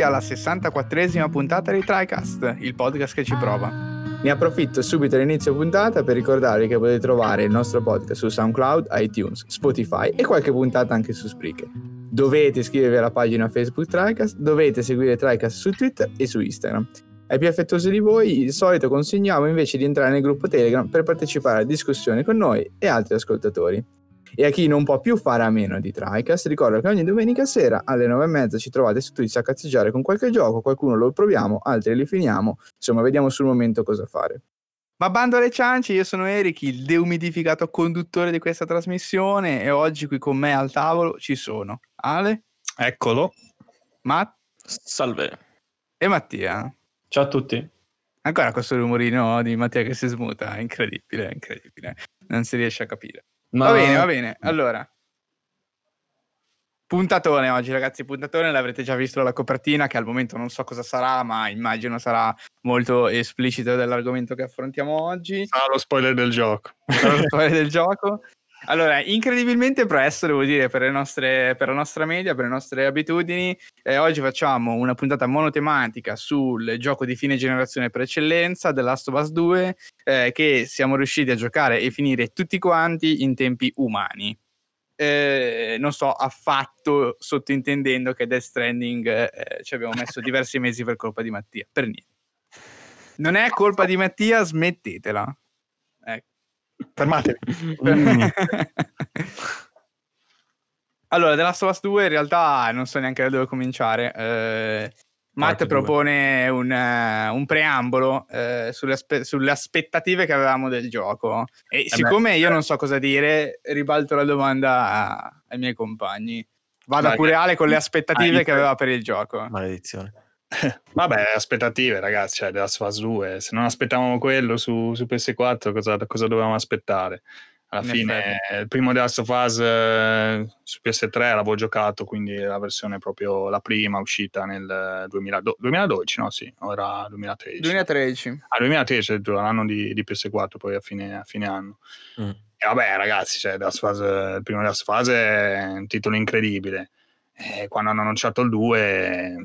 Benvenuti alla 64esima puntata di TriCast, il podcast che ci prova. Ne approfitto subito all'inizio puntata per ricordarvi che potete trovare il nostro podcast su SoundCloud, iTunes, Spotify e qualche puntata anche su Spreaker. Dovete iscrivervi alla pagina Facebook TriCast, dovete seguire TriCast su Twitter e su Instagram. Ai più affettuosi di voi, di solito consigliamo invece di entrare nel gruppo Telegram per partecipare a discussioni con noi e altri ascoltatori. E a chi non può più fare a meno di TriCast, ricordo che ogni domenica sera alle 9.30 ci trovate su Twitch a cazzeggiare con qualche gioco, qualcuno lo proviamo, altri li finiamo, insomma vediamo sul momento cosa fare. Ma bando alle ciance, io sono Eric, il deumidificato conduttore di questa trasmissione e oggi qui con me al tavolo ci sono Ale, Eccolo. Matt Salve. e Mattia. Ciao a tutti. Ancora questo rumorino di Mattia che si smuta, è incredibile, è incredibile. Non si riesce a capire. Va bene, va bene. Allora, puntatone oggi, ragazzi. Puntatone l'avrete già visto dalla copertina, che al momento non so cosa sarà, ma immagino sarà molto esplicito dell'argomento che affrontiamo oggi. Ah, lo spoiler del gioco. Sarà lo spoiler del gioco. Allora, incredibilmente presto, devo dire, per, nostre, per la nostra media, per le nostre abitudini, eh, oggi facciamo una puntata monotematica sul gioco di fine generazione per eccellenza, The Last of Us 2, eh, che siamo riusciti a giocare e finire tutti quanti in tempi umani. Eh, non sto affatto sottintendendo che Death Stranding eh, ci abbiamo messo diversi mesi per colpa di Mattia, per niente. Non è colpa di Mattia, smettetela. Fermatevi. Mm. allora, The Last of Us 2 in realtà non so neanche da dove cominciare. Eh, Matt propone un, eh, un preambolo eh, sulle, aspe- sulle aspettative che avevamo del gioco. E siccome io non so cosa dire, ribalto la domanda a- ai miei compagni. Vada Vai, pure. Ale con le aspettative Vai, che aveva per il gioco. Maledizione. Vabbè, aspettative, ragazzi. Cioè, The Last of Us 2. Se non aspettavamo quello su, su PS4, cosa, cosa dovevamo aspettare? Alla In fine, il primo The Last of Us eh, su PS3 l'avevo giocato, quindi la versione proprio la prima uscita nel 2012, 2012 no? Sì, ora 2013. 2013. Ah, 2013 addirittura, l'anno di, di PS4, poi a fine, a fine anno. Mm. E vabbè, ragazzi, cioè, Us, il primo The Last of Us è un titolo incredibile. E quando hanno annunciato il 2,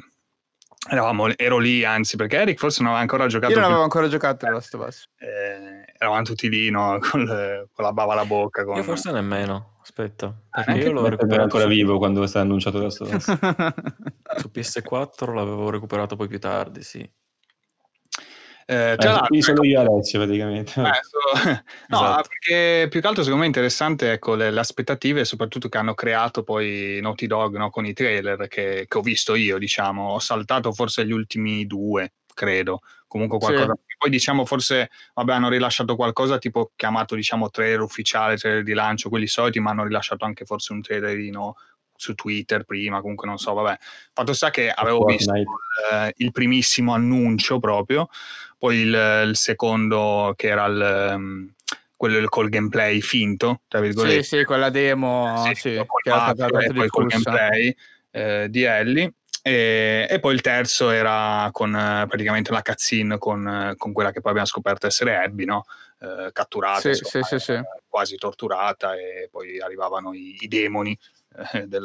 eravamo, ero lì, anzi, perché Eric forse non aveva ancora giocato. Io non più. avevo ancora giocato The Last of Us. Eh, eravamo tutti lì, no? Con, le- con la bava alla bocca. Con... Io forse nemmeno. Aspetta, perché neanche io l'ho Era recuperato ancora su, vivo quando è stato annunciato questo. su PS4, l'avevo recuperato poi più tardi, sì. Eh, Eh, tra l'altro, quindi sono io e Alessio praticamente. Eh, so- no, Esatto. perché più che altro secondo me è interessante ecco, le, le aspettative, soprattutto che hanno creato poi Naughty Dog no, con i trailer che, che ho visto io, diciamo, ho saltato forse gli ultimi due, credo, comunque Sì. qualcosa. Poi diciamo forse, vabbè, hanno rilasciato qualcosa tipo chiamato diciamo trailer ufficiale, trailer di lancio, quelli soliti, ma hanno rilasciato anche forse un trailerino su Twitter prima, comunque non so, vabbè. Fatto sta che avevo visto Fortnite. eh, il primissimo annuncio proprio, poi il, il secondo che era il, ehm, quello col gameplay finto, tra sì, virgolette. sì, quella demo Sì, sì, col che era stata e poi col gameplay eh, di Ellie. E, e poi il terzo era con eh, praticamente la cutscene con, eh, con quella che poi abbiamo scoperto essere Abby, no? Eh, catturata, Sì, insomma, sì, sì, sì. eh, quasi torturata e poi arrivavano i, i demoni eh, del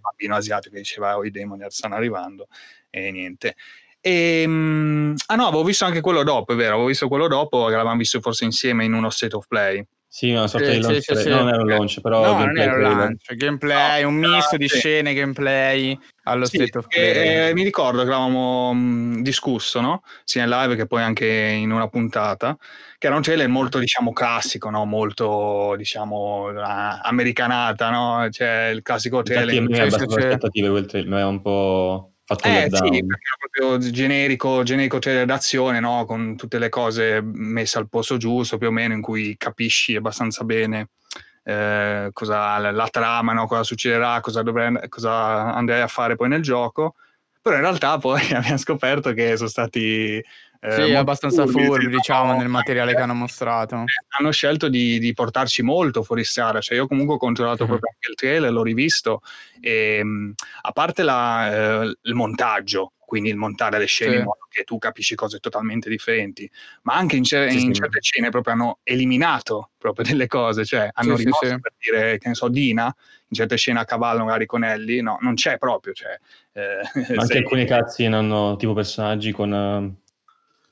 bambino asiatico che diceva oh, i demoni stanno arrivando e niente. E, mm, ah no, avevo visto anche quello dopo, è vero, avevo visto quello dopo che l'avevamo visto forse insieme in uno state of play. Sì, una sorta Sì, di launch. sì, sì. Non era un launch, però no, non gameplay era un trailer. lancio, gameplay, No, un misto di sì. scene, gameplay allo Sì, state of perché, play. eh, mi ricordo che avevamo mh, discusso, no? sia in live che poi anche in una puntata, che era un trailer molto, diciamo, classico, no? molto, diciamo, ah, americanata, no? Cioè il classico trailer. Infatti a me abbastanza sì. aspettative quel trailer, aveva un po' fatto Eh letdown. sì, perché era proprio generico, generico trailer d'azione, no? con tutte le cose messe al posto giusto, più o meno, in cui capisci abbastanza bene eh, cosa la, la trama, no? cosa succederà, cosa, dovrei, cosa andrei a fare poi nel gioco. Però in realtà poi abbiamo scoperto che sono stati... eh, Sì, molto abbastanza furbi, diciamo, nel materiale che hanno mostrato. hanno scelto di, di portarci molto fuori strada. Cioè, io comunque ho controllato Mhm. proprio anche il trailer, l'ho rivisto. E, mh, a parte la, eh, il montaggio, quindi il montare le scene Sì. in modo che tu capisci cose totalmente differenti, ma anche in, cer- Sì, in sì. certe scene proprio hanno eliminato proprio delle cose. Cioè, hanno sì, rimosso sì. per dire, che ne so, Dina, in certe scene a cavallo magari con Ellie, no, non c'è proprio. Cioè, eh, anche sei- alcuni cazzi hanno tipo personaggi con eh,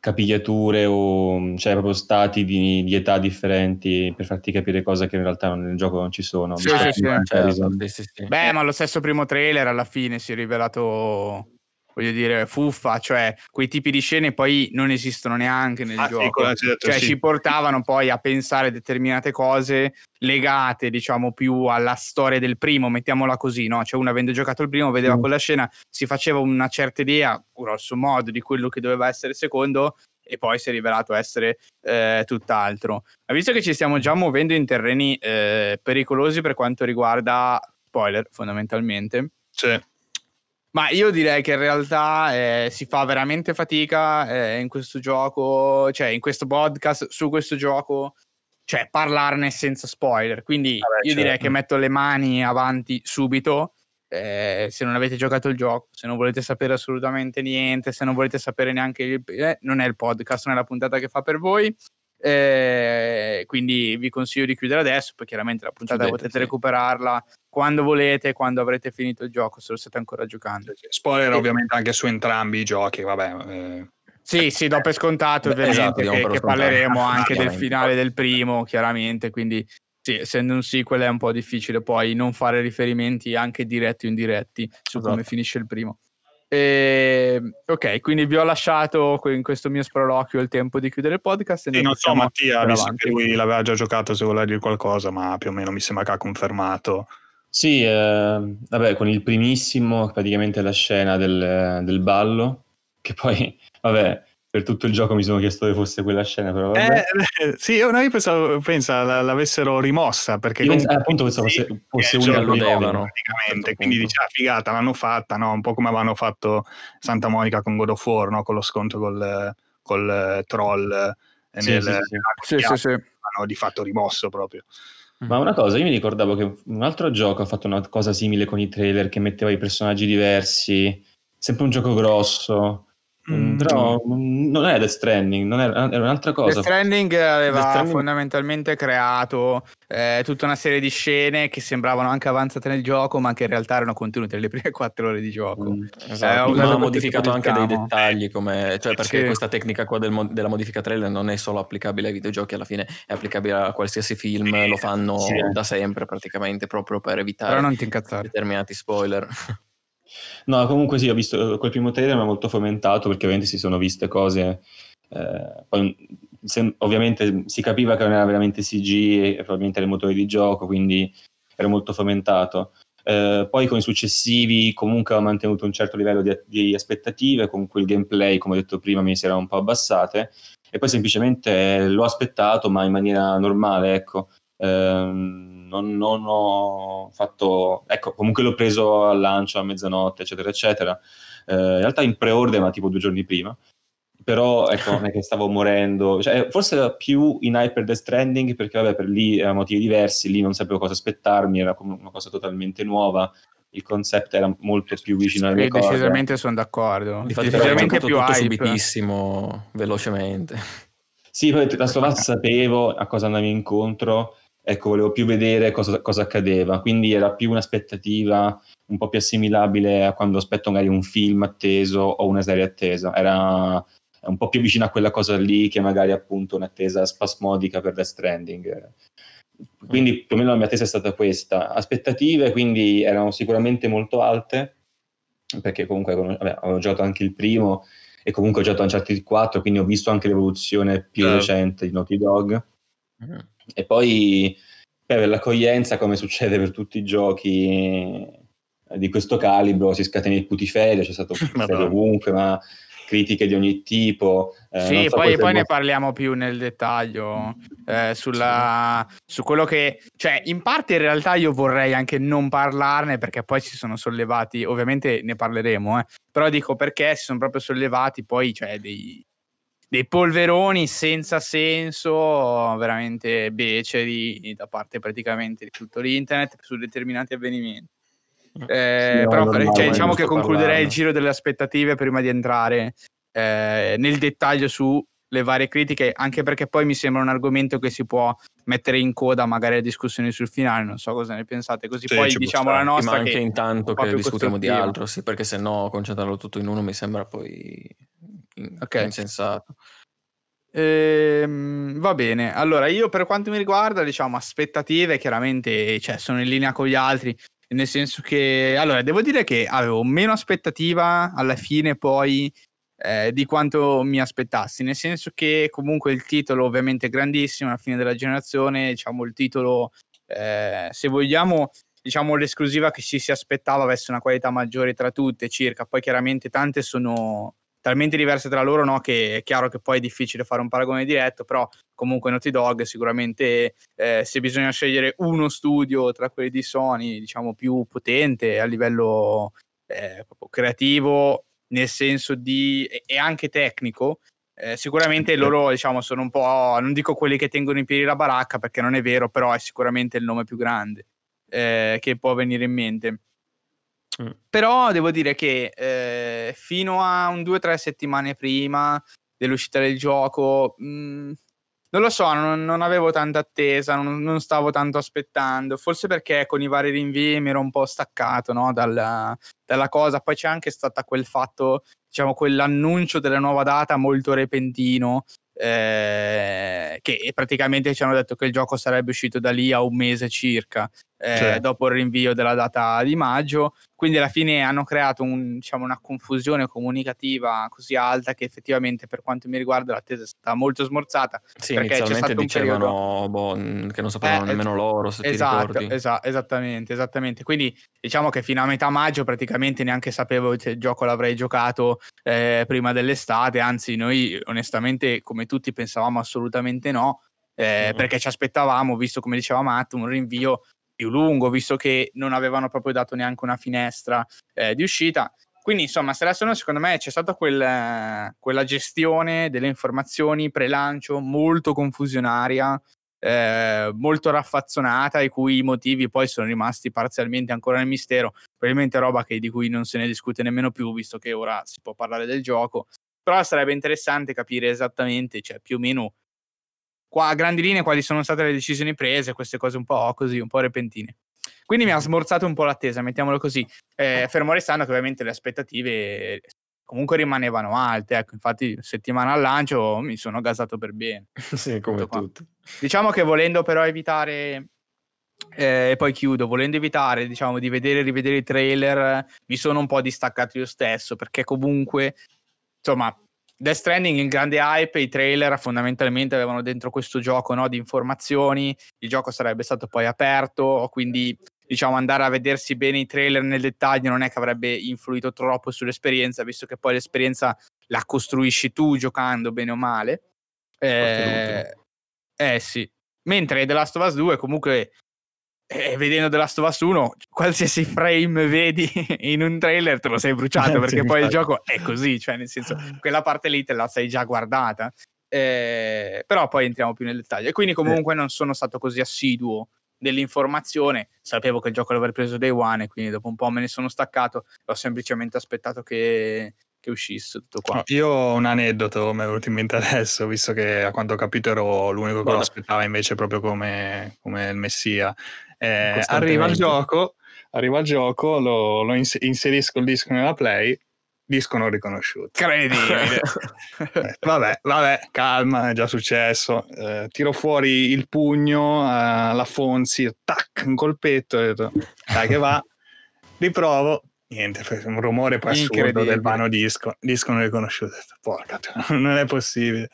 capigliature o cioè proprio stati di, di età differenti per farti capire cose che in realtà nel gioco non ci sono. Sì, Certo, sì, sì, sì. Beh, ma lo stesso primo trailer alla fine si è rivelato, voglio dire, fuffa, cioè quei tipi di scene poi non esistono neanche nel Ah, sì, gioco. quello certo, cioè sì. ci portavano poi a pensare determinate cose legate, diciamo, più alla storia del primo, mettiamola così, no? Cioè uno avendo giocato il primo, vedeva Mm. quella scena, si faceva una certa idea, grosso modo, di quello che doveva essere il secondo e poi si è rivelato essere eh, tutt'altro. Ma visto che ci stiamo già muovendo in terreni eh, pericolosi per quanto riguarda spoiler, fondamentalmente, cioè, ma io direi che in realtà eh, si fa veramente fatica eh, in questo gioco, cioè in questo podcast su questo gioco, cioè parlarne senza spoiler. Quindi Vabbè, io direi certo. che metto le mani avanti subito. eh, se non avete giocato il gioco, se non volete sapere assolutamente niente, se non volete sapere neanche il, eh, non è il podcast, non è la puntata che fa per voi. eh, quindi vi consiglio di chiudere adesso. Poi chiaramente la puntata Chiudete, potete sì. recuperarla quando volete, quando avrete finito il gioco, se lo state ancora giocando. spoiler ovviamente anche su entrambi i giochi, vabbè. eh, Sì, sì, do per scontato Beh, ovviamente esatto, che, che parleremo anche del finale del primo, chiaramente, quindi sì, essendo un sequel è un po' difficile poi non fare riferimenti anche diretti o indiretti su come Esatto. finisce il primo. E, ok, quindi vi ho lasciato in questo mio sproloquio il tempo di chiudere il podcast. E Sì, non so Mattia, visto avanti. che lui l'aveva già giocato, se voleva dire qualcosa, ma più o meno mi sembra che ha confermato. Sì, eh, vabbè, con il primissimo, praticamente la scena del, del ballo, che poi, vabbè, per tutto il gioco mi sono chiesto dove fosse quella scena, però vabbè. Eh, sì, io, no, io pensavo, pensa, l'avessero rimossa perché Io comunque- eh, appunto pensavo sì, fosse, fosse che una alludevano. prime. praticamente, certo quindi punto. dice, ah, figata, l'hanno fatta, no? un po' come avevano fatto Santa Monica con God of War, no? con lo scontro col, col eh, troll eh, Sì, nel, sì, sì, sì. Sì, sì, sì. hanno di fatto rimosso proprio. Ma una cosa, io mi ricordavo che un altro gioco ha fatto una cosa simile con i trailer che metteva i personaggi diversi, sempre un gioco grosso, Mm. però mm, non era Death Stranding, non era, era un'altra The cosa. Stranding aveva Death Stranding- fondamentalmente creato eh, tutta una serie di scene che sembravano anche avanzate nel gioco, ma che in realtà erano contenute nelle prime quattro ore di gioco. Mm. Esatto, Eh, ho usato ma ha modificato anche dei diciamo. dettagli, come, cioè perché Sì. questa tecnica qua del mo- della modifica trailer non è solo applicabile ai videogiochi, alla fine è applicabile a qualsiasi film, lo fanno Sì. da sempre praticamente proprio per Però evitare non ti incazzare. determinati spoiler. No, comunque sì, ho visto quel primo trailer mi ha molto fomentato perché ovviamente si sono viste cose. eh, poi, se- ovviamente si capiva che non era veramente CG e probabilmente era il motore di gioco, quindi ero molto fomentato. Eh, poi con i successivi comunque ho mantenuto un certo livello di, di aspettative, con quel gameplay, come ho detto prima, mi si era un po' abbassate e poi semplicemente l'ho aspettato, ma in maniera normale, ecco. Ehm, non, non ho fatto, ecco, comunque l'ho preso al lancio a mezzanotte, eccetera, eccetera. Eh, in realtà in pre-order, ma tipo due giorni prima. Però ecco, non è che stavo morendo, cioè, forse era più in Hyper Death Stranding perché vabbè, per lì erano motivi diversi, lì non sapevo cosa aspettarmi, era come una cosa totalmente nuova, il concept era molto più vicino alle cose. decisamente sono d'accordo. Decisamente tutto, più tutto hype. subitissimo, velocemente. Sì, poi Last of Us sapevo a cosa andavi incontro, ecco, volevo più vedere cosa, cosa accadeva, quindi era più un'aspettativa un po' più assimilabile a quando aspetto magari un film atteso o una serie attesa, era un po' più vicino a quella cosa lì che magari appunto un'attesa spasmodica per Death Stranding. Quindi più o meno la mia attesa è stata questa. Aspettative quindi erano sicuramente molto alte, perché comunque vabbè, avevo giocato anche il primo e comunque ho giocato Uncharted 4, quindi ho visto anche l'evoluzione più recente di Naughty Dog. Mm. E poi per l'accoglienza, come succede per tutti i giochi di questo calibro, si scatena il putiferio, c'è stato putiferio ovunque, ma critiche di ogni tipo. eh, Sì, so, poi, poi ne parliamo più nel dettaglio eh, sulla, su quello che, cioè, in parte in realtà io vorrei anche non parlarne perché poi si sono sollevati, ovviamente ne parleremo, eh, però dico perché si sono proprio sollevati poi, cioè, dei, dei polveroni senza senso, veramente beceri da parte praticamente di tutto l'internet su determinati avvenimenti. Eh, Sì, no, però normale, cioè, è diciamo che concluderei il parlarne. giro delle aspettative prima di entrare eh, nel dettaglio sulle varie critiche, anche perché poi mi sembra un argomento che si può mettere in coda magari a discussioni sul finale, non so cosa ne pensate, così Sì, poi diciamo la. Sì, nostra ma anche che intanto che discutiamo di altro, sì, perché se no concentrarlo tutto in uno mi sembra poi Ok. insensato. Ehm, va bene, allora io per quanto mi riguarda, diciamo, aspettative chiaramente cioè, sono in linea con gli altri, nel senso che, allora, devo dire che avevo meno aspettativa alla fine poi eh, di quanto mi aspettassi, nel senso che comunque il titolo ovviamente è grandissimo, alla fine della generazione, diciamo, il titolo, eh, se vogliamo, diciamo, l'esclusiva che ci si aspettava avesse una qualità maggiore tra tutte circa, poi chiaramente tante sono talmente diverse tra loro no, che è chiaro che poi è difficile fare un paragone diretto, però comunque Naughty Dog sicuramente eh, se bisogna scegliere uno studio tra quelli di Sony, diciamo più potente a livello eh, creativo, nel senso di e, e anche tecnico, eh, sicuramente loro diciamo sono un po', non dico quelli che tengono in piedi la baracca perché non è vero, però è sicuramente il nome più grande eh, che può venire in mente. Mm. Però devo dire che eh, fino a un due o tre settimane prima dell'uscita del gioco, mh, non lo so, non, non avevo tanta attesa, non, non stavo tanto aspettando. Forse perché con i vari rinvii mi ero un po' staccato no, dalla, dalla cosa. Poi c'è anche stato quel fatto, diciamo, quell'annuncio della nuova data molto repentino. eh, che praticamente ci hanno detto che il gioco sarebbe uscito da lì a un mese circa eh, Sì. dopo il rinvio della data di maggio. Quindi alla fine hanno creato un- diciamo, una confusione comunicativa così alta che effettivamente per quanto mi riguarda l'attesa è stata molto smorzata. Sì, Perché c'è inizialmente dicevano boh, mh, che non sapevano Eh, nemmeno loro, se ti Esatto, ricordi. esa- esattamente, esattamente. Quindi diciamo che fino a metà maggio praticamente neanche sapevo se il gioco l'avrei giocato eh, prima dell'estate, anzi noi onestamente come tutti pensavamo assolutamente no, eh, Mhm. perché ci aspettavamo, visto come diceva Matt, un rinvio più lungo, visto che non avevano proprio dato neanche una finestra eh, di uscita. Quindi, insomma, se adesso no, secondo me c'è stata quel- quella gestione delle informazioni pre-lancio molto confusionaria, eh, molto raffazzonata, i cui motivi poi sono rimasti parzialmente ancora nel mistero. Probabilmente roba che- di cui non se ne discute nemmeno più, visto che ora si può parlare del gioco. Però sarebbe interessante capire esattamente, cioè più o meno qua a grandi linee quali sono state le decisioni prese, queste cose un po' così, un po' repentine. Quindi mi ha smorzato un po' l'attesa, mettiamolo così. Eh, fermo restando che ovviamente le aspettative comunque rimanevano alte. Ecco, infatti, settimana al lancio mi sono gasato per bene. sì, come Tutto tutti. Diciamo che volendo però evitare, eh, e poi chiudo, volendo evitare diciamo di vedere e rivedere i trailer, mi sono un po' distaccato io stesso perché comunque, insomma, Death Stranding in grande hype, i trailer fondamentalmente avevano dentro questo gioco no, di informazioni, il gioco sarebbe stato poi aperto, quindi diciamo andare a vedersi bene i trailer nel dettaglio non è che avrebbe influito troppo sull'esperienza, visto che poi l'esperienza la costruisci tu giocando bene o male. Eh, eh sì, mentre The Last of Us 2 comunque eh, vedendo The Last of Us 1 qualsiasi frame vedi in un trailer te lo sei bruciato Eh, perché poi il infatti. gioco è così, cioè nel senso quella parte lì te la sei già guardata. Eh, però poi entriamo più nel dettaglio e quindi comunque non sono stato così assiduo dell'informazione, sapevo che il gioco l'avrei preso day one e quindi dopo un po' me ne sono staccato, ho semplicemente aspettato che, che uscisse tutto qua. Io ho un aneddoto, mi è venuto in mente adesso, visto che a quanto ho capito ero l'unico che lo aspettava invece proprio come, come il messia. Eh, arriva il gioco, arriva il gioco, lo, lo ins- inserisco il disco nella play, disco non riconosciuto. Credibile. Eh, vabbè, vabbè, calma, è già successo. Eh, tiro fuori il pugno eh, alla Fonzi, tac, un colpetto, detto, dai che va, riprovo, niente, un rumore poi assurdo del vano disco, disco non riconosciuto, porca, non è possibile.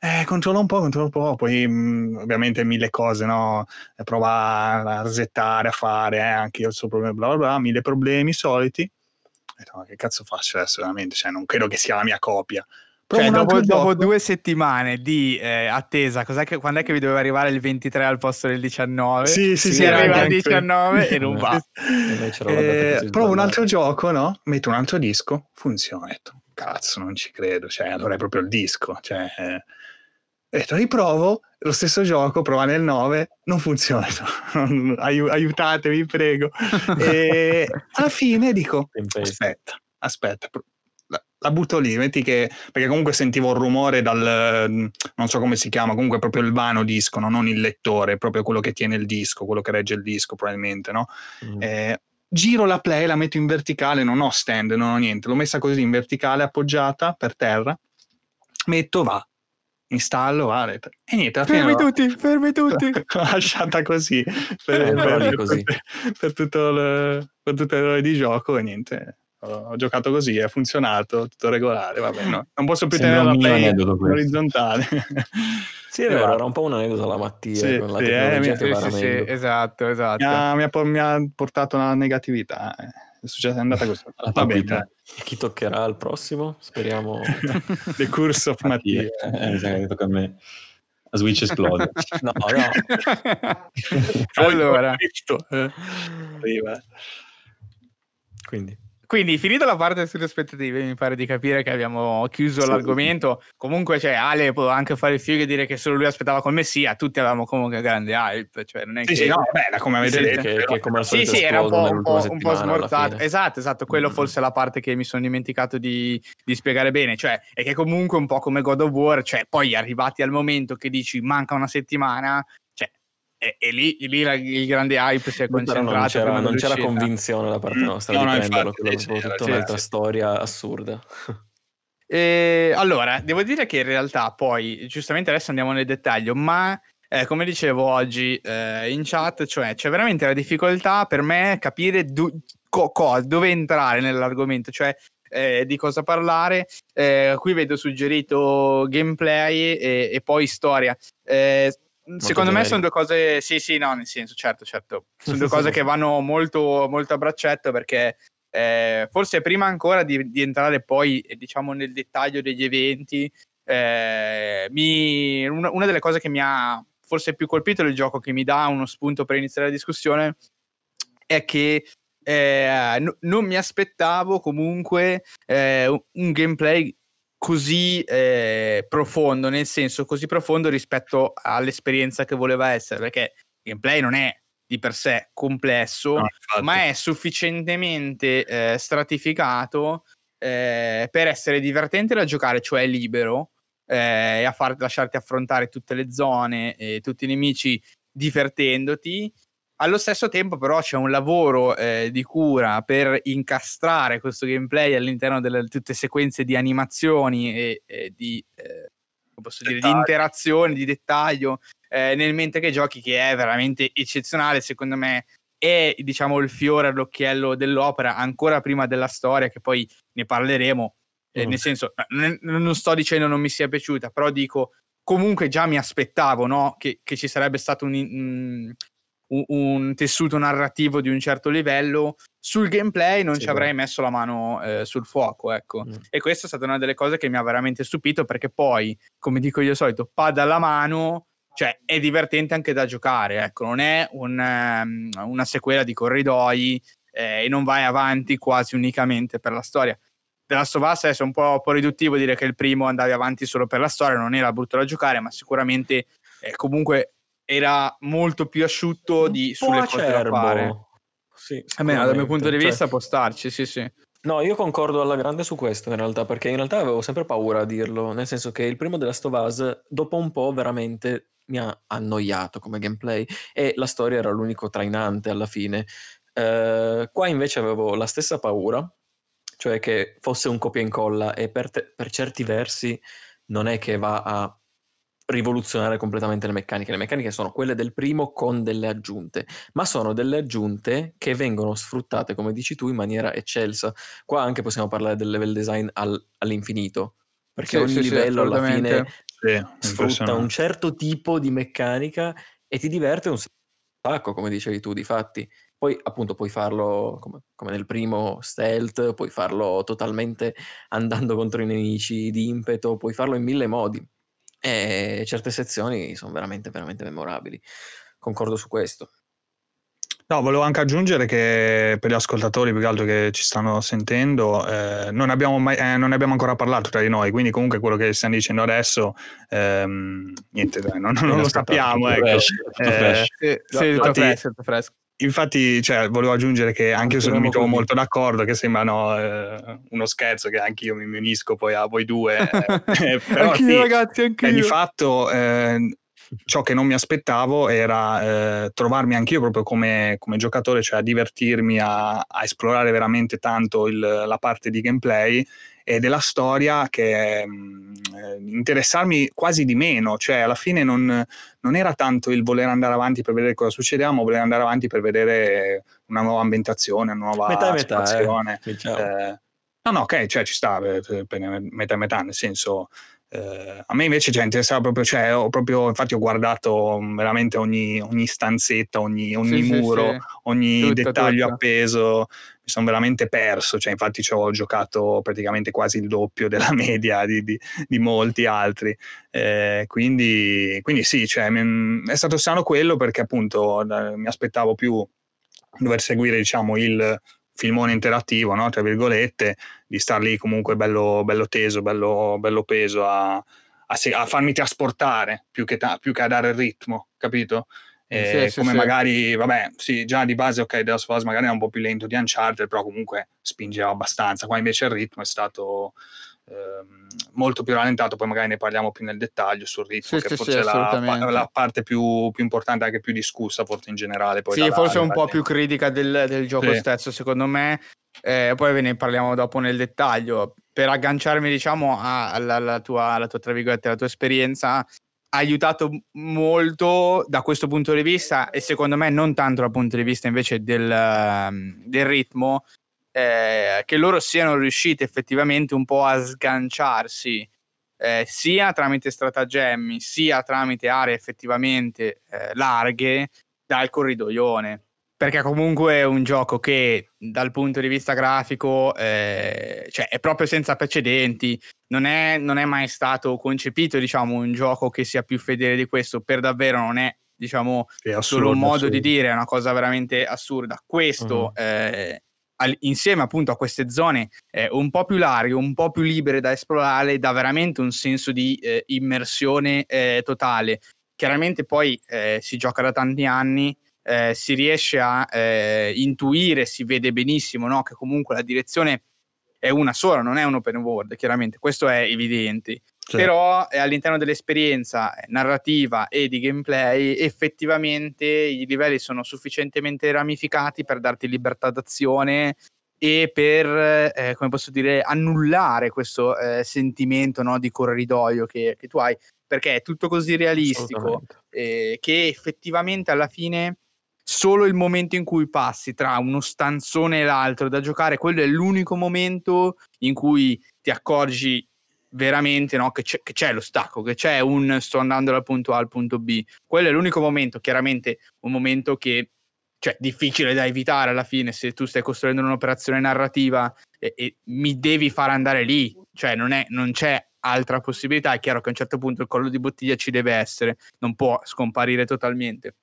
Eh, controllo un po', controllo un po', poi mh, ovviamente mille cose, no? Eh, Prova a resettare, a fare, eh, anche io ho il suo problema, bla bla bla, mille problemi soliti. ma che cazzo faccio adesso veramente? Cioè, non credo che sia la mia copia. Provo Cioè, dopo, dopo due settimane di eh, attesa, cos'è che, quando è che vi doveva arrivare il 23 al posto del 19? Sì, sì, Si sì, arriva al anche- 19 e non va. E Eh, provo un altro gioco, no? Metto un altro disco, funziona. Detto, cazzo, non ci credo. Cioè, allora è proprio il disco. Cioè, eh. Detto, riprovo lo stesso gioco, prova nel 9, non funziona. Aiu- aiutatemi, prego. e alla fine dico, aspetta, aspetta. La, la butto lì, metti che perché comunque sentivo il rumore dal non so come si chiama, comunque proprio il vano disco, no? non il lettore, proprio quello che tiene il disco, quello che regge il disco, probabilmente, no? Mm. Eh, giro la play, la metto in verticale, non ho stand, non ho niente, l'ho messa così in verticale, appoggiata per terra, metto, va, installo, va, e niente, Fermi l'ho- tutti, fermi tutti. l'ho lasciata così per, Eh, per- per così. tutte, per tutto il- per tutte le ore di gioco e niente. Ho, ho giocato così, è funzionato, tutto regolare, vabbè, no. non posso più Sembra tenere la play orizzontale. Sì, è E vero, va. era un po' un aneddoto alla Mattia Sì, con la sì, eh, tecnologia che Sì, va sì, esatto, esatto. mi, ha, ha mi ha portato una negatività. eh. È successo, è andata così. La Va bene. E Chi toccherà al prossimo? Speriamo. The Curse of Mattia. Eh, sa che tocca a me. La Switch esplode. No, no. allora, eh. Arriva. Quindi. Quindi finita la parte sulle aspettative, mi pare di capire che abbiamo chiuso Sì. l'argomento. Comunque, cioè, Ale può anche fare il figo e dire che solo lui aspettava col Messia, tutti avevamo comunque grande hype, cioè non è Sì, che... sì, no, vabbè, da come avete Sì, detto. che, che come Sì, sì, era un po', un po', un po' smortato. Esatto, esatto. Quello Mm. forse è la parte che mi sono dimenticato di, di spiegare bene. Cioè, è che comunque un po' come God of War, cioè, poi arrivati al momento che dici manca una settimana, e, e lì, lì la- il grande hype si è Però concentrato. non c'era, non c'era convinzione da parte nostra No, di no, prenderlo, infatti, quello sì, tutta un'altra sì. storia assurda. E, allora, devo dire che in realtà poi, giustamente adesso andiamo nel dettaglio, ma eh, come dicevo oggi eh, in chat, cioè c'è veramente la difficoltà per me capire du- co- co- dove entrare nell'argomento, cioè eh, di cosa parlare. Eh, qui vedo suggerito gameplay e, e poi storia. Eh, secondo me sono due cose, sì, sì, no, nel senso, certo, certo, sono due cose che vanno molto, molto a braccetto perché eh, forse prima ancora di, di entrare poi eh, diciamo nel dettaglio degli eventi eh, mi- una, una delle cose che mi ha forse più colpito del gioco che mi dà uno spunto per iniziare la discussione è che eh, no- non mi aspettavo comunque eh, un gameplay così eh, profondo nel senso così profondo rispetto all'esperienza che voleva essere perché il gameplay non è di per sé complesso No, ma è sufficientemente eh, stratificato eh, per essere divertente da giocare, cioè libero, eh, e a far, lasciarti affrontare tutte le zone e tutti i nemici divertendoti. Allo stesso tempo, però, c'è un lavoro eh, di cura per incastrare questo gameplay all'interno delle tutte sequenze di animazioni e, e di, eh, dire, di interazione, di dettaglio eh, nel mentre che giochi, che è veramente eccezionale. Secondo me è diciamo il fiore all'occhiello dell'opera ancora prima della storia, che poi ne parleremo. Eh, Mm. Nel senso, non, non sto dicendo non mi sia piaciuta, però dico comunque già mi aspettavo no? che, che ci sarebbe stato un, un- tessuto narrativo di un certo livello. Sul gameplay non Sì, ci avrei beh. messo la mano eh, sul fuoco, ecco. Mm. E questa è stata una delle cose che mi ha veramente stupito perché poi, come dico io solito, pada alla mano, cioè è divertente anche da giocare, ecco, non è un, ehm, una sequela di corridoi eh, e non vai avanti quasi unicamente per la storia. Us adesso è un po', un po' riduttivo dire che il primo andavi avanti solo per la storia, non era brutto da giocare, ma sicuramente eh, comunque era molto più asciutto di, Un sulle cose da acerbo. fare. Sì, Almeno dal mio punto di sicuramente. Cioè, vista può starci, sì sì. No, io concordo alla grande su questo in realtà, perché in realtà avevo sempre paura a dirlo, nel senso che il primo della Last of Us, dopo un po' veramente mi ha annoiato come gameplay e la storia era l'unico trainante alla fine. Eh, qua invece avevo la stessa paura, cioè che fosse un copia e incolla e per, te- per certi versi non è che va a rivoluzionare completamente le meccaniche. Le meccaniche sono quelle del primo con delle aggiunte, ma sono delle aggiunte che vengono sfruttate, come dici tu, in maniera eccelsa. Qua anche possiamo parlare del level design al- all'infinito, perché Sì, ogni sì, sì, livello alla assolutamente. fine Sì, sfrutta un certo tipo di meccanica e ti diverte un sacco, come dicevi tu, di fatti. Poi appunto puoi farlo come, come nel primo stealth, puoi farlo totalmente andando contro i nemici di impeto, puoi farlo in mille modi. E certe sezioni sono veramente, veramente memorabili. Concordo su questo. No, volevo anche aggiungere che per gli ascoltatori più che altro che ci stanno sentendo, eh, non, abbiamo mai, eh, non ne abbiamo ancora parlato tra di noi, quindi comunque quello che stiamo dicendo adesso, ehm, niente, dai, non, non lo sappiamo. Ecco. Fresh, tutto Eh, fresh. Sì, sì, No, tutto infatti- fresco, tutto fresco. Infatti, cioè, volevo aggiungere che anche io se non mi trovo molto d'accordo, che sembra no, eh, uno scherzo, che anche io mi unisco poi a voi due. eh, però anch'io, sì, ragazzi, eh, anch'io. di fatto eh, ciò che non mi aspettavo era eh, trovarmi anch'io proprio come, come giocatore, cioè a divertirmi, a, a esplorare veramente tanto il- la parte di gameplay e della storia che mh, eh, interessarmi quasi di meno, cioè alla fine non, non era tanto il voler andare avanti per vedere cosa succedeva, ma voler andare avanti per vedere una nuova ambientazione, una nuova Metà e metà, situazione. eh. Diciamo. Eh, no, no, ok, cioè ci sta eh, per metà e metà, nel senso. eh, a me invece cioè, interessava proprio, cioè, ho proprio, infatti ho guardato veramente ogni, ogni stanzetta, ogni, ogni Sì, sì, muro, sì. ogni Tutto, dettaglio tutto. appeso, sono veramente perso, cioè, infatti ci ho giocato praticamente quasi il doppio della media di, di- di molti altri. Eh, quindi, quindi sì, cioè, mi- è stato strano quello perché appunto mi aspettavo più dover seguire diciamo il filmone interattivo, no? tra virgolette, di star lì comunque bello, bello teso, bello, bello peso a, a a farmi trasportare più che, ta- più che a dare il ritmo, capito? Eh, Sì, sì, come sì. magari, vabbè, sì, già di base, ok, The Last of Us magari è un po' più lento di Uncharted, però comunque spingeva abbastanza. Qua invece il ritmo è stato ehm, molto più rallentato, poi magari ne parliamo più nel dettaglio sul ritmo, Sì, che sì, forse sì, è la, la parte più, più importante, anche più discussa, forse in generale. Poi Sì, forse un po' più critica del, del gioco Sì. stesso, secondo me. Eh, poi ve ne parliamo dopo nel dettaglio. Per agganciarmi, diciamo, alla, alla tua, alla tua, tra virgolette, alla tua esperienza, aiutato molto da questo punto di vista e secondo me non tanto dal punto di vista invece del, ehm, del ritmo, eh, che loro siano riusciti effettivamente un po' a sganciarsi eh, sia tramite stratagemmi sia tramite aree effettivamente eh, larghe dal corridoione. Perché comunque è un gioco che dal punto di vista grafico eh, cioè è proprio senza precedenti non è, non è mai stato concepito diciamo un gioco che sia più fedele di questo per davvero non è diciamo Sì, solo un modo assurdo. di dire, è una cosa veramente assurda. Questo, Mhm. eh, al- insieme appunto a queste zone eh, un po' più larghe, un po' più libere da esplorare, dà veramente un senso di eh, immersione eh, totale. Chiaramente poi eh, si gioca da tanti anni, eh, si riesce a intuire, si vede benissimo no? che comunque la direzione è una sola, non è un open world, chiaramente, questo è evidente. Però eh, all'interno dell'esperienza eh, narrativa e di gameplay effettivamente i livelli sono sufficientemente ramificati per darti libertà d'azione e per, eh, come posso dire, annullare questo eh, sentimento no, di corridoio che, che tu hai, perché è tutto così realistico eh, che effettivamente alla fine solo il momento in cui passi tra uno stanzone e l'altro da giocare, quello è l'unico momento in cui ti accorgi veramente no, che, c'è, che c'è lo stacco, che c'è un sto andando dal punto A al punto B. Quello è l'unico momento, chiaramente un momento che cioè difficile da evitare alla fine se tu stai costruendo un'operazione narrativa e, e mi devi far andare lì, cioè non, è, non c'è altra possibilità, è chiaro che a un certo punto il collo di bottiglia ci deve essere, non può scomparire totalmente.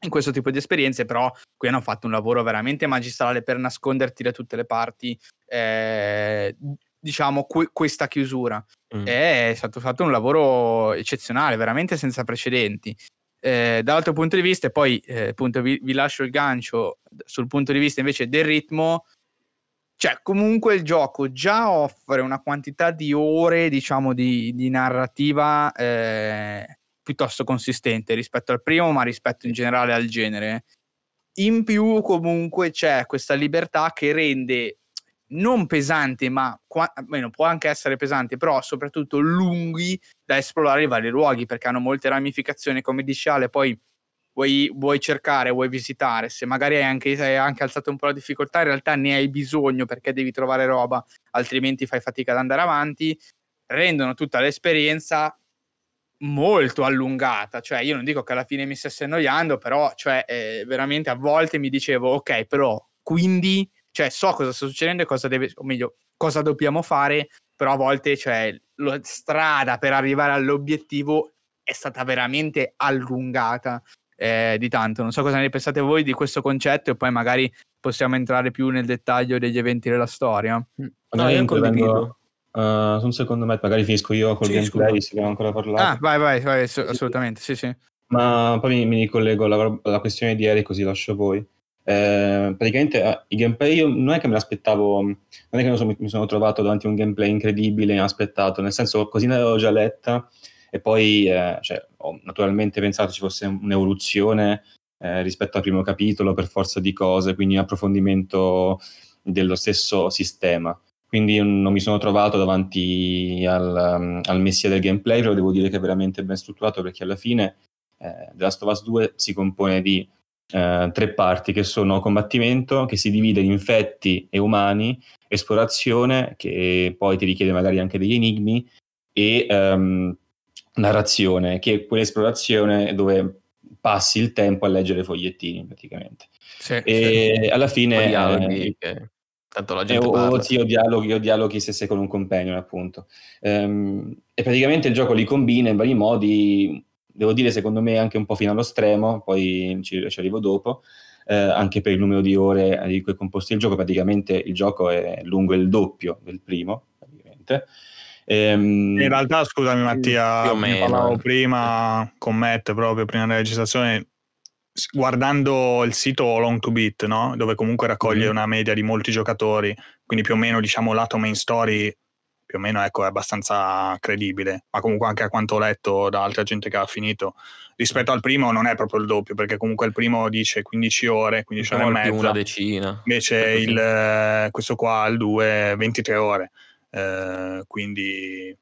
In questo tipo di esperienze, però, qui hanno fatto un lavoro veramente magistrale per nasconderti da tutte le parti, eh, diciamo, que- questa chiusura. Mm. È stato fatto un lavoro eccezionale, veramente senza precedenti. Eh, dall'altro punto di vista, e poi eh, appunto vi, vi lascio il gancio sul punto di vista invece del ritmo. Cioè, comunque il gioco già offre una quantità di ore, diciamo, di, di narrativa eh, piuttosto consistente rispetto al primo, ma rispetto in generale al genere. In più, comunque, c'è questa libertà che rende non pesante, ma qua- almeno può anche essere pesante, però soprattutto lunghi da esplorare i vari luoghi perché hanno molte ramificazioni, come dice Ale, poi vuoi, vuoi cercare, vuoi visitare, se magari hai anche, hai anche alzato un po' la difficoltà, in realtà ne hai bisogno perché devi trovare roba, altrimenti fai fatica ad andare avanti, rendono tutta l'esperienza molto allungata, cioè io non dico che alla fine mi stesse annoiando, però cioè, eh, veramente a volte mi dicevo ok, però quindi cioè, so cosa sta succedendo e cosa deve, o meglio, cosa dobbiamo fare, però a volte cioè, la strada per arrivare all'obiettivo è stata veramente allungata eh, di tanto. Non so cosa ne pensate voi di questo concetto e poi magari possiamo entrare più nel dettaglio degli eventi della storia. No, io condivido. Uh, su un secondo me, magari finisco io col Sì, gameplay, scusa. se dobbiamo ancora parlare. Ah, vai, vai, vai, ass- assolutamente, sì, sì. Ma poi mi, mi ricollego alla, alla questione di ieri, così lascio a voi. Eh, praticamente eh, i gameplay io non è che me l'aspettavo, non è che non so- mi sono trovato davanti a un gameplay incredibile, inaspettato, nel senso così ne avevo già letta e poi eh, cioè, ho naturalmente pensato ci fosse un'evoluzione eh, rispetto al primo capitolo per forza di cose, quindi un approfondimento dello stesso sistema. Quindi non mi sono trovato davanti al, um, al messia del gameplay, però devo dire che è veramente ben strutturato perché alla fine eh, The Last of Us 2 si compone di eh, tre parti che sono combattimento, che si divide in infetti e umani, esplorazione, che poi ti richiede magari anche degli enigmi, e ehm, narrazione, che è quell'esplorazione dove passi il tempo a leggere fogliettini praticamente. Sì, sì. E alla fine... Poi eh, tanto la eh, gente o, parla. o sì, o dialoghi, o dialoghi se sei con un companion, appunto. Ehm, e praticamente il gioco li combina in vari modi, devo dire, secondo me, anche un po' fino allo stremo, poi ci, ci arrivo dopo, eh, anche per il numero di ore di cui è composto il gioco. Praticamente il gioco è lungo il doppio del primo, praticamente. Ehm, In realtà, scusami Mattia, più o ne meno, parlavo eh. prima con Matt proprio prima della registrazione, guardando il sito Long to Beat, no? dove comunque raccoglie Mhm. una media di molti giocatori, quindi più o meno diciamo lato main story più o meno ecco, è abbastanza credibile, ma comunque anche a quanto ho letto da altra gente che ha finito, rispetto al primo non è proprio il doppio, perché comunque il primo dice 15 ore, 15 ore e mezza. una decina. Invece sì. il, eh, questo qua, il 2, 23 ore. Eh, quindi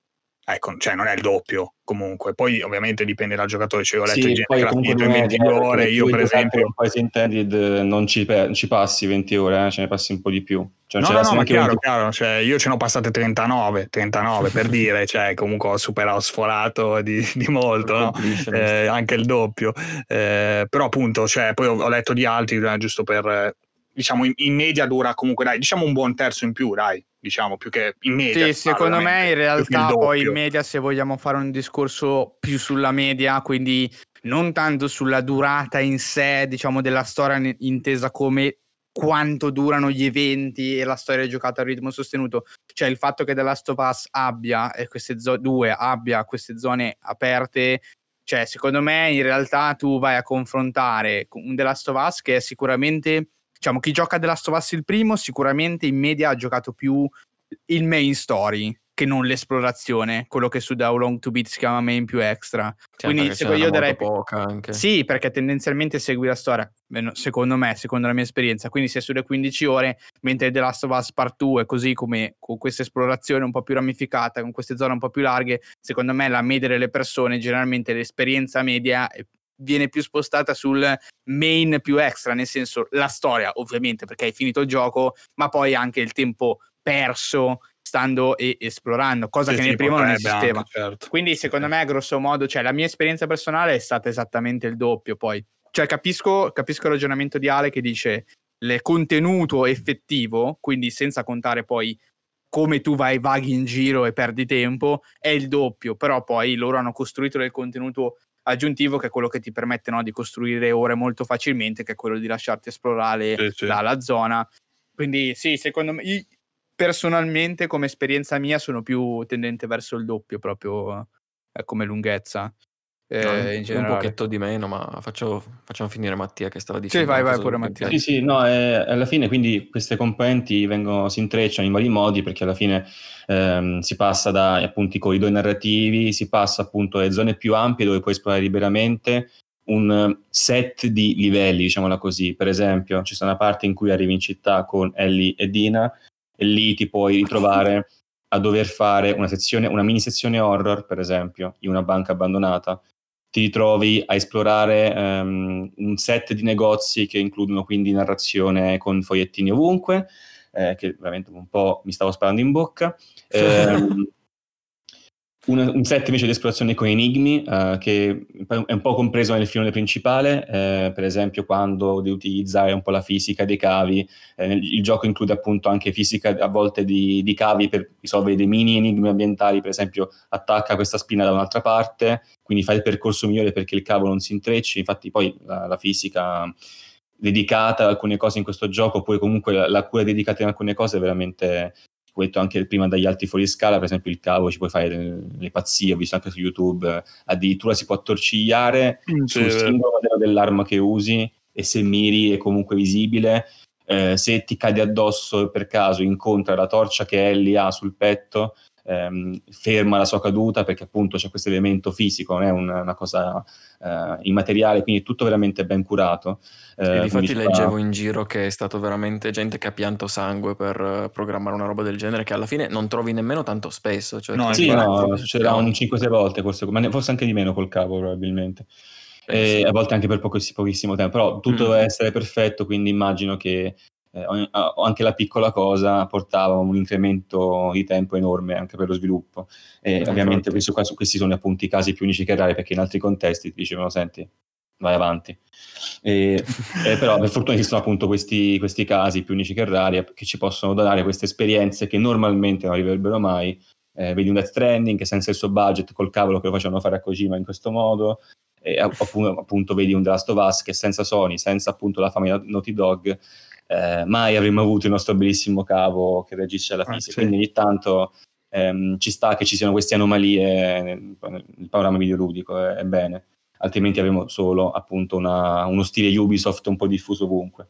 ecco, cioè non è il doppio comunque. Poi ovviamente dipende dal giocatore. Cioè, ho letto Sì, poi che in non è 20 vero, ore. Io, per esempio. un Poison Intended non ci, pe- ci passi 20 ore, eh, ce ne passi un po' di più. Cioè, No, no, no, ma chiaro, 20 chiaro, cioè, io ce ne ho passate 39, 39 per dire, cioè comunque ho superato, ho sforato di, di molto, no? Eh, anche il doppio. Eh, però appunto, cioè, poi ho, ho letto di altri, eh, giusto per, eh, diciamo, in, in media dura comunque, dai, diciamo un buon terzo in più, dai, diciamo, più che in media. Sì, secondo me in realtà poi in media se vogliamo fare un discorso più sulla media, quindi non tanto sulla durata in sé, diciamo, della storia intesa come quanto durano gli eventi e la storia giocata a ritmo sostenuto, cioè il fatto che The Last of Us abbia e queste zo- due abbia queste zone aperte, cioè secondo me in realtà tu vai a confrontare un The Last of Us che è sicuramente, diciamo, chi gioca The Last of Us il primo sicuramente in media ha giocato più il main story che non l'esplorazione, quello che su da How Long to Beat si chiama main più extra. Cioè, Quindi se n'era io darei poca anche. Sì, perché tendenzialmente segui la storia, almeno secondo me, secondo la mia esperienza, quindi sei sulle 15 ore, mentre The Last of Us Part 2 così come con questa esplorazione un po' più ramificata, con queste zone un po' più larghe, secondo me la media delle persone, generalmente l'esperienza media eh, viene più spostata sul main più extra, nel senso la storia ovviamente perché hai finito il gioco, ma poi anche il tempo perso stando e esplorando, cosa Sì, che sì, nel primo non esisteva. anche, certo. Quindi secondo me, grosso modo, cioè la mia esperienza personale è stata esattamente il doppio. Poi, cioè, capisco, capisco il ragionamento di Ale che dice il contenuto effettivo, quindi senza contare poi come tu vai vaghi in giro e perdi tempo, è il doppio. Però poi loro hanno costruito del contenuto aggiuntivo che è quello che ti permette no, di costruire ore molto facilmente, che è quello di lasciarti esplorare Sì, sì. la, la zona. Quindi sì, secondo me, personalmente come esperienza mia sono più tendente verso il doppio proprio eh, come lunghezza. Eh, No, un- pochetto di meno, ma faccio- facciamo finire Mattia che stava dicendo. vai, una vai cosa pure, Mattia. Sì, sì, no, eh, alla fine quindi queste componenti vengono, si intrecciano in vari modi perché alla fine ehm, si passa da appunto i corridoi narrativi, si passa appunto alle zone più ampie dove puoi esplorare liberamente un set di livelli, diciamola così. Per esempio, ci sono una parte in cui arrivi in città con Ellie e Dina e lì ti puoi ritrovare a dover fare una sezione, una mini sezione horror, per esempio, in una banca abbandonata ti ritrovi a esplorare ehm, un set di negozi che includono quindi narrazione con fogliettini ovunque, eh, che veramente un po' mi stavo sparando in bocca. Ehm, un, un set invece di esplorazione con enigmi eh, che è un po' compreso nel filone principale, eh, per esempio quando devi utilizzare un po' la fisica dei cavi, eh, il gioco include appunto anche fisica a volte di, di cavi per risolvere dei mini enigmi ambientali, per esempio attacca questa spina da un'altra parte, quindi fai il percorso migliore perché il cavo non si intrecci, infatti poi la, la fisica dedicata ad alcune cose in questo gioco, oppure comunque la, la cura dedicata in alcune cose è veramente detto anche prima dagli alti fuori scala, per esempio il cavo ci puoi fare le, pazzie, ho visto anche su YouTube, eh, addirittura si può attorcigliare Mm, sul singolo modello dell'arma che usi e se miri è comunque visibile. Eh, se ti cade addosso per caso incontra la torcia che Ellie ha sul petto, ehm, ferma la sua caduta perché appunto c'è questo elemento fisico, non è una, una cosa eh, immateriale, quindi è tutto veramente ben curato. E Eh, difatti quindi leggevo in giro che è stato veramente gente che ha pianto sangue per eh, programmare una roba del genere che alla fine non trovi nemmeno tanto spesso. Cioè No, Sì, infatti. no, succederà un 5-6 volte, forse, ma ne- forse anche di meno col cavo probabilmente. Eh, E sì. a volte anche per pochi- pochissimo tempo, però tutto Mm. deve essere perfetto, quindi immagino che eh, a- anche la piccola cosa portava un incremento di tempo enorme anche per lo sviluppo. E Eh, ovviamente questo qua- questi sono appunto i casi più unici che rari, perché in altri contesti ti dicevano, senti, vai avanti. E, eh, però per fortuna esistono appunto questi, questi casi più unici che rari che ci possono dare queste esperienze che normalmente non arriverebbero mai. Eh, vedi un Death Stranding che senza il suo budget col cavolo che lo facevano fare a Kojima in questo modo e app- appunto, appunto vedi un The Last of Us che senza Sony, senza appunto la famiglia Naughty Dog eh, mai avremmo avuto il nostro bellissimo cavo che reagisce alla Ah, fisica sì. quindi ogni tanto ehm, ci sta che ci siano queste anomalie nel, nel panorama videoludico è, è bene altrimenti avremo solo appunto una- uno stile Ubisoft un po' diffuso ovunque.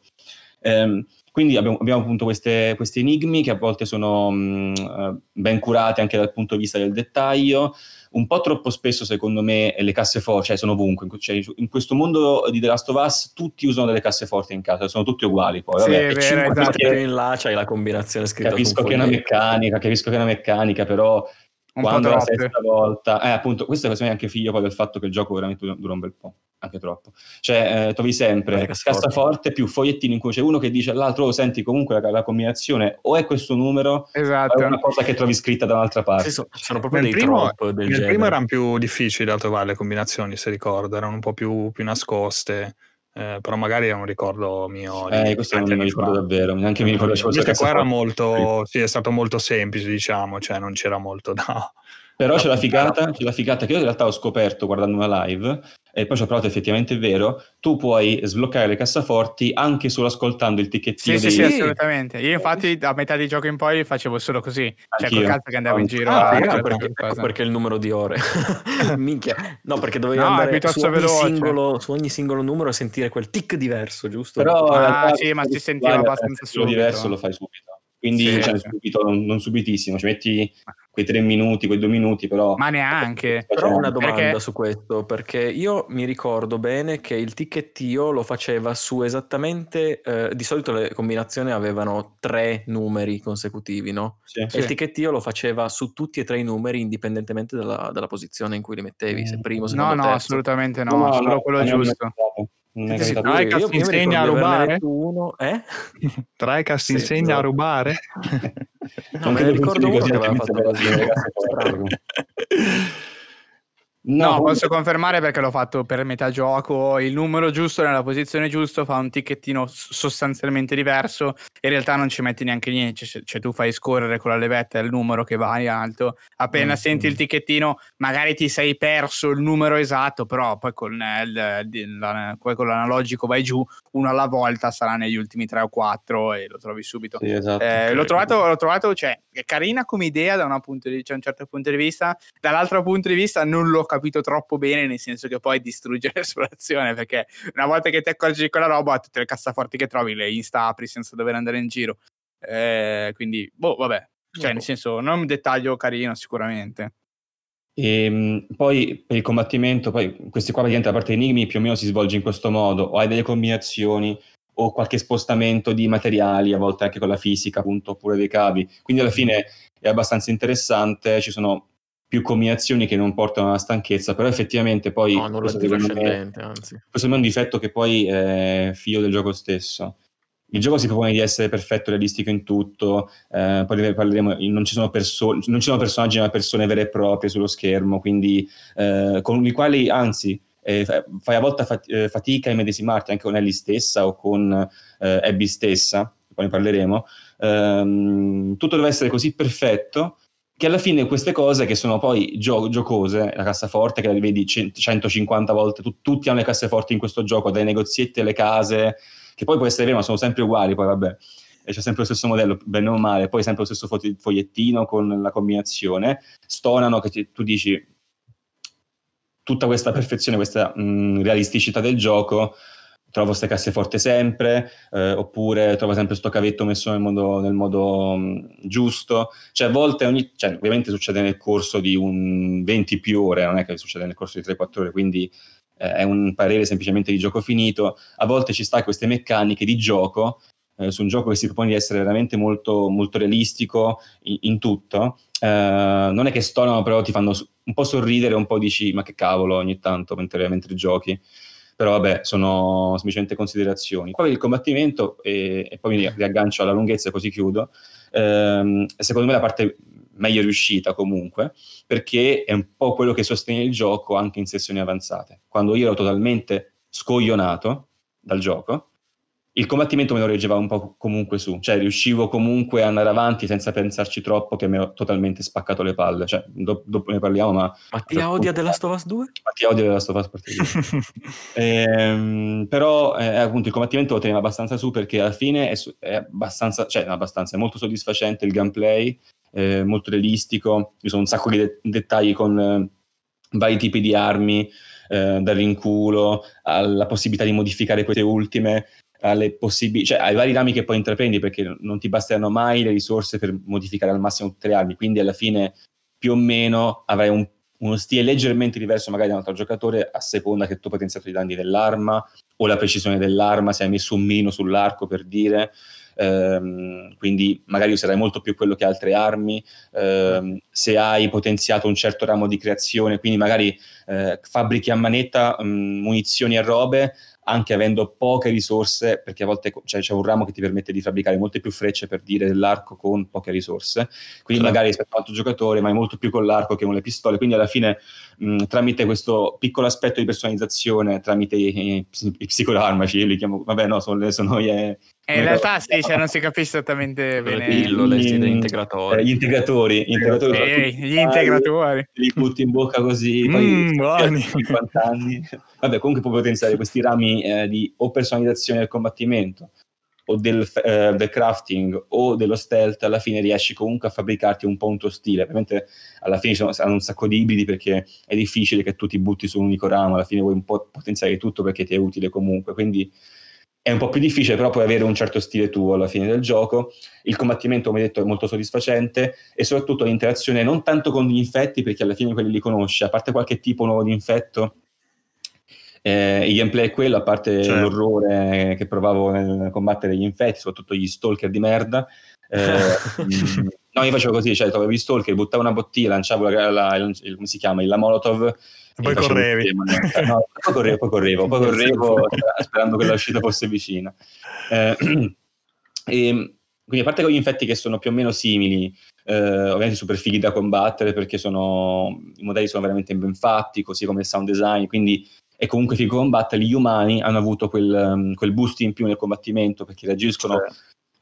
Ehm, quindi abbiamo, abbiamo appunto queste, questi enigmi che a volte sono mh, eh, ben curati anche dal punto di vista del dettaglio, un po' troppo spesso secondo me le casse forti, cioè sono ovunque, cioè, in questo mondo di The Last of Us tutti usano delle casse forti in casa, sono tutti uguali poi. Sì, vabbè. è E vero, cinque esatto. in là c'hai la combinazione scritta Capisco che è un una meccanica, capisco che è una meccanica, però Un quando è la sesta volta, eh, appunto, questo è anche figlio poi del fatto che il gioco veramente dura un bel po', anche troppo. Cioè, eh, trovi sempre cassaforte più fogliettini in cui c'è uno che dice all'altro, oh, senti, comunque la, la combinazione o è questo numero o è Esatto. una cosa che trovi scritta da un'altra parte. Sì, so- sono proprio Nel dei primo, del nel genere. primo erano più difficili da trovare le combinazioni, se ricordo, erano un po' più, più nascoste, eh, però magari è un ricordo mio. Eh, questo non mi ricordo fa. davvero, neanche mi ricordo. questa qua era molto, sì, è stato molto semplice, diciamo, cioè non c'era molto da... Però da c'è la figata, c'è la figata che io in realtà ho scoperto guardando una live e poi ci ho provato effettivamente è vero, tu puoi sbloccare le cassaforti anche solo ascoltando il ticchettino Sì, sì, dei... sì, assolutamente. Io infatti a metà di gioco in poi facevo solo così. Cioè, Anch'io. col cazzo che andavo in giro Ah, a ecco perché, ecco perché il numero di ore. Minchia. No, perché dovevi No, andare su ogni, veloce. singolo, su ogni singolo numero e sentire quel tic diverso, giusto? Però Ah, realtà, sì, ma si ti sentiva abbastanza subito. diverso lo fai subito. Quindi Sì, cioè, sì. subito, non, non subitissimo, ci metti quei tre minuti, quei due minuti, però... Ma neanche. Però una domanda Perché- su questo, perché io mi ricordo bene che il ticchettio lo faceva su esattamente, eh, di solito le combinazioni avevano tre numeri consecutivi, no? Sì. E il ticchettio lo faceva su tutti e tre i numeri indipendentemente dalla, dalla posizione in cui li mettevi, se primo, No, secondo, no, terzo. assolutamente no, solo quello non è mai giusto. Non è Sì, mi insegna a rubare? Uno, eh? Tricast Sì, insegna a esatto. rubare? No, me ne ricordo uno che aveva fatto così. Strano. No, comunque- posso confermare perché l'ho fatto per metà gioco. Il numero giusto nella posizione giusta fa un ticchettino sostanzialmente diverso. In realtà non ci metti neanche niente. Cioè, cioè, tu fai scorrere con la levetta il numero che va in alto. Appena Mm, senti mm. il ticchettino, magari ti sei perso il numero esatto, però poi con, eh, il- la- poi con l'analogico vai giù, uno alla volta sarà negli ultimi tre o quattro e lo trovi subito. Sì, esatto. Eh, l'ho trovato, l'ho trovato, cioè, è carina come idea da, punto di- cioè, un certo punto di vista, dall'altro punto di vista non l'ho capito troppo bene, nel senso che poi distrugge l'esplorazione, perché una volta che ti accorgi di quella roba, tutte le cassaforti che trovi le insta apri senza dover andare in giro. Eh, quindi, boh, vabbè, cioè, nel senso, non è un dettaglio carino sicuramente. E mh, poi per il combattimento, poi questi qua praticamente la parte enigmi più o meno si svolge in questo modo, o hai delle combinazioni o qualche spostamento di materiali, a volte anche con la fisica, appunto, oppure dei cavi. Quindi alla fine è abbastanza interessante, ci sono più combinazioni che non portano alla stanchezza, però effettivamente poi No, questo di secondo me- anzi. questo è un difetto che poi è figlio del gioco stesso. il gioco si propone di essere perfetto, realistico in tutto, eh, poi ne parleremo, non ci, sono perso- non ci sono personaggi ma persone vere e proprie sullo schermo, quindi eh, con i quali anzi eh, fa- fai a volte fat- eh, fatica a immedesimarti anche con Ellie stessa o con eh, Abby stessa, poi ne parleremo, Ehm, tutto deve essere così perfetto che alla fine queste cose che sono poi gio- giocose, la cassaforte che la vedi c- 150 volte, tu- tutti hanno le casseforti in questo gioco, dai negozietti alle case, che poi può essere vero, ma sono sempre uguali, poi vabbè, e c'è sempre lo stesso modello, bene o male, poi sempre lo stesso fo- fogliettino con la combinazione, stonano che ti- tu dici tutta questa perfezione, questa mh, realisticità del gioco, trovo queste casseforti sempre, eh, oppure trovo sempre sto cavetto messo nel modo, nel modo mh, giusto, cioè a volte, ogni, cioè, ovviamente succede nel corso di un 20 più ore, non è che succede nel corso di 3-4 ore, quindi eh, è un parere semplicemente di gioco finito, a volte ci sta queste meccaniche di gioco eh, su un gioco che si propone di essere veramente molto, molto realistico in, in tutto, eh, non è che stonano, però ti fanno un po' sorridere, un po' dici ma che cavolo ogni tanto mentre, mentre giochi. Però vabbè, sono semplicemente considerazioni. Poi il combattimento, e, e poi mi riaggancio alla lunghezza così chiudo, ehm, secondo me la parte meglio riuscita comunque, perché è un po' quello che sostiene il gioco anche in sessioni avanzate. Quando io ero totalmente scoglionato dal gioco, il combattimento me lo reggeva un po' comunque su, cioè riuscivo comunque ad andare avanti senza pensarci troppo che mi ho totalmente spaccato le palle, cioè do- dopo ne parliamo ma Mattia odia of Us 2? Mattia odia della Us Part due. Ehm, però eh, appunto il combattimento lo teneva abbastanza su perché alla fine è, su- è abbastanza, cioè abbastanza, è molto soddisfacente il gameplay, eh, molto realistico, ci sono un sacco di de- dettagli con eh, vari tipi di armi, eh, dal rinculo alla possibilità di modificare queste ultime, alle possibili- cioè ai vari rami che poi intraprendi perché non ti basteranno mai le risorse per modificare al massimo tutte le armi, quindi alla fine più o meno avrai un- uno stile leggermente diverso magari da un altro giocatore a seconda che tu potenziato i danni dell'arma o la precisione dell'arma, se hai messo un mino sull'arco per dire, ehm, quindi magari userai molto più quello che altre armi, ehm, se hai potenziato un certo ramo di creazione, quindi magari eh, fabbrichi a manetta mh, munizioni e robe, anche avendo poche risorse, perché a volte cioè, c'è un ramo che ti permette di fabbricare molte più frecce per dire dell'arco con poche risorse, quindi Certo. magari rispetto a un altro giocatore vai molto più con l'arco che con le pistole, quindi alla fine mh, tramite questo piccolo aspetto di personalizzazione, tramite i, i, i psicofarmaci, li chiamo, vabbè no, sono, le- sono E in realtà sì, cioè, non si capisce esattamente Le bene. pillole, sì, degli eh, integratori. gli integratori, gli integratori Ehi, sono gli integratori. li butti in bocca così, Mm, poi buoni. 50 anni. Vabbè, comunque puoi potenziare questi rami eh, di o personalizzazione del combattimento o del, eh, del crafting o dello stealth, alla fine riesci comunque a fabbricarti un po' un tuo stile. Ovviamente alla fine sono, saranno un sacco di ibridi perché è difficile che tu ti butti su un unico ramo, alla fine vuoi un po' potenziare tutto perché ti è utile comunque, quindi è un po' più difficile, però puoi avere un certo stile tuo alla fine del gioco. Il combattimento, come detto, è molto soddisfacente e soprattutto l'interazione non tanto con gli infetti, perché alla fine quelli li conosci, a parte qualche tipo nuovo di infetto. Eh, il gameplay è quello, a parte Certo. l'orrore che provavo nel combattere gli infetti, soprattutto gli stalker di merda. Eh, mm, no, io facevo così, cioè trovavi stalker, buttavo una bottiglia, lanciavo la, la- il- il- come si chiama, il- la molotov E poi correvi. tema. No, poi correvo, poi correvo, poi correvo sperando che l'uscita fosse vicina. Eh, e, quindi a parte con gli infetti che sono più o meno simili, eh, ovviamente super fighi da combattere perché sono, i modelli sono veramente ben fatti, così come il sound design, quindi è comunque figo combattere. Gli umani hanno avuto quel, quel boost in più nel combattimento perché reagiscono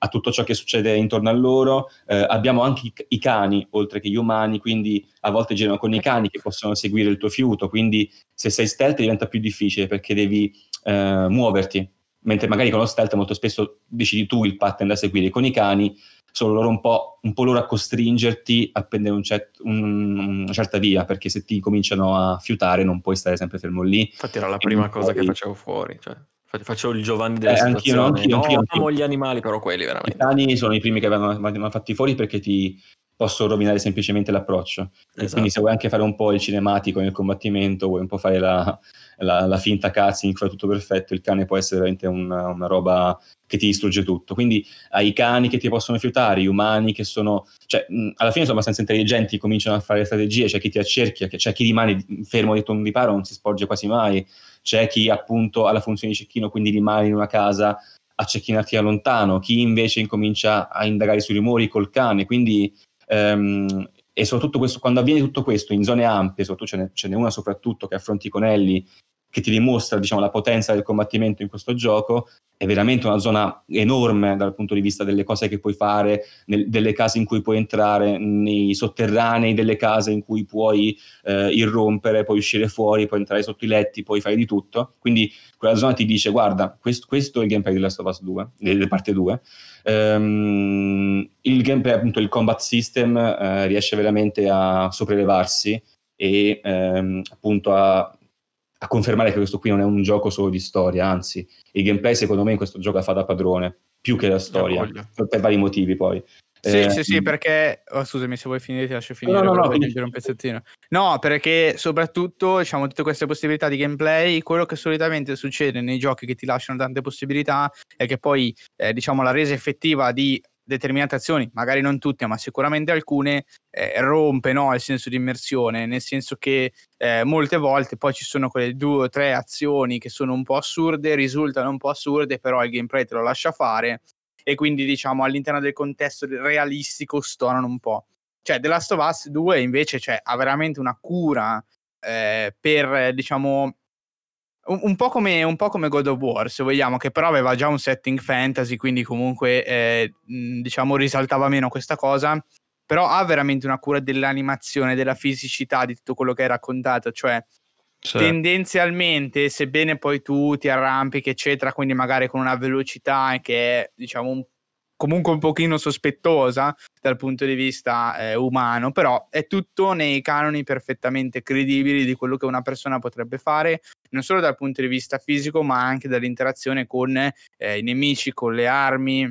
a tutto ciò che succede intorno a loro. Eh, abbiamo anche i, i cani, oltre che gli umani, quindi a volte girano con i cani che possono seguire il tuo fiuto, quindi se sei stealth diventa più difficile perché devi eh, muoverti, mentre magari con lo stealth molto spesso decidi tu il pattern da seguire, con i cani sono loro un po', un po' loro a costringerti a prendere un cet- un- una certa via, perché se ti cominciano a fiutare non puoi stare sempre fermo lì. Infatti era la prima cosa che puoi- facevo fuori. Cioè, fa- facevo il Giovanni della Eh, anch'io, no, anch'io, anch'io. amo gli animali, però quelli I veramente. cani sono i primi che vengono fatti fuori perché ti possono rovinare semplicemente l'approccio. Esatto. Quindi se vuoi anche fare un po' il cinematico nel combattimento, vuoi un po' fare la, la, la finta cutscene, fa tutto perfetto, il cane può essere veramente una, una roba che ti distrugge tutto. Quindi hai i cani che ti possono fiutare, gli umani che sono... Cioè, mh, alla fine sono abbastanza intelligenti, cominciano a fare strategie, c'è chi ti accerchia, c'è chi rimane fermo dietro un riparo, non si sporge quasi mai, c'è chi appunto ha la funzione di cecchino, quindi rimane in una casa a cecchinarti da lontano, chi invece incomincia a indagare sui rumori col cane, quindi ehm, e soprattutto questo, quando avviene tutto questo in zone ampie, soprattutto ce n'è, ce n'è una soprattutto che affronti con Ellie, che ti dimostra diciamo, la potenza del combattimento in questo gioco, è veramente una zona enorme dal punto di vista delle cose che puoi fare, nel, delle case in cui puoi entrare, nei sotterranei delle case in cui puoi eh, irrompere, puoi uscire fuori, puoi entrare sotto i letti, puoi fare di tutto. Quindi quella zona ti dice, guarda, questo, questo è il gameplay di Last of Us 2, delle parte 2. Um, il gameplay, appunto, il combat system eh, riesce veramente a sopraelevarsi e ehm, appunto a a confermare che questo qui non è un gioco solo di storia, anzi, il gameplay secondo me in questo gioco fa da padrone, più che la storia, per, vari motivi poi. Sì, Eh, sì, sì, perché... Oh, scusami, se vuoi finire ti lascio finire. no, no, no, aggiungere un pezzettino. No, perché soprattutto, diciamo, tutte queste possibilità di gameplay, quello che solitamente succede nei giochi che ti lasciano tante possibilità è che poi, eh, diciamo, la resa effettiva di determinate azioni, magari non tutte, ma sicuramente alcune, eh, rompe no, il senso di immersione, nel senso che eh, molte volte poi ci sono quelle due o tre azioni che sono un po' assurde, risultano un po' assurde, però il gameplay te lo lascia fare e quindi diciamo all'interno del contesto realistico stonano un po'. Cioè The Last of Us 2 invece cioè, ha veramente una cura eh, per diciamo un, un po come, un po' come God of War, se vogliamo, che però aveva già un setting fantasy, quindi comunque eh, diciamo risaltava meno questa cosa. Però ha veramente una cura dell'animazione, della fisicità di tutto quello che hai raccontato. Cioè, tendenzialmente, sebbene poi tu ti arrampichi, eccetera, quindi magari con una velocità che è, diciamo, un- comunque un pochino sospettosa dal punto di vista eh, umano, però è tutto nei canoni perfettamente credibili di quello che una persona potrebbe fare, non solo dal punto di vista fisico, ma anche dall'interazione con eh, i nemici, con le armi,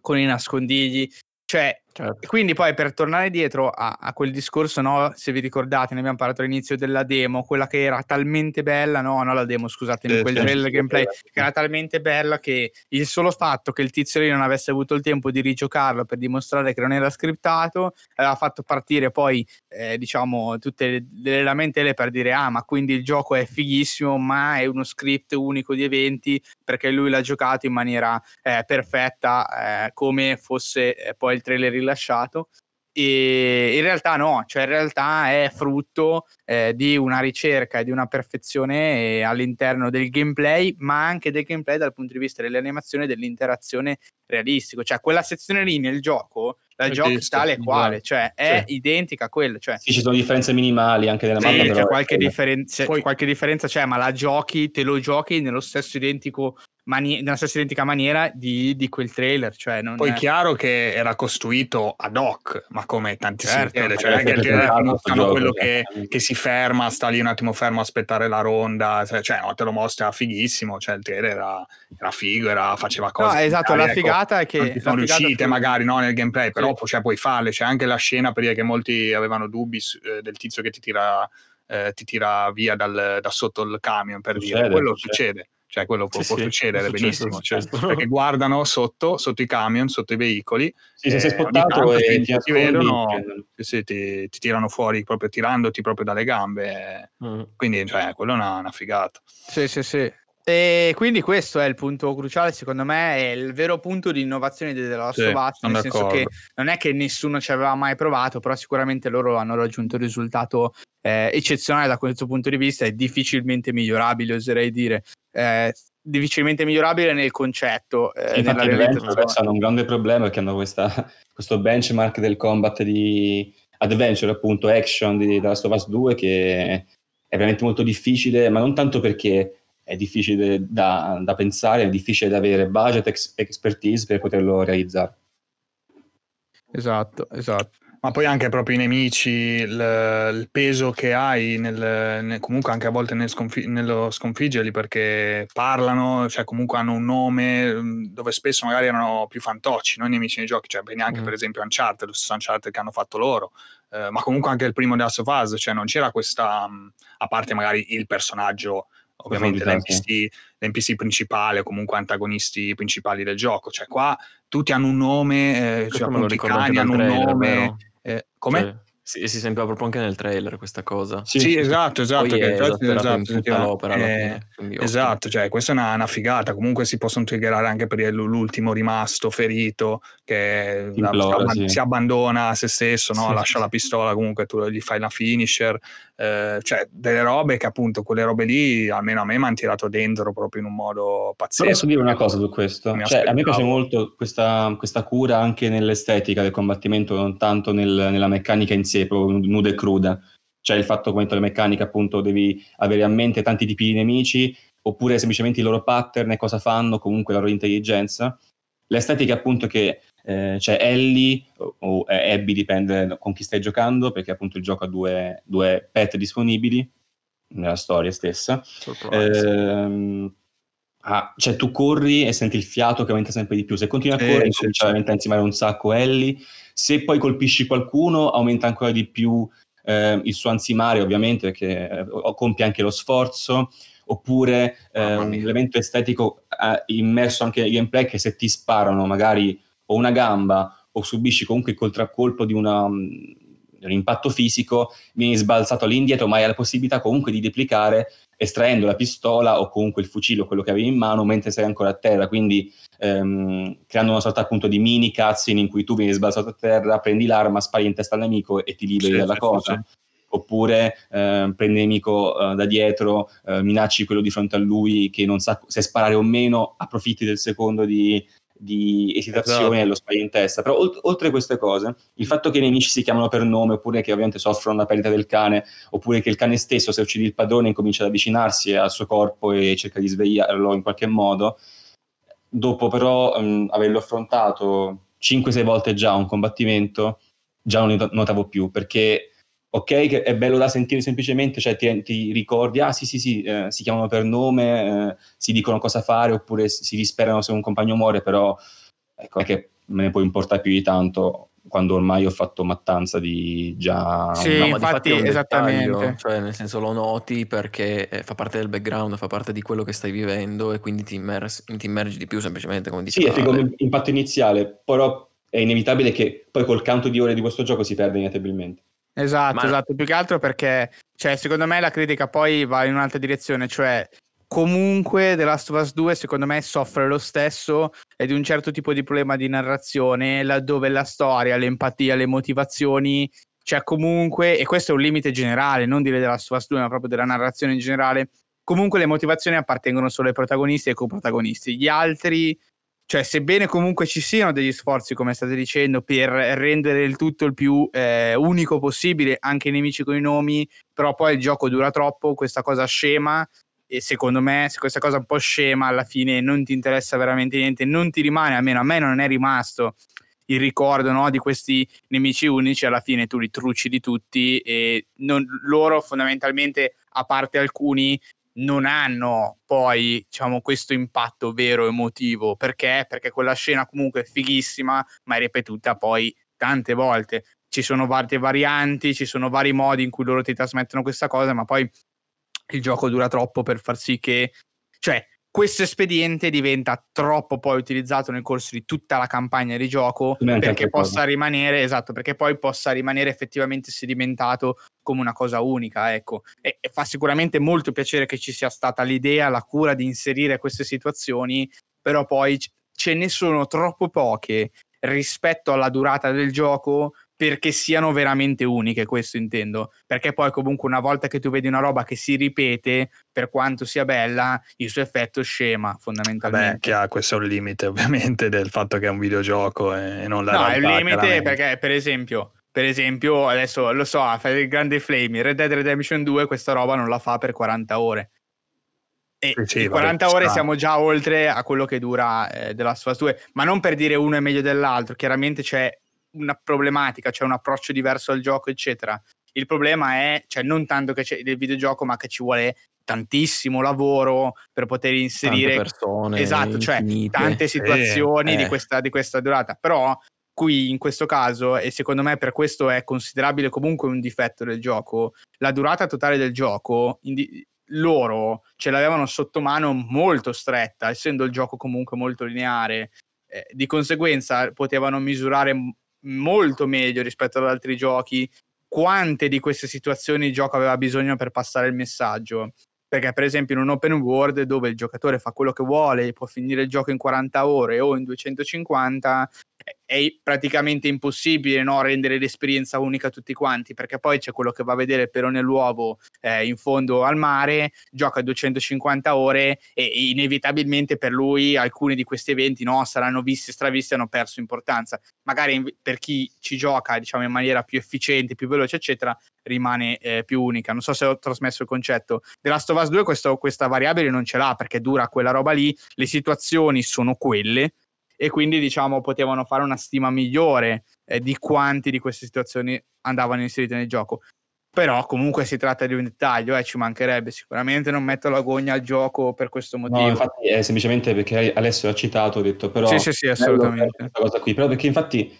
con i nascondigli. Cioè, Certo. quindi poi per tornare dietro a, a quel discorso, no, se vi ricordate, ne abbiamo parlato all'inizio della demo, quella che era talmente bella, no, no la demo, scusatemi, Sì, quel sì, trailer sì, gameplay, sì. che era talmente bella che il solo fatto che il tizio lì non avesse avuto il tempo di rigiocarlo per dimostrare che non era scriptato, aveva fatto partire poi, eh, diciamo, tutte le, le lamentele per dire, ah, ma quindi il gioco è fighissimo, ma è uno script unico di eventi, perché lui l'ha giocato in maniera eh, perfetta, eh, come fosse eh, poi il trailer rilasciato. E in realtà no, cioè in realtà è frutto eh, di una ricerca e di una perfezione eh, all'interno del gameplay, ma anche del gameplay dal punto di vista delle animazioni e dell'interazione realistico. Cioè quella sezione lì nel gioco la giochi tale e quale, cioè è Sì. identica a quella. Cioè, Sì, ci sono differenze minimali anche nella sì, mappa, c'è qualche, eh, differenza, Poi- qualche differenza c'è, ma la giochi, te lo giochi nello stesso identico mani- nella stessa identica maniera di, di quel trailer. Cioè non Poi è- chiaro che era costruito ad hoc, ma come tantissimi Certo, trailer, cioè non è che è il trailer mostrano quello che, che si ferma, sta lì un attimo fermo a aspettare la ronda, cioè, no, te lo mostra fighissimo, cioè il trailer era, era figo, era- faceva cose. No, esatto, la ecco, figata è che sono riuscite magari no, nel gameplay, però Sì. cioè, puoi farle, c'è anche la scena per dire che molti avevano dubbi eh, del tizio che ti tira, eh, ti tira via dal- da sotto il camion, per dire, Succede, quello succede. succede. Cioè, quello può, Sì, può sì, succedere è successo, benissimo. è cioè, perché guardano sotto, sotto i camion, sotto i veicoli, Sì, se sei eh, spottato e ti, ti vedono, sì, ti, ti tirano fuori proprio tirandoti proprio dalle gambe. Mm. Quindi, cioè, quello è una, una figata. Sì, sì, sì. E quindi questo è il punto cruciale, secondo me, è il vero punto di innovazione di The Last Sì, of Us, sono nel senso d'accordo. che non è che nessuno ci aveva mai provato, però sicuramente loro hanno raggiunto un risultato eh, eccezionale da questo punto di vista e difficilmente migliorabile, oserei dire. Eh, difficilmente migliorabile nel concetto, eh, infatti Adventure realizzazione. adesso hanno un grande problema perché hanno questa- questo benchmark del combat di Adventure, appunto, action di The Last of Us 2 che è veramente molto difficile, ma non tanto perché è difficile da, da pensare, è difficile da avere budget e expertise per poterlo realizzare. Esatto, esatto. Ma poi anche proprio i nemici, il, il peso che hai, nel, nel- comunque anche a volte nel sconfi- nello sconfiggerli perché parlano, cioè comunque hanno un nome mh, dove spesso magari erano più fantocci, no? i nemici nei giochi, cioè prendi anche Mm. per esempio Uncharted, lo stesso Uncharted che hanno fatto loro, eh, ma comunque anche il primo The Last of Us, cioè non c'era questa, mh, a parte magari il personaggio, ovviamente l'NPC, l'NPC principale o comunque antagonisti principali del gioco, cioè qua tutti hanno un nome, eh, cioè appunto i cani hanno un trailer, nome, vero? Eh, com'è? Cioè, Sì, si sentiva proprio anche nel trailer questa cosa. Sì, Sì, esatto, esatto. Poi che è esatto, alla eh, fine. Esatto, cioè questa è una, una figata. Comunque si possono triggerare anche per l'ultimo rimasto ferito che la- implora, si, sì. si abbandona a se stesso, no? Sì, lascia sì, la pistola, comunque tu gli fai la finisher. eh, cioè delle robe che appunto quelle robe lì almeno a me mi hanno tirato dentro proprio in un modo Però posso pazzesco. dire una cosa su questo. Cioè, a me piace molto questa, questa cura anche nell'estetica del combattimento, non tanto nel- nella meccanica in sé, proprio nuda e cruda. Cioè il fatto come le meccaniche, appunto, devi avere a mente tanti tipi di nemici, oppure semplicemente i loro pattern e cosa fanno, comunque la loro intelligenza. L'estetica, appunto, che eh, c'è Ellie o, o eh, Abby, dipende con chi stai giocando, perché appunto il gioco ha due, due pet disponibili nella storia stessa. Ehm, ah, cioè tu corri e senti il fiato che aumenta sempre di più. Se continui a Sì, correre, sì, comincia veramente a insiemare un sacco Ellie. Se poi colpisci qualcuno, aumenta ancora di più eh, il suo ansimare, ovviamente, perché eh, compie anche lo sforzo. Oppure eh, un elemento estetico immerso anche nel gameplay che se ti sparano magari o una gamba o subisci comunque il contraccolpo di una, mm, di un impatto fisico, vieni sbalzato all'indietro, ma hai la possibilità comunque di replicare estraendo la pistola o comunque il fucile o quello che avevi in mano mentre sei ancora a terra, quindi ehm, creando una sorta appunto di mini cutscene in cui tu vieni sbalzato a terra, prendi l'arma, spari in testa al nemico e ti liberi Sì, dalla sì, cosa. sì, Oppure eh, prendi nemico eh, da dietro, eh, minacci quello di fronte a lui che non sa se sparare o meno, approfitti del secondo di, di esitazione Esatto. e lo spari in testa. Però olt- oltre queste cose, il fatto che i nemici si chiamano per nome, oppure che ovviamente soffrono la perdita del cane, oppure che il cane stesso, se uccidi il padrone, incomincia ad avvicinarsi al suo corpo e cerca di svegliarlo in qualche modo. Dopo però mh, averlo affrontato 5-6 volte già un combattimento, già non ne notavo più, perché ok che è bello da sentire semplicemente, cioè ti, ti ricordi, ah sì sì sì, eh, si chiamano per nome, eh, si dicono cosa fare, oppure si disperano se un compagno muore, però ecco, è che me ne può importare più di tanto quando ormai ho fatto mattanza di già... Sì, No, infatti, difatti è un esattamente. cioè nel senso lo noti perché eh, fa parte del background, fa parte di quello che stai vivendo e quindi ti, immers- ti immergi di più semplicemente come Sì, è figo impatto iniziale, però è inevitabile che poi col canto di ore di questo gioco si perde inevitabilmente. Esatto, Ma- esatto, più che altro perché, cioè, secondo me la critica poi va in un'altra direzione, cioè comunque The Last of Us 2 secondo me soffre lo stesso e di un certo tipo di problema di narrazione, laddove la storia, l'empatia, le motivazioni, cioè comunque, e questo è un limite generale, non dire The Last of Us 2, ma proprio della narrazione in generale, comunque le motivazioni appartengono solo ai protagonisti e ai coprotagonisti, gli altri cioè, sebbene comunque ci siano degli sforzi, come state dicendo, per rendere il tutto il più eh, unico possibile, anche i nemici con i nomi, però poi il gioco dura troppo, questa cosa scema, e secondo me, se questa cosa un po' scema, alla fine non ti interessa veramente niente, non ti rimane, almeno a me non è rimasto il ricordo no, di questi nemici unici, alla fine tu li trucidi tutti e non- loro fondamentalmente, a parte alcuni, non hanno poi diciamo questo impatto vero emotivo. Perché? Perché quella scena comunque è fighissima ma è ripetuta poi tante volte. Ci sono varie varianti ci sono vari modi in cui loro ti trasmettono questa cosa ma poi il gioco dura troppo per far sì che cioè questo espediente diventa troppo poi utilizzato nel corso di tutta la campagna di gioco perché possa cose. rimanere esatto perché poi possa rimanere effettivamente sedimentato come una cosa unica, ecco. E, e fa sicuramente molto piacere che ci sia stata l'idea, la cura di inserire queste situazioni, però poi ce ne sono troppo poche rispetto alla durata del gioco perché siano veramente uniche, questo intendo. Perché poi comunque una volta che tu vedi una roba che si ripete, per quanto sia bella, il suo effetto scema Vabbè, fondamentalmente. chiaro, questo è un limite ovviamente del fatto che è un videogioco e non la No, è realtà, il limite chiaramente. perché, per esempio, per esempio, adesso lo so, il grande flame, Red Dead Redemption 2 questa roba non la fa per 40 ore. E Sì, sì, in vabbè, 40 ci ore sta. siamo già oltre a quello che dura eh, of Us 2, ma non per dire uno è meglio dell'altro, chiaramente c'è una problematica, c'è un approccio diverso al gioco, eccetera. Il problema è, cioè, non tanto che c'è del videogioco, ma che ci vuole tantissimo lavoro per poter Tante inserire persone esatto, cioè tante situazioni di, eh. questa, di questa durata. Però qui in questo caso, e secondo me per questo è considerabile comunque un difetto del gioco, la durata totale del gioco, indi- loro ce l'avevano sotto mano molto stretta, essendo il gioco comunque molto lineare. Eh, di conseguenza potevano misurare molto meglio rispetto ad altri giochi quante di queste situazioni il gioco aveva bisogno per passare il messaggio. Perché, per esempio, in un open world dove il giocatore fa quello che vuole, può finire il gioco in 40 ore o in 250, è praticamente impossibile no, rendere l'esperienza unica a tutti quanti, perché poi c'è quello che va a vedere il perone all'uovo eh, in fondo al mare, gioca 250 ore e inevitabilmente per lui alcuni di questi eventi no, saranno visti e stravisti hanno perso importanza. Magari per chi ci gioca diciamo, in maniera più efficiente, più veloce, eccetera, rimane eh, più unica. Non so se ho trasmesso il concetto. The Last of Us 2 questo, questa variabile non ce l'ha perché dura quella roba lì, le situazioni sono quelle e quindi diciamo potevano fare una stima migliore eh, di quanti di queste situazioni andavano inserite nel gioco. Però comunque si tratta di un dettaglio, eh, ci mancherebbe. Sicuramente non metto la gogna al gioco per questo motivo. No, infatti è semplicemente perché Alessio ha citato, ho detto però... Sì, sì, sì, assolutamente. Questa cosa qui, però perché infatti,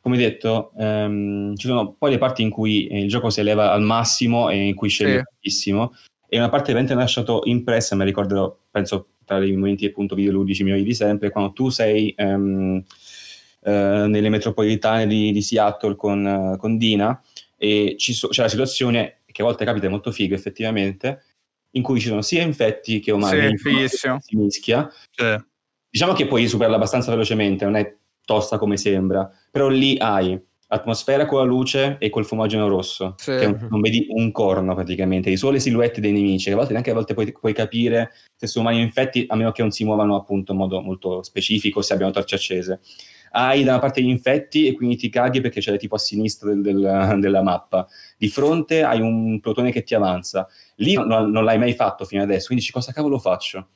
come detto, ehm, ci sono poi le parti in cui il gioco si eleva al massimo e in cui scende Sì. tantissimo e una parte veramente mi ha lasciato impressa, mi ricorderò, penso, tra i momenti appunto videoludici migliori di sempre, quando tu sei ehm, eh, nelle metropolitane di, di Seattle con, eh, con Dina e ci so- c'è la situazione che a volte capita molto figo effettivamente, in cui ci sono sia infetti che umani, Sì, si mischia. Cioè, Diciamo che puoi superarla abbastanza velocemente, non è tosta come sembra, però lì hai atmosfera con la luce e col fumogeno rosso, Sì. che non vedi un corno praticamente, di sole silhouette dei nemici, che a volte neanche a volte puoi, puoi capire se sono umani o infetti, a meno che non si muovano appunto in modo molto specifico, se abbiano torce accese. Hai da una parte gli infetti e quindi ti caghi perché c'è tipo a sinistra del- del- della mappa. Di fronte hai un plotone che ti avanza. Lì non, non l'hai mai fatto fino adesso, quindi dici cosa cavolo faccio?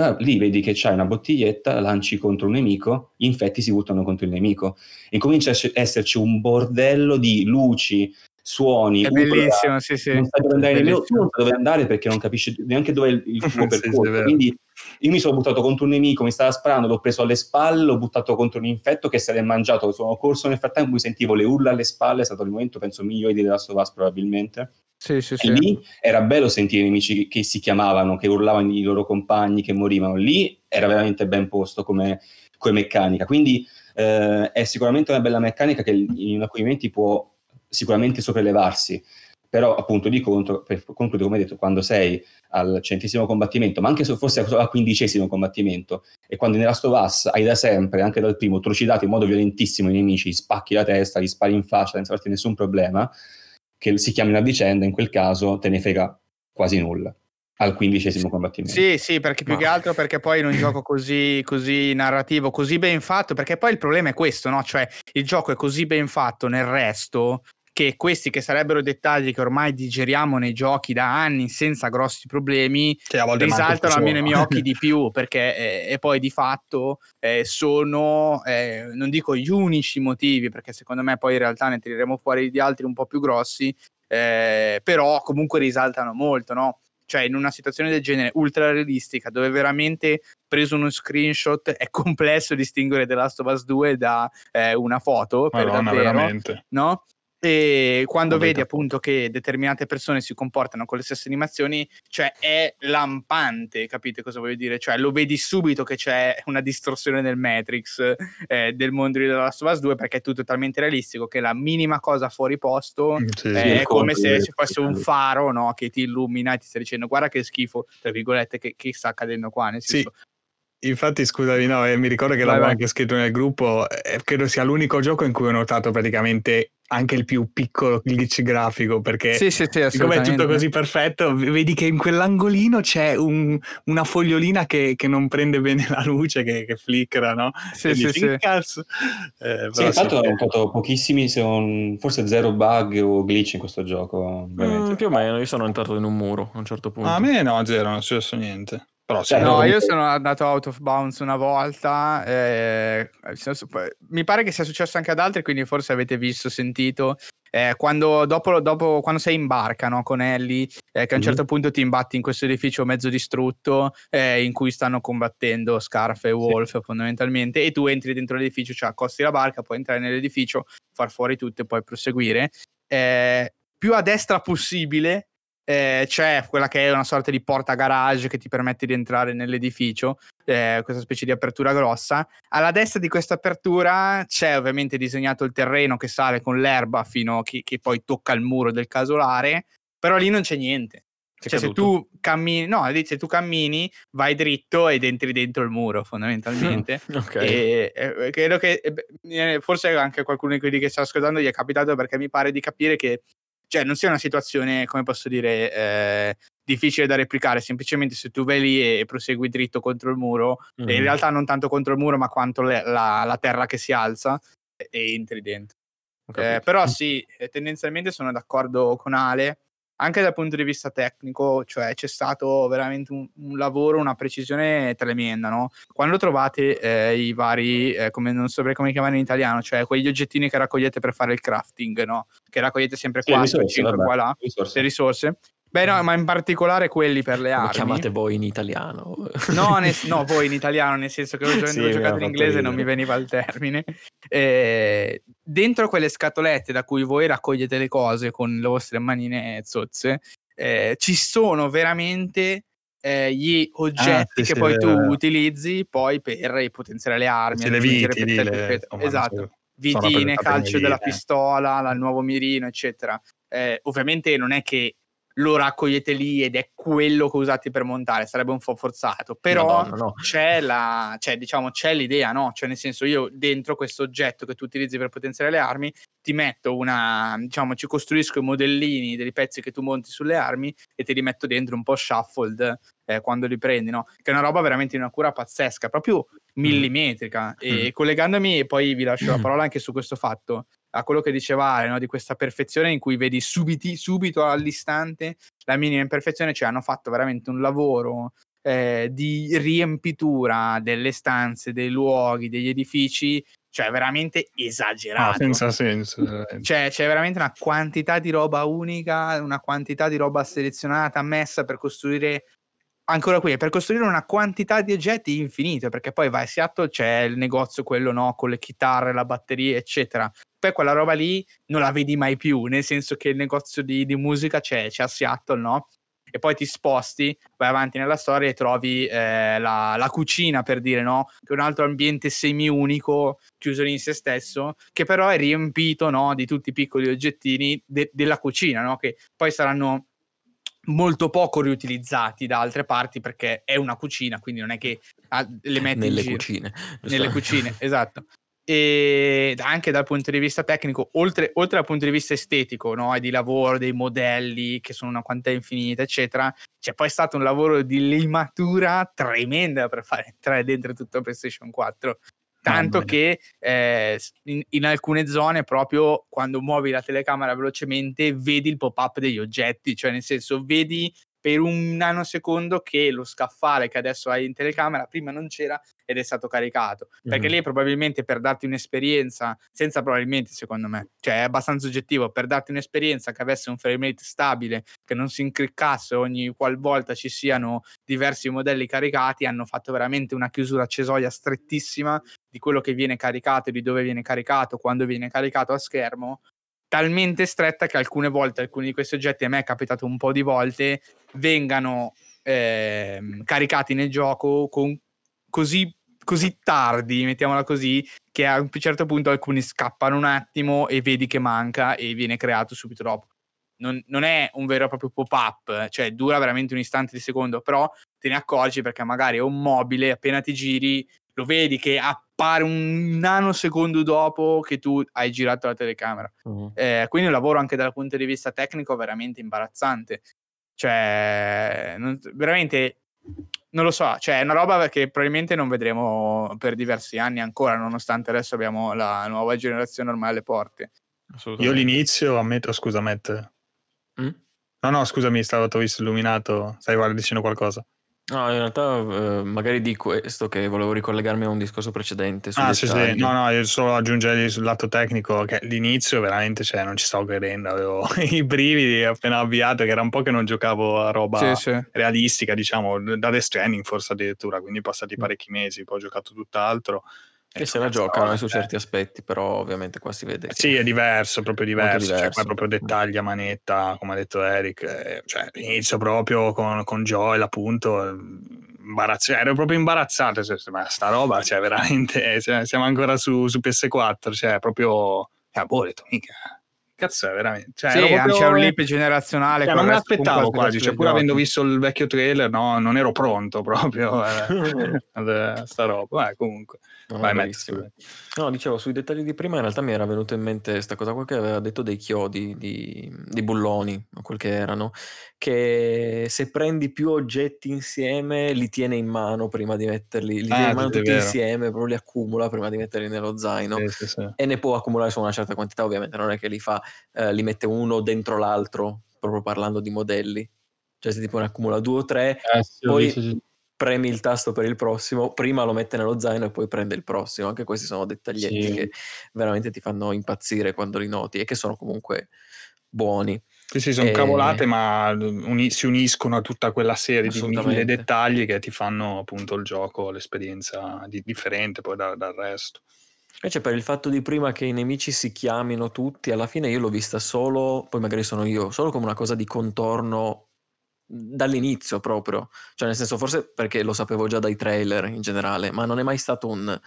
Ah, lì vedi che c'hai una bottiglietta, lanci contro un nemico, gli infetti si buttano contro il nemico e comincia a ess- esserci un bordello di luci, suoni, È urla, bellissimo, sì, sì. non sai dove andare nemmeno tu, non sai dove andare perché non capisci neanche dove è il, tuo Sì, sì, percorso. vero. Quindi io mi sono buttato contro un nemico, mi stava sparando, l'ho preso alle spalle, l'ho buttato contro un infetto che se l'è mangiato, sono corso nel frattempo, mi sentivo le urla alle spalle, è stato il momento penso migliore di The Last of Us probabilmente. Sì, sì, E sì. lì era bello sentire i nemici che, si chiamavano, che urlavano i loro compagni, che morivano. Lì era veramente ben posto come, come meccanica. Quindi eh, è sicuramente una bella meccanica che in alcuni momenti può sicuramente sopraelevarsi. Però appunto di contro, per concludere come detto, quando sei al centesimo combattimento, ma anche se fosse al quindicesimo combattimento, e quando of Us hai da sempre, anche dal primo, trucidato in modo violentissimo i nemici, gli spacchi la testa, gli spari in faccia senza farti nessun problema, che si chiamino a vicenda, in quel caso te ne frega quasi nulla al quindicesimo combattimento. Sì, sì, perché più Ma- che altro perché poi in un gioco così, così narrativo, così ben fatto, perché poi il problema è questo, no? Cioè il gioco è così ben fatto nel resto che questi che sarebbero dettagli che ormai digeriamo nei giochi da anni senza grossi problemi, risaltano almeno i sono. miei occhi di più perché eh, e poi di fatto eh, sono eh, non dico gli unici motivi perché secondo me poi in realtà ne tireremo fuori di altri un po' più grossi eh, però comunque risaltano molto no? cioè in una situazione del genere ultra realistica dove veramente preso uno screenshot è complesso distinguere The Last of Us 2 da eh, una foto per Madonna, davvero veramente. no? E quando Vabbè, vedi appunto che determinate persone si comportano con le stesse animazioni, cioè è lampante, capite cosa voglio dire? Cioè lo vedi subito che c'è una distorsione nel Matrix eh, del mondo di The Last of Us 2 perché è tutto talmente realistico che la minima cosa fuori posto Mm, sì, sì. è il come se ci fosse un faro no, che ti illumina e ti sta dicendo guarda che schifo, tra virgolette, che, che sta accadendo qua. Nel Sì, senso, Infatti, scusami, no, eh, mi ricordo che Vai, l'avevo vai. anche scritto nel gruppo. eh, credo sia l'unico gioco in cui ho notato praticamente anche il più piccolo glitch grafico. Perché sì, sì, sì, siccome è tutto così perfetto, vedi che in quell'angolino c'è un- una fogliolina che, che non prende bene la luce, che, che flickera, no? Sì, E sì, dici, sì. "Che cazzo? Eh, Sì, infatti ho notato pochissimi, se non- forse zero bug o glitch in questo gioco. Mm, più o meno, io sono entrato in un muro a un certo punto. A me no, zero, non è successo niente. Però sì, Cioè, No, io sono andato out of bounds una volta. eh, mi pare che sia successo anche ad altri, quindi forse avete visto, sentito. eh, quando, dopo, dopo- quando sei in barca no, con Ellie, eh, che a un certo punto ti imbatti in questo edificio mezzo distrutto eh, in cui stanno combattendo Scarf e Wolf fondamentalmente, e tu entri dentro l'edificio, cioè accosti la barca, puoi entrare nell'edificio, far fuori tutto e poi proseguire. Eh, più a destra possibile eh, c'è quella che è una sorta di porta garage che ti permette di entrare nell'edificio, eh, questa specie di apertura grossa. Alla destra di questa apertura c'è ovviamente disegnato il terreno che sale con l'erba fino a che, che poi tocca il muro del casolare, però lì non c'è niente. Cioè, se tu cammini, no, se tu cammini, vai dritto ed entri dentro il muro, fondamentalmente. Ok. E, e- credo che e eh, forse anche qualcuno di quelli che sta ascoltando gli è capitato perché mi pare di capire che cioè, non sia una situazione, come posso dire, eh, difficile da replicare. Semplicemente se tu vai lì e prosegui dritto contro il muro, e in Mhm. realtà non tanto contro il muro, ma quanto le- la, la terra che si alza, e, e entri dentro. Eh, però sì, eh, tendenzialmente sono d'accordo con Ale, anche dal punto di vista tecnico, cioè c'è stato veramente un, un lavoro, una precisione tremenda, no? Quando trovate eh, i vari, eh, come non saprei come chiamare in italiano, cioè quegli oggettini che raccogliete per fare il crafting, no? Che raccogliete sempre Sì, 4, risorse, 5 vabbè. qua là, Risorse. le risorse. Beh no, ma in particolare quelli per le armi. chiamate voi in italiano? No, nel- no, voi in italiano, nel senso che ho, Sì, giocato in inglese e non mi veniva il termine. Eh, dentro quelle scatolette da cui voi raccogliete le cose con le vostre manine zozze, eh, ci sono veramente eh, gli oggetti Ah, sì, che sì, poi tu utilizzi poi per potenziare le armi. Sì, le viti lì, le- insomma, esatto. Vitine, calcio della eh. pistola, la- il nuovo mirino, eccetera. Eh, ovviamente non è che lo raccogliete lì ed è quello che usate per montare, sarebbe un po' forzato, però Madonna, no. c'è la, cioè, diciamo, c'è l'idea, no? Cioè, nel senso, io dentro questo oggetto che tu utilizzi per potenziare le armi, ti metto una, diciamo, ci costruisco i modellini dei pezzi che tu monti sulle armi e te li metto dentro un po' shuffled eh, quando li prendi, no? Che è una roba veramente di una cura pazzesca, proprio millimetrica. E collegandomi, e poi vi lascio la parola anche su questo fatto, a quello che diceva Ale, no? di questa perfezione in cui vedi subiti, subito all'istante la minima imperfezione, cioè hanno fatto veramente un lavoro eh, di riempitura delle stanze, dei luoghi, degli edifici, cioè veramente Ah, esagerato. senza senso. veramente. Cioè, c'è veramente una quantità di roba unica, una quantità di roba selezionata, messa per costruire. Ancora qui, per costruire una quantità di oggetti infinite, perché poi vai a Seattle, c'è il negozio, quello no, con le chitarre, la batteria, eccetera. Poi quella roba lì non la vedi mai più, nel senso che il negozio di, di musica c'è, c'è a Seattle, no? E poi ti sposti, vai avanti nella storia e trovi eh, la, la cucina, per dire, no? Che è un altro ambiente semi-unico, chiuso in se stesso, che però è riempito, no? Di tutti i piccoli oggettini de- della cucina, no? Che poi saranno molto poco riutilizzati da altre parti perché è una cucina, quindi non è che ah, le metti Nelle cucine. nelle cucine, esatto. E anche dal punto di vista tecnico, oltre, oltre dal punto di vista estetico, no? di lavoro, dei modelli che sono una quantità infinita, eccetera, c'è poi stato un lavoro di limatura tremenda per fare entrare dentro tutto PlayStation 4. Tanto che eh, in, in alcune zone, proprio quando muovi la telecamera velocemente, vedi il pop-up degli oggetti, cioè nel senso, vedi per un nanosecondo che lo scaffale che adesso hai in telecamera prima non c'era ed è stato caricato. Perché lì probabilmente per darti un'esperienza, senza probabilmente secondo me, cioè è abbastanza oggettivo, per darti un'esperienza che avesse un frame rate stabile, che non si incriccasse ogni qualvolta ci siano diversi modelli caricati, hanno fatto veramente una chiusura cesoia strettissima di quello che viene caricato, di dove viene caricato, quando viene caricato a schermo, talmente stretta che alcune volte alcuni di questi oggetti, a me è capitato un po' di volte, vengano ehm, caricati nel gioco con così, così tardi, mettiamola così, che a un certo punto alcuni scappano un attimo e vedi che manca e viene creato subito dopo. Non, non è un vero e proprio pop-up, cioè dura veramente un istante di secondo, però te ne accorgi perché magari è un mobile, appena ti giri lo vedi che appare un nanosecondo dopo che tu hai girato la telecamera. Mhm. Eh, quindi un lavoro anche dal punto di vista tecnico veramente imbarazzante. Cioè, non- veramente non lo so, cioè è una roba che probabilmente non vedremo per diversi anni ancora, nonostante adesso abbiamo la nuova generazione ormai alle porte. Io Assolutamente. l'inizio ammetto, scusa Matt. Mm? No, no, scusami, stavo t'ho visto illuminato. Stai guarda, dicendo qualcosa? No, in realtà eh, magari di questo che volevo ricollegarmi a un discorso precedente. Ah, sì, sì. No, no, io solo aggiungergli sul lato tecnico che l'inizio veramente, cioè, non ci stavo credendo. Avevo i brividi appena avviato, che era un po' che non giocavo a roba Sì, sì. realistica, diciamo, da The Stranding forse addirittura, quindi passati parecchi mesi, poi ho giocato tutt'altro. E se la giocano eh, su certi aspetti, però ovviamente qua si vede. che- Sì, è diverso, proprio diverso. Cioè, diverso. poi proprio dettagli a manetta, come ha detto Eric. eh, Cioè, inizio proprio con, con Joel, appunto. eh, imbarazz- ero proprio imbarazzato. cioè, Ma sta roba, cioè, veramente. cioè, siamo ancora su, su PS4. Cioè, proprio. Cioè, boh, ho detto, mica. Cazzo, è veramente. Cioè, Sì, proprio- c'è un leap generazionale. cioè, non me l'aspettavo quasi, cioè, pur avendo visto il vecchio trailer, no, non ero pronto proprio eh, ad- a sta roba. Beh, comunque, No, vai, Matt. No, dicevo, sui dettagli di prima in realtà mi era venuta in mente questa cosa qua che aveva detto dei chiodi, di, di bulloni, o quel che erano, che se prendi più oggetti insieme li tiene in mano prima di metterli, li tiene Ah, in mano tutti vero. insieme, proprio li accumula prima di metterli nello zaino. Sì, sì, sì. E ne può accumulare su una certa quantità, ovviamente, non è che li fa, eh, li mette uno dentro l'altro, proprio parlando di modelli. Cioè, se tipo ne accumula due o tre, Eh, sì, Poi- visto, sì. premi il tasto per il prossimo, prima lo mette nello zaino e poi prende il prossimo. Anche questi sono dettaglietti Sì. che veramente ti fanno impazzire quando li noti e che sono comunque buoni. Sì, sì, sono Eh, cavolate, ma uni- si uniscono a tutta quella serie di mille dettagli che ti fanno appunto il gioco, l'esperienza di- differente poi da- dal resto. Invece per il fatto di prima che i nemici si chiamino tutti, alla fine io l'ho vista solo, poi magari sono io, solo come una cosa di contorno dall'inizio proprio. Cioè nel senso forse perché lo sapevo già dai trailer in generale, ma non è mai stato un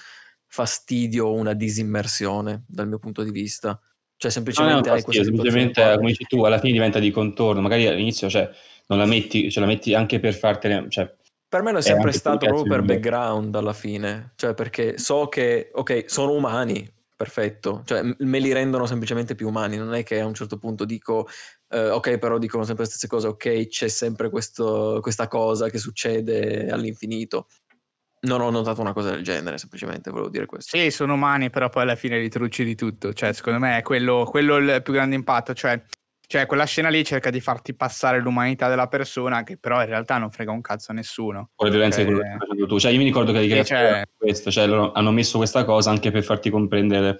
fastidio o una disimmersione dal mio punto di vista. Cioè semplicemente hai fastidio, questa situazione semplicemente, come dici tu, alla fine diventa di contorno. Magari all'inizio, cioè, non la metti, cioè, la metti anche per fartene, cioè, Per me lo è sempre stato proprio per background alla fine, cioè perché so che, ok, sono umani, perfetto, cioè me li rendono semplicemente più umani, non è che a un certo punto dico, eh, ok, però dicono sempre le stesse cose, ok, c'è sempre questo- questa cosa che succede all'infinito. Non ho notato una cosa del genere, semplicemente volevo dire questo. Sì, sono umani, però poi alla fine li trucci di tutto. Cioè, secondo me è quello, quello il più grande impatto. Cioè, cioè, quella scena lì cerca di farti passare l'umanità della persona, che però in realtà non frega un cazzo a nessuno. con le violenze Cioè- quello che stai facendo tu. Cioè, io mi ricordo che Sì, che cioè- era questo, cioè, loro hanno messo questa cosa anche per farti comprendere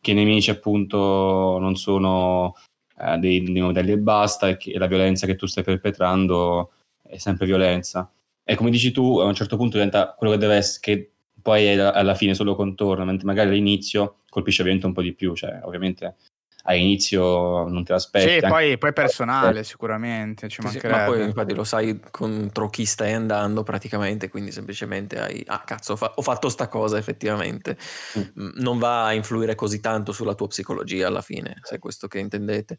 che i nemici, appunto, non sono eh, dei, dei modelli e basta, e che la violenza che tu stai perpetrando è sempre violenza. E come dici tu, a un certo punto diventa quello che deve essere, che poi alla fine solo contorno, mentre magari all'inizio colpisce ovviamente un po' di più, cioè, ovviamente all'inizio non te l'aspetti. Sì, poi, poi personale, sicuramente. Ci Sì, ma poi infatti lo sai contro chi stai andando praticamente, quindi semplicemente hai, ah cazzo, ho, fa- ho fatto sta cosa effettivamente. Mm. Mm, Non va a influire così tanto sulla tua psicologia alla fine, se è questo che intendete.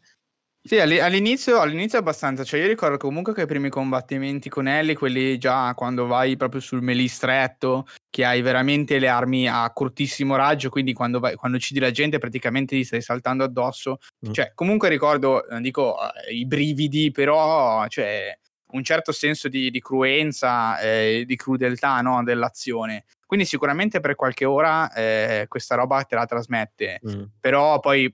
Sì, alli- all'inizio, all'inizio abbastanza, cioè io ricordo comunque che i primi combattimenti con Ellie, quelli già quando vai proprio sul melee stretto, che hai veramente le armi a cortissimo raggio, quindi quando, vai, quando uccidi la gente praticamente gli stai saltando addosso, Mm. cioè comunque ricordo, non dico eh, i brividi, però cioè, un certo senso di, di cruenza, eh, di crudeltà no, dell'azione. Quindi sicuramente per qualche ora eh, questa roba te la trasmette però poi,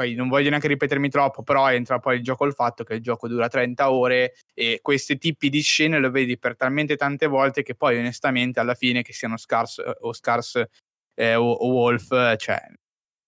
poi non voglio neanche ripetermi troppo, però entra poi il gioco il fatto che il gioco dura 30 ore e questi tipi di scene lo vedi per talmente tante volte che poi onestamente alla fine che siano Scars eh, o Scars eh, o, o Wolf, eh, cioè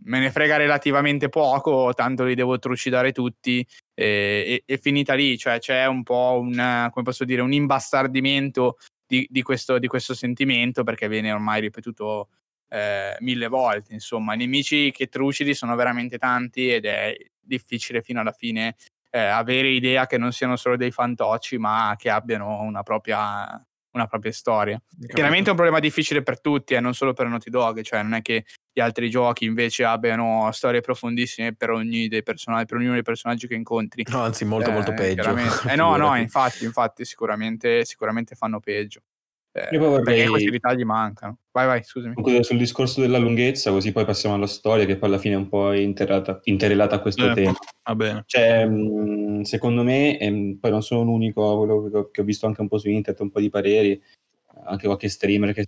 me ne frega relativamente poco, tanto li devo trucidare tutti e, e- e finita lì, cioè c'è un po' un, eh, come posso dire, un imbastardimento di, di questo, di questo sentimento perché viene ormai ripetuto eh, mille volte. Insomma, i nemici che trucidi sono veramente tanti ed è difficile fino alla fine eh, avere idea che non siano solo dei fantocci, ma che abbiano una propria, una propria storia. Chiaramente è un problema difficile per tutti, e non solo per Naughty Dog, cioè non è che gli altri giochi invece abbiano storie profondissime per, ogni dei personaggi, per ognuno dei personaggi che incontri. No, anzi, molto, molto Eh, peggio. chiaramente. Eh no, no, infatti, infatti, sicuramente, sicuramente fanno peggio. Eh, Io poi vorrei- Perché questi ritagli mancano. Vai, vai, scusami. Sul discorso della lunghezza, così poi passiamo alla storia, che poi alla fine è un po' interrelata, interrelata a questo Eh, tema. Va bene. Cioè, mh, secondo me, e poi non sono l'unico, quello che ho, visto anche un po' su internet, un po' di pareri, anche qualche streamer che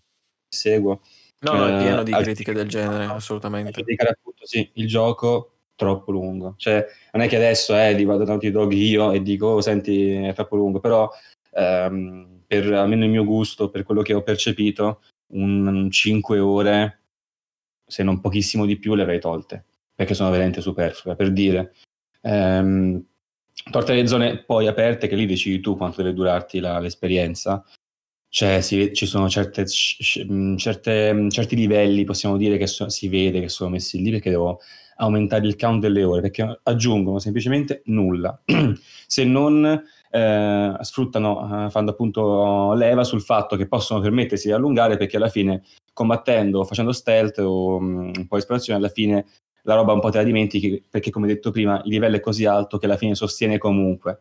seguo. No, no, è Eh, pieno di al- critiche del genere, assolutamente. appunto, sì, il gioco troppo lungo. Cioè, non è che adesso eh, li vado da Naughty Dog io e dico, oh, senti, è troppo lungo, però ehm, per almeno il mio gusto, per quello che ho percepito, un 5 ore, se non pochissimo di più, le avrei tolte, perché sono veramente superflue. Per dire, ehm, porta le zone poi aperte, che lì decidi tu quanto deve durarti la- l'esperienza, cioè, si- ci sono certe, mh, certe- mh, certi livelli, possiamo dire che so- si vede che sono messi lì perché devo aumentare il count delle ore, perché aggiungono semplicemente nulla, se non eh, sfruttano, eh, fanno appunto leva sul fatto che possono permettersi di allungare perché alla fine combattendo, facendo stealth o mh, un po' di esplorazione, alla fine la roba un po' te la dimentichi perché come detto prima il livello è così alto che alla fine sostiene comunque.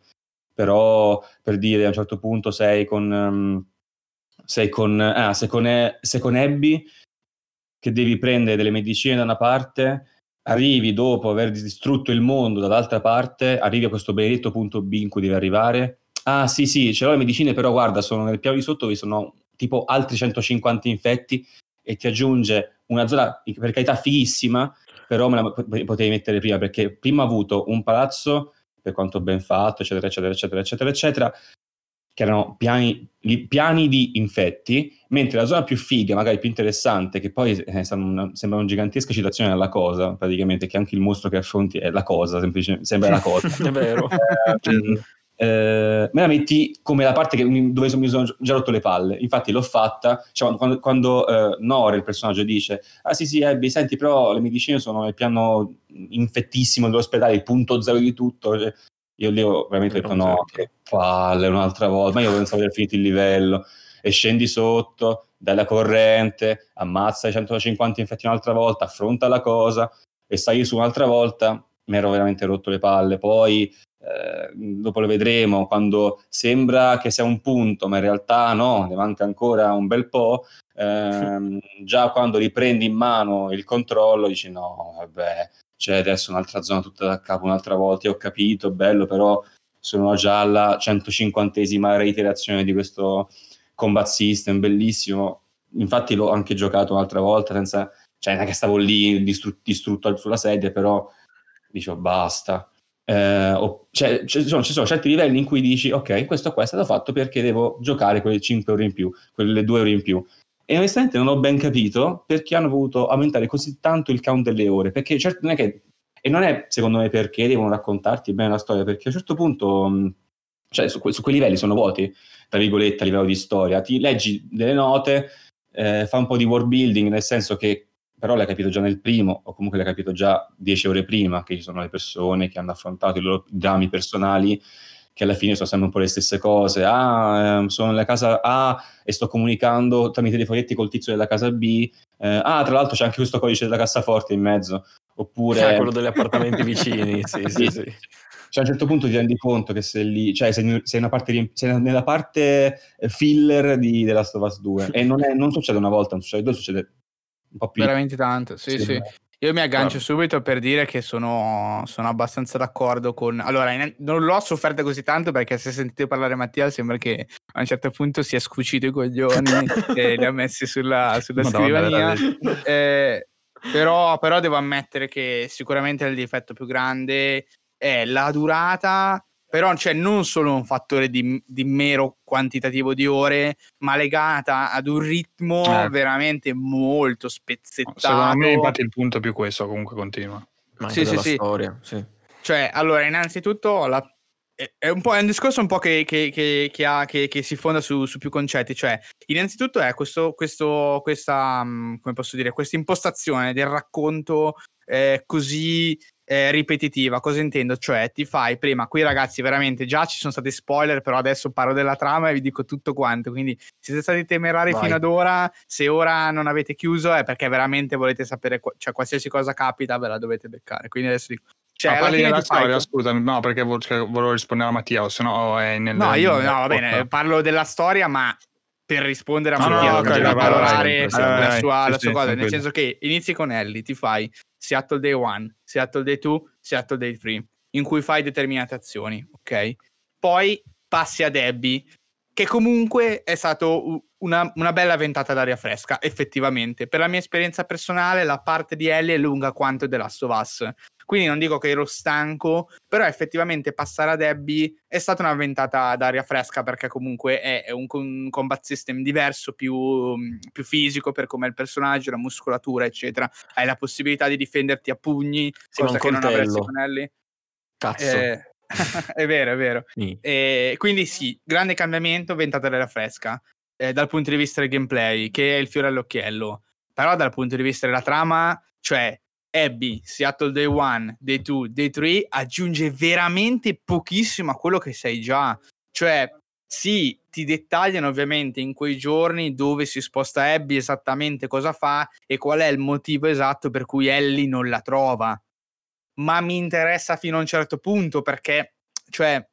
Però per dire a un certo punto sei con... ehm, sei con, ah, sei con, E- sei con Abby che devi prendere delle medicine da una parte, arrivi dopo aver distrutto il mondo dall'altra parte, arrivi a questo benedetto punto B in cui devi arrivare. Ah sì sì, ce l'ho le medicine, però guarda, sono nel piano di sotto dove sono tipo altri 150 infetti e ti aggiunge una zona, per carità, fighissima, però me la potevi mettere prima, perché prima ho avuto un palazzo, per quanto ben fatto, eccetera, eccetera, eccetera, eccetera, eccetera, che erano piani, piani di infetti, mentre la zona più figa, magari più interessante, che poi eh, una- sembra una gigantesca citazione alla cosa, praticamente, che anche il mostro che affronti è la cosa, semplicemente, sembra la cosa. È vero. Eh, eh, me la metti come la parte che, dove mi sono già rotto le palle. Infatti l'ho fatta cioè, quando, quando eh, Nore, il personaggio, dice: Ah sì, sì, Abby, senti, però le medicine sono nel piano infettissimo dell'ospedale, il punto zero di tutto. Cioè, io lì ho veramente detto: No, che palle, un'altra volta. Ma io pensavo di aver finito il livello. E scendi sotto, dai la corrente, ammazza i 150 infetti un'altra volta, affronta la cosa e stai su un'altra volta. Mi ero veramente rotto le palle. Poi eh, dopo lo vedremo, quando sembra che sia un punto, ma in realtà no, ne manca ancora un bel po', ehm, già quando riprendi in mano il controllo dici no, vabbè, c'è adesso un'altra zona tutta da capo un'altra volta, io ho capito, bello, però sono già alla 150esima reiterazione di questo combat system, bellissimo, infatti l'ho anche giocato un'altra volta senza, cioè non è che stavo lì distru- distrutto sulla sedia, però dicevo basta, eh, o- cioè, ci, sono, ci sono certi livelli in cui dici ok questo qua è stato fatto perché devo giocare quelle 5 ore in più quelle 2 ore in più e onestamente non ho ben capito perché hanno voluto aumentare così tanto il count delle ore perché certo non è che e non è secondo me perché devono raccontarti bene la storia perché a un certo punto mh, cioè su, que- su quei livelli sono vuoti tra virgolette a livello di storia ti leggi delle note eh, fa un po' di world building nel senso che però l'hai capito già nel primo, o comunque l'hai capito già dieci ore prima, che ci sono le persone che hanno affrontato i loro drammi personali, che alla fine sono sempre un po' le stesse cose. Ah, ehm, sono nella casa A e sto comunicando tramite dei foglietti col tizio della casa B. Eh, ah, tra l'altro c'è anche questo codice della cassaforte in mezzo. Oppure... Ah, quello degli appartamenti vicini, sì, sì, sì. Cioè, a un certo punto ti rendi conto che sei lì, cioè sei, sei una parte sei nella parte eh, filler di The Last of Us 2 e non, è- non succede una volta, non succede due, succede un po' più. Veramente tanto, sì, sì. Io mi aggancio subito per dire che sono, sono abbastanza d'accordo con... Allora, in- non l'ho sofferta così tanto perché se sentite parlare Mattia sembra che a un certo punto si è scucito i coglioni e li ha messi sulla, sulla Madonna, scrivania. Eh, però, però devo ammettere che sicuramente il difetto più grande è la durata, però cioè, non solo un fattore di, di mero quantitativo di ore, ma legata ad un ritmo Eh. veramente molto spezzettato. Secondo me, infatti, il punto è più questo. Comunque, continua. Ma Sì, anche sì, storia, sì. Cioè, allora, innanzitutto la- è, è un po', è un discorso un po' che, che- che- che ha- che- che si fonda su, su più concetti. Cioè, innanzitutto è questo, questo, questa, mm, come posso dire, questa impostazione del racconto eh, così eh, ripetitiva. Cosa intendo? Cioè, ti fai prima, qui ragazzi, veramente già ci sono stati spoiler, però adesso parlo della trama e vi dico tutto quanto. Quindi siete stati temerari Vai. fino ad ora. Se ora non avete chiuso è perché veramente volete sapere, cioè qualsiasi cosa capita ve la dovete beccare. Quindi adesso dico. Cioè, Ma alla parli della ti fai- storia, scusami, no, perché vo- cioè, volevo rispondere a Mattia, o se no è nel... No, io no, va bene, parlo della storia, ma per rispondere a No, no, Mattia, no, per ok, vai, vai, valorare la sua, sì, la sua sì, cosa, nel senso che inizi con Ellie, ti fai Seattle Day 1, Seattle Day 2, Seattle Day 3, in cui fai determinate azioni, ok? Poi passi a Debbie, che comunque è stato u- una, una bella ventata d'aria fresca, effettivamente. Per la mia esperienza personale, la parte di Ellie è lunga quanto The Last of Us. Quindi non dico che ero stanco, però effettivamente passare a Debbie è stata una ventata d'aria fresca perché comunque è, un, un combat system diverso, più, più fisico per come è il personaggio, la muscolatura, eccetera. Hai la possibilità di difenderti a pugni, Sì, cosa che non avresti con Ellie. Cazzo. Eh, è vero, è vero. Sì. E quindi sì, grande cambiamento, ventata d'aria fresca. eh, dal punto di vista del gameplay, che è il fiore all'occhiello, però dal punto di vista della trama, cioè Abby, Seattle Day 1, Day 2, Day 3 aggiunge veramente pochissimo a quello che sei già. Cioè, sì, ti dettagliano ovviamente in quei giorni dove si sposta Abby, esattamente cosa fa e qual è il motivo esatto per cui Ellie non la trova. Ma mi interessa fino a un certo punto perché, cioè,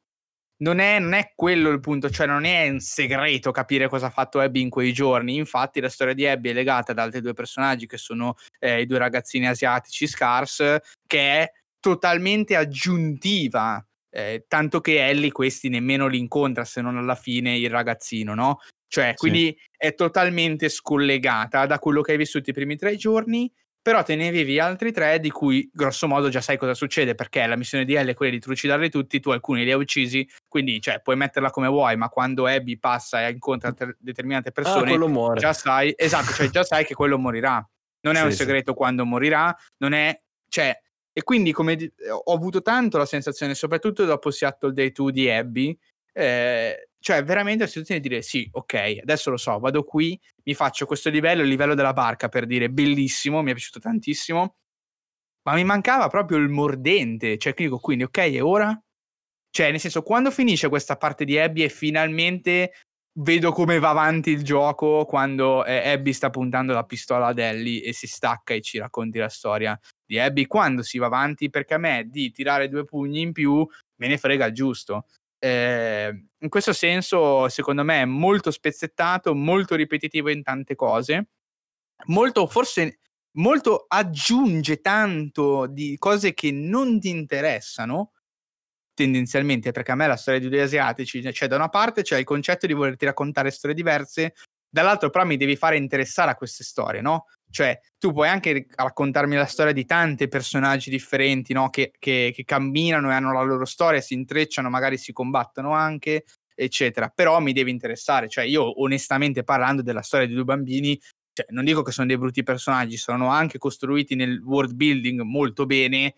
non è, non è, quello il punto, cioè non è un segreto capire cosa ha fatto Abby in quei giorni. Infatti, la storia di Abby è legata ad altri due personaggi che sono eh, i due ragazzini asiatici Scars, che è totalmente aggiuntiva. Eh, tanto che Ellie questi nemmeno li incontra se non alla fine il ragazzino, no? Cioè, quindi sì. è totalmente scollegata da quello che hai vissuto i primi tre giorni però te ne avevi altri tre di cui grosso modo già sai cosa succede perché la missione di L è quella di trucidarli tutti, tu alcuni li hai uccisi, quindi cioè, puoi metterla come vuoi, ma quando Abby passa e incontra ter- determinate Ah, persone, muore. già sai, esatto, cioè già sai che quello morirà. Non è Sì, un sì. segreto quando morirà, non è, cioè, e quindi come ho avuto tanto la sensazione, soprattutto dopo Seattle Day 2 di Abby, eh, cioè veramente la situazione di dire sì, ok, adesso lo so, vado qui, mi faccio questo livello, il livello della barca per dire bellissimo, mi è piaciuto tantissimo, ma mi mancava proprio il mordente, cioè dico quindi ok, e ora? Cioè, nel senso, quando finisce questa parte di Abby e finalmente vedo come va avanti il gioco quando eh, Abby sta puntando la pistola ad Ellie e si stacca e ci racconti la storia di Abby, quando si va avanti, perché a me di tirare due pugni in più me ne frega il giusto. Eh, in questo senso, secondo me, è molto spezzettato, molto ripetitivo in tante cose, molto, forse, molto aggiunge tanto di cose che non ti interessano, tendenzialmente, perché a me la storia di due asiatici, cioè da una parte c'è il concetto di volerti raccontare storie diverse, dall'altro però mi devi fare interessare a queste storie, no? Cioè, tu puoi anche raccontarmi la storia di tanti personaggi differenti, no? Che, che, che camminano e hanno la loro storia, si intrecciano, magari si combattono anche, eccetera. Però mi devi interessare. Cioè, io onestamente parlando della storia di due bambini, cioè, non dico che sono dei brutti personaggi, sono anche costruiti nel world building molto bene,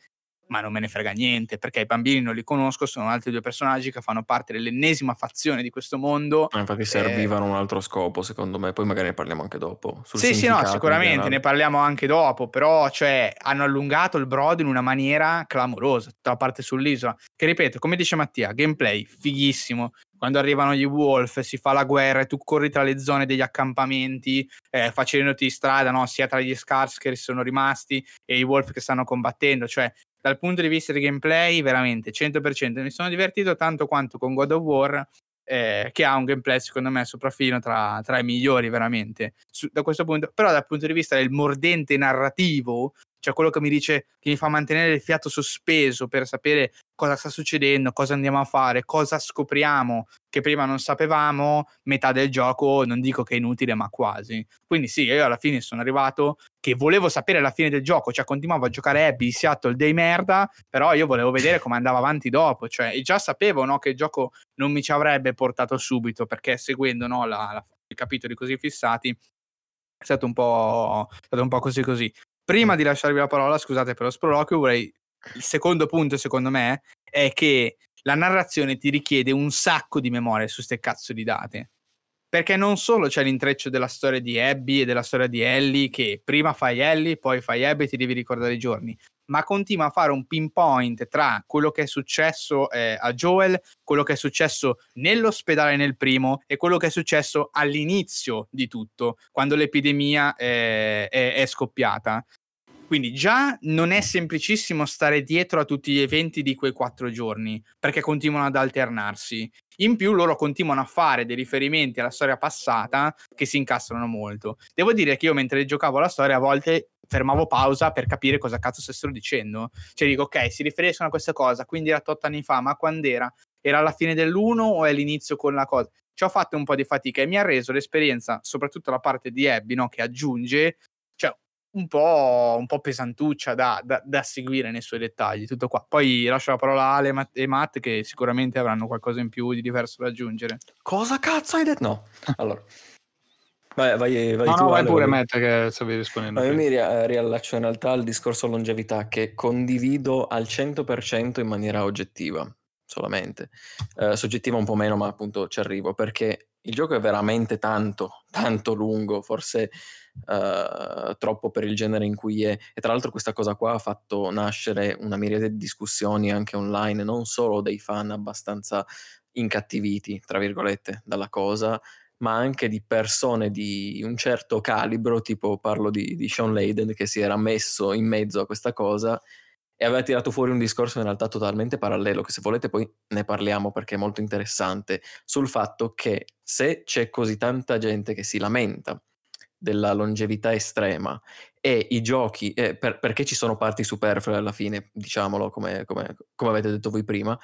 ma non me ne frega niente, perché i bambini non li conosco, sono altri due personaggi che fanno parte dell'ennesima fazione di questo mondo. Ah, Infatti servivano un altro scopo, secondo me. Poi magari ne parliamo anche dopo. Sì, sì, no, sicuramente, ne parliamo anche dopo, però cioè, hanno allungato il brodo in una maniera clamorosa, tutta la parte sull'isola, che ripeto, come dice Mattia, gameplay fighissimo, quando arrivano gli wolf, si fa la guerra e tu corri tra le zone degli accampamenti, eh, facendoti strada, no? sia tra gli scars che sono rimasti e i wolf che stanno combattendo, cioè dal punto di vista di gameplay veramente 100%, mi sono divertito tanto quanto con God of War, eh, che ha un gameplay secondo me sopraffino tra, tra i migliori veramente su- da questo punto, però dal punto di vista del mordente narrativo, cioè quello che mi dice che mi fa mantenere il fiato sospeso per sapere cosa sta succedendo, cosa andiamo a fare, cosa scopriamo che prima non sapevamo, metà del gioco non dico che è inutile, ma quasi. Quindi sì, io alla fine sono arrivato che volevo sapere la fine del gioco, cioè continuavo a giocare Abby, Seattle dei merda, però io volevo vedere come andava avanti dopo, cioè già sapevo no, che il gioco non mi ci avrebbe portato subito, perché seguendo no, la- la- i capitoli così fissati è stato un po', stato un po' così così. Prima di lasciarvi la parola, scusate per lo sproloquio, vorrei il secondo punto, secondo me, è che la narrazione ti richiede un sacco di memoria su ste cazzo di date. Perché non solo c'è l'intreccio della storia di Abby e della storia di Ellie, che prima fai Ellie, poi fai Abby e ti devi ricordare i giorni, ma continua a fare un pinpoint tra quello che è successo eh, a Joel, quello che è successo nell'ospedale nel primo e quello che è successo all'inizio di tutto, quando l'epidemia eh, è, è scoppiata. Quindi già non è semplicissimo stare dietro a tutti gli eventi di quei quattro giorni, perché continuano ad alternarsi. In più loro continuano a fare dei riferimenti alla storia passata che si incastrano molto. Devo dire che io mentre giocavo alla storia a volte fermavo pausa per capire cosa cazzo stessero dicendo. Cioè dico, ok, si riferiscono a questa cosa, quindi era 8 anni fa, ma quando era? Era alla fine dell'1 o è l'inizio con la cosa? Ci ho fatto un po' di fatica e mi ha reso l'esperienza, soprattutto la parte di Abby, no, che aggiunge, cioè un po', un po' pesantuccia da, da- da seguire nei suoi dettagli. Tutto qua. Poi lascio la parola a Ale e Matt che sicuramente avranno qualcosa in più di diverso da aggiungere. Cosa cazzo hai detto? No. Allora. Vai, vai, vai No, tu, no, vai Ale, pure. Matt che stavi rispondendo. No, io mi ria- riallaccio in realtà al discorso longevità che condivido al 100% in maniera oggettiva solamente. Eh, soggettiva un po' meno, ma appunto ci arrivo perché il gioco è veramente tanto, tanto lungo, forse eh, troppo per il genere in cui è. E tra l'altro questa cosa qua ha fatto nascere una miriade di discussioni anche online, non solo dei fan abbastanza incattiviti, tra virgolette, dalla cosa, ma anche di persone di un certo calibro, tipo parlo di, di Sean Layden che si era messo in mezzo a questa cosa e aveva tirato fuori un discorso in realtà totalmente parallelo, che se volete poi ne parliamo perché è molto interessante, sul fatto che se c'è così tanta gente che si lamenta della longevità estrema e i giochi, eh, per, perché ci sono parti superflue alla fine, diciamolo come, come, come avete detto voi prima,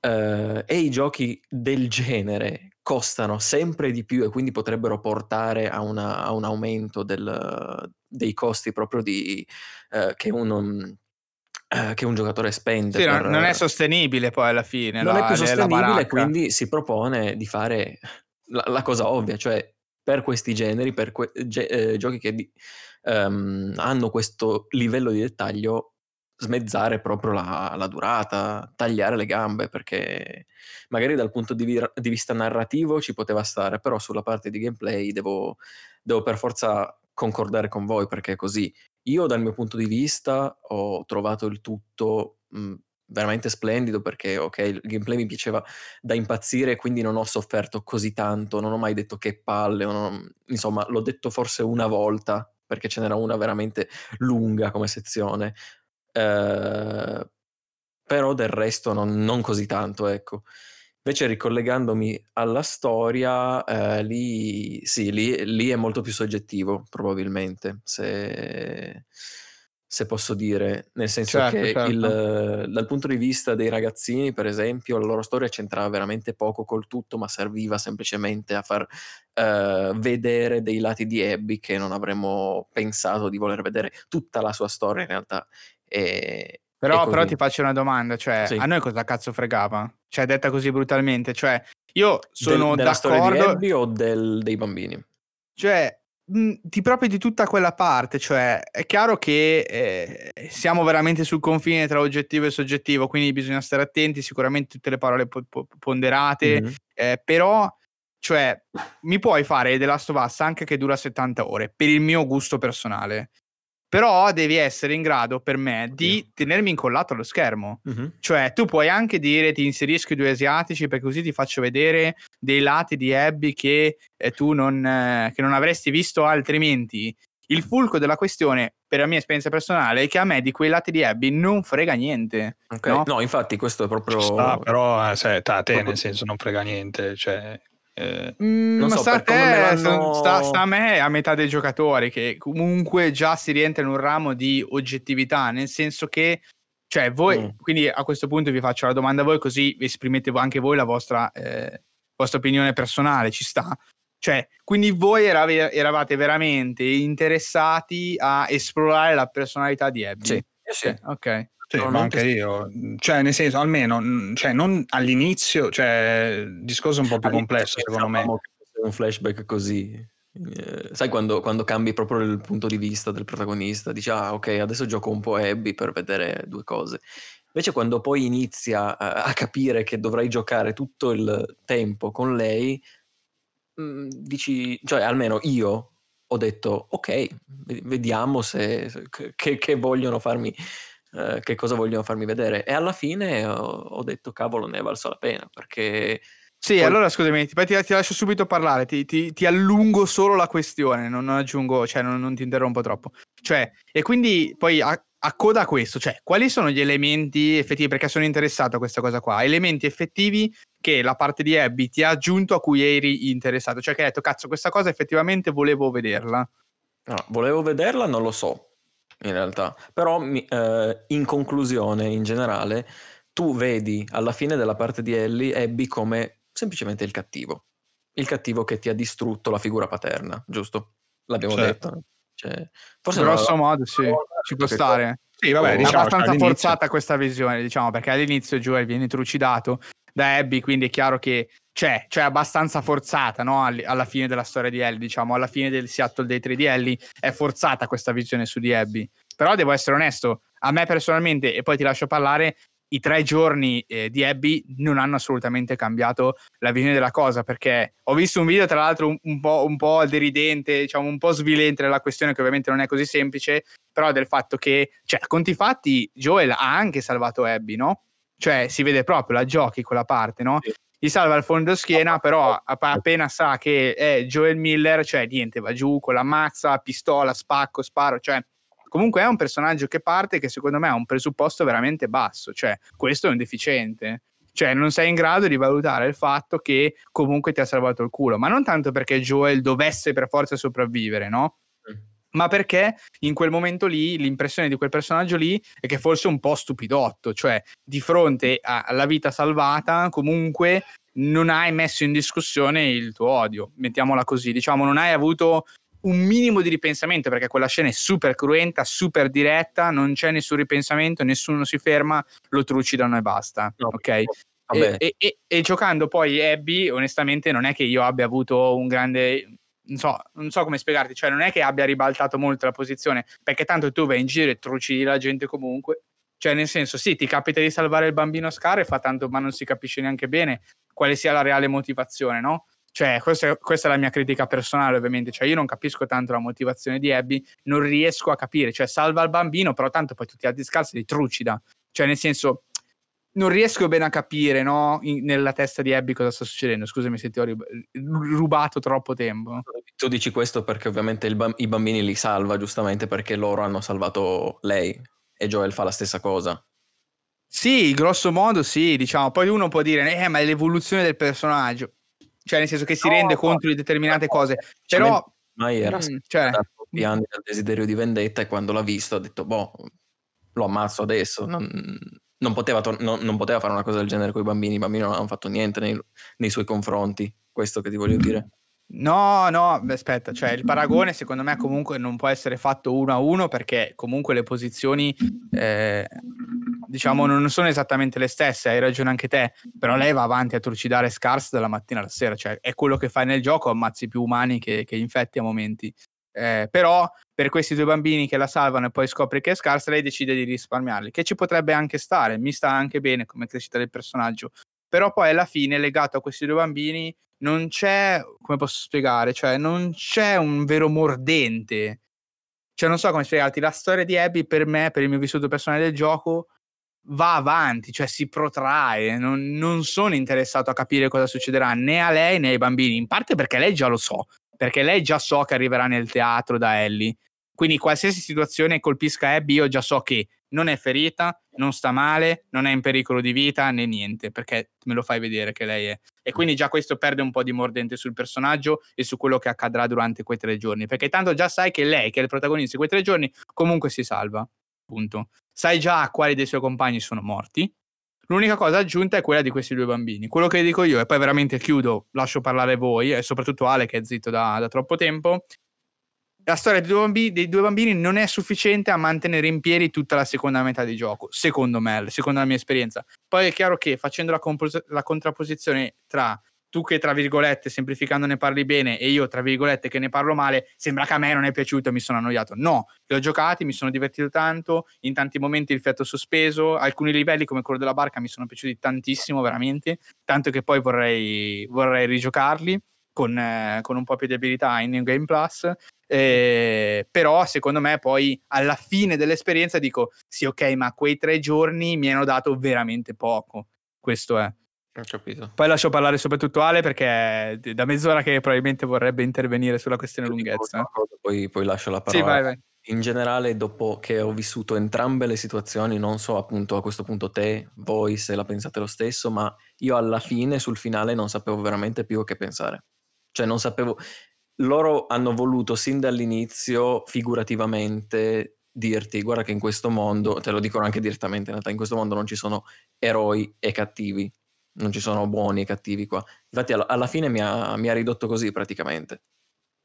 eh, e i giochi del genere costano sempre di più e quindi potrebbero portare a, una, a un aumento del, dei costi proprio di, eh, che uno eh, che un giocatore spende. Sì, per... non è sostenibile poi alla fine. Non la, è più sostenibile, quindi si propone di fare la, la, cosa ovvia, cioè per questi generi, per que- ge- eh, giochi che di, um, hanno questo livello di dettaglio, smezzare proprio la, la, durata, tagliare le gambe, perché magari dal punto di, vi- di, vista narrativo ci poteva stare, però sulla parte di gameplay devo, devo per forza concordare con voi, perché è così. Io dal mio punto di vista ho trovato il tutto mh, veramente splendido perché ok, il gameplay mi piaceva da impazzire, quindi non ho sofferto così tanto, non ho mai detto che palle, ho, insomma, l'ho detto forse una volta perché ce n'era una veramente lunga come sezione. Eh, però del resto non, non così tanto, ecco. Invece ricollegandomi alla storia, eh, lì, sì, lì, lì, è molto più soggettivo, probabilmente, se, se posso dire. Nel senso certo, che certo. Il, dal punto di vista dei ragazzini, per esempio, la loro storia c'entrava veramente poco col tutto, ma serviva semplicemente a far eh, vedere dei lati di Abby che non avremmo pensato di voler vedere tutta la sua storia in realtà. E, però, però, ti faccio una domanda, cioè sì. a noi cosa cazzo fregava? Cioè detta così brutalmente, cioè io sono del, della d'accordo... Abby o del, dei bambini? Cioè, mh, di proprio di tutta quella parte, cioè è chiaro che eh, siamo veramente sul confine tra oggettivo e soggettivo, quindi bisogna stare attenti, sicuramente tutte le parole po- po- ponderate, mm-hmm. eh, però cioè mi puoi fare The Last of Us anche che dura 70 ore, per il mio gusto personale. Però devi essere in grado per me di yeah. tenermi incollato allo schermo. Mm-hmm. Cioè, tu puoi anche dire ti inserisco i due asiatici perché così ti faccio vedere dei lati di Abby che eh, tu non, eh, che non avresti visto altrimenti. Il fulcro della questione, per la mia esperienza personale, è che a me di quei lati di Abby non frega niente. Okay. No? no? infatti, questo è proprio. Sta, però, sai, a te proprio... nel senso non frega niente. Cioè, eh, mm, non so, sta, a te, sta, sta, a me a metà dei giocatori che comunque già si rientra in un ramo di oggettività, nel senso che, cioè voi, mm. quindi a questo punto vi faccio la domanda a voi così esprimete anche voi la vostra, eh, vostra opinione personale, ci sta. Cioè, quindi voi erave, eravate veramente interessati a esplorare la personalità di Abby? Sì, sì. ok. Sì, ma anche io, cioè nel senso, almeno, cioè, non all'inizio, cioè, il discorso è un po' più complesso secondo me. Un flashback così, eh, sai quando, quando, cambi proprio il punto di vista del protagonista, dici ah ok adesso gioco un po' Abby per vedere due cose. Invece quando poi inizia a, a capire che dovrai giocare tutto il tempo con lei, mh, mm, dici, cioè almeno io ho detto ok, vediamo se, che, che vogliono farmi eh, che cosa vogliono farmi vedere. E alla fine ho, ho detto, cavolo, ne è valso la pena perché. Sì, poi... allora scusami, ti, ti, ti, lascio subito parlare, ti, ti, allungo solo la questione, non, non aggiungo, cioè non, non, ti interrompo troppo. Cioè, e quindi poi a, a coda a questo, cioè, quali sono gli elementi effettivi, perché sono interessato a questa cosa qua, elementi effettivi che la parte di Abby ti ha aggiunto a cui eri interessato, cioè che hai detto, cazzo, questa cosa effettivamente volevo vederla. No, volevo vederla, non lo so, in realtà. Però eh, in conclusione, in generale, tu vedi alla fine della parte di Ellie Abby come semplicemente il cattivo. Il cattivo che ti ha distrutto la figura paterna, giusto? L'abbiamo certo. detto. Cioè, forse grosso non... modo sì, ci può stare. Sì, vabbè, è diciamo, abbastanza forzata questa visione, diciamo, perché all'inizio Joel viene trucidato da Abby, quindi è chiaro che c'è, cioè abbastanza forzata, no? alla fine della storia di Ellie, diciamo, alla fine del Seattle Day 3 di Ellie è forzata questa visione su di Abby. Però devo essere onesto, a me personalmente, e poi ti lascio parlare, i tre giorni eh, di Abby non hanno assolutamente cambiato la visione della cosa perché ho visto un video tra l'altro un, un po', un po' deridente, diciamo un po' svilente della questione che ovviamente non è così semplice, però del fatto che, cioè, conti fatti, Joel ha anche salvato Abby, no? Cioè, si vede proprio, la giochi quella parte, no? Sì. Gli salva il fondo schiena, però app- appena sa che è Joel Miller, cioè niente, va giù con la mazza, pistola, spacco, sparo, cioè comunque è un personaggio che parte che secondo me ha un presupposto veramente basso, cioè questo è un deficiente. Cioè, non sei in grado di valutare il fatto che comunque ti ha salvato il culo, ma non tanto perché Joel dovesse per forza sopravvivere, no? Ma perché in quel momento lì l'impressione di quel personaggio lì è che fosse un po' stupidotto, cioè di fronte a- alla vita salvata comunque non hai messo in discussione il tuo odio, mettiamola così, diciamo non hai avuto un minimo di ripensamento perché quella scena è super cruenta, super diretta, non c'è nessun ripensamento, nessuno si ferma, lo trucidano e basta, No, ok? E, e- e- e giocando poi Abby, onestamente, non è che io abbia avuto un grande. Non so, non so come spiegarti, cioè non è che abbia ribaltato molto la posizione, perché tanto tu vai in giro e trucidi la gente comunque. Cioè, nel senso, sì, ti capita di salvare il bambino Scar e fa tanto, ma non si capisce neanche bene quale sia la reale motivazione, no? Cioè, questa questa è la mia critica personale, ovviamente. Cioè, io non capisco tanto la motivazione di Abby, non riesco a capire. Cioè, salva il bambino, però tanto poi tutti gli altri scarsi li trucida. Cioè, nel senso, non riesco bene a capire, no? in- nella testa di Abby cosa sta succedendo. Scusami se ti ho rub- rubato troppo tempo. tu dici questo perché ovviamente il bam- i bambini li salva giustamente perché loro hanno salvato lei e Joel fa la stessa cosa. Sì, grosso modo sì, diciamo. Poi uno può dire, eh, ma è l'evoluzione del personaggio. Cioè, nel senso che si No, rende no, conto di determinate no, cose. cioè, Però, Mai era mm, cioè, troppi anni desiderio di vendetta e quando l'ha visto ha detto, boh, lo ammazzo adesso. Non, non poteva, tor- non- non poteva fare una cosa del genere con i bambini, i bambini non hanno fatto niente nei, nei suoi confronti. Questo che ti voglio dire. No, no, aspetta, cioè il paragone secondo me comunque non può essere fatto uno a uno perché comunque le posizioni, eh, diciamo, non sono esattamente le stesse, hai ragione anche te, però lei va avanti a trucidare Scars dalla mattina alla sera, cioè è quello che fai nel gioco, ammazzi più umani che, che infetti a momenti. Eh, però per questi due bambini che la salvano e poi scopri che è Scars, lei decide di risparmiarli, che ci potrebbe anche stare, mi sta anche bene come crescita del personaggio, però poi alla fine legato a questi due bambini non c'è, come posso spiegare, cioè non c'è un vero mordente. Cioè non so come spiegarti, la storia di Abby per me, per il mio vissuto personale del gioco, va avanti, cioè si protrae, non, non sono interessato a capire cosa succederà né a lei né ai bambini, in parte perché lei già lo so, perché lei già so che arriverà nel teatro da Ellie. Quindi qualsiasi situazione colpisca Abby, io già so che non è ferita, non sta male, non è in pericolo di vita né niente, perché me lo fai vedere che lei è. E quindi già questo perde un po' di mordente sul personaggio e su quello che accadrà durante quei tre giorni, perché tanto già sai che lei, che è il protagonista di quei tre giorni, comunque si salva. Punto. Sai già quali dei suoi compagni sono morti. L'unica cosa aggiunta è quella di questi due bambini. Quello che dico io, e poi veramente chiudo, lascio parlare voi, e soprattutto Ale che è zitto da, da troppo tempo. La storia dei due, bambini, dei due bambini non è sufficiente a mantenere in piedi tutta la seconda metà di gioco, secondo me, secondo la mia esperienza. Poi è chiaro che facendo la, compos- la contrapposizione tra tu che tra virgolette semplificando ne parli bene e io tra virgolette che ne parlo male, sembra che a me non è piaciuto e mi sono annoiato. No, li ho giocati, mi sono divertito tanto, in tanti momenti il fiato sospeso, alcuni livelli come quello della barca mi sono piaciuti tantissimo veramente, tanto che poi vorrei, vorrei rigiocarli con, eh, con un po' più di abilità in New Game Plus. Eh, però secondo me poi alla fine dell'esperienza dico sì ok ma quei tre giorni mi hanno dato veramente poco questo è Ho capito. poi lascio parlare soprattutto Ale perché è da mezz'ora che probabilmente vorrebbe intervenire sulla questione lunghezza. Poi, poi lascio la Sì, parola. vai, vai. In generale, dopo che ho vissuto entrambe le situazioni, non so appunto a questo punto te, voi se la pensate lo stesso, ma io alla fine, sul finale, non sapevo veramente più che pensare. Cioè non sapevo... Loro hanno voluto sin dall'inizio, figurativamente, dirti, guarda che in questo mondo, te lo dicono anche direttamente, in realtà in questo mondo non ci sono eroi e cattivi, non ci sono buoni e cattivi qua. Infatti alla, alla fine mi ha, mi ha ridotto così praticamente.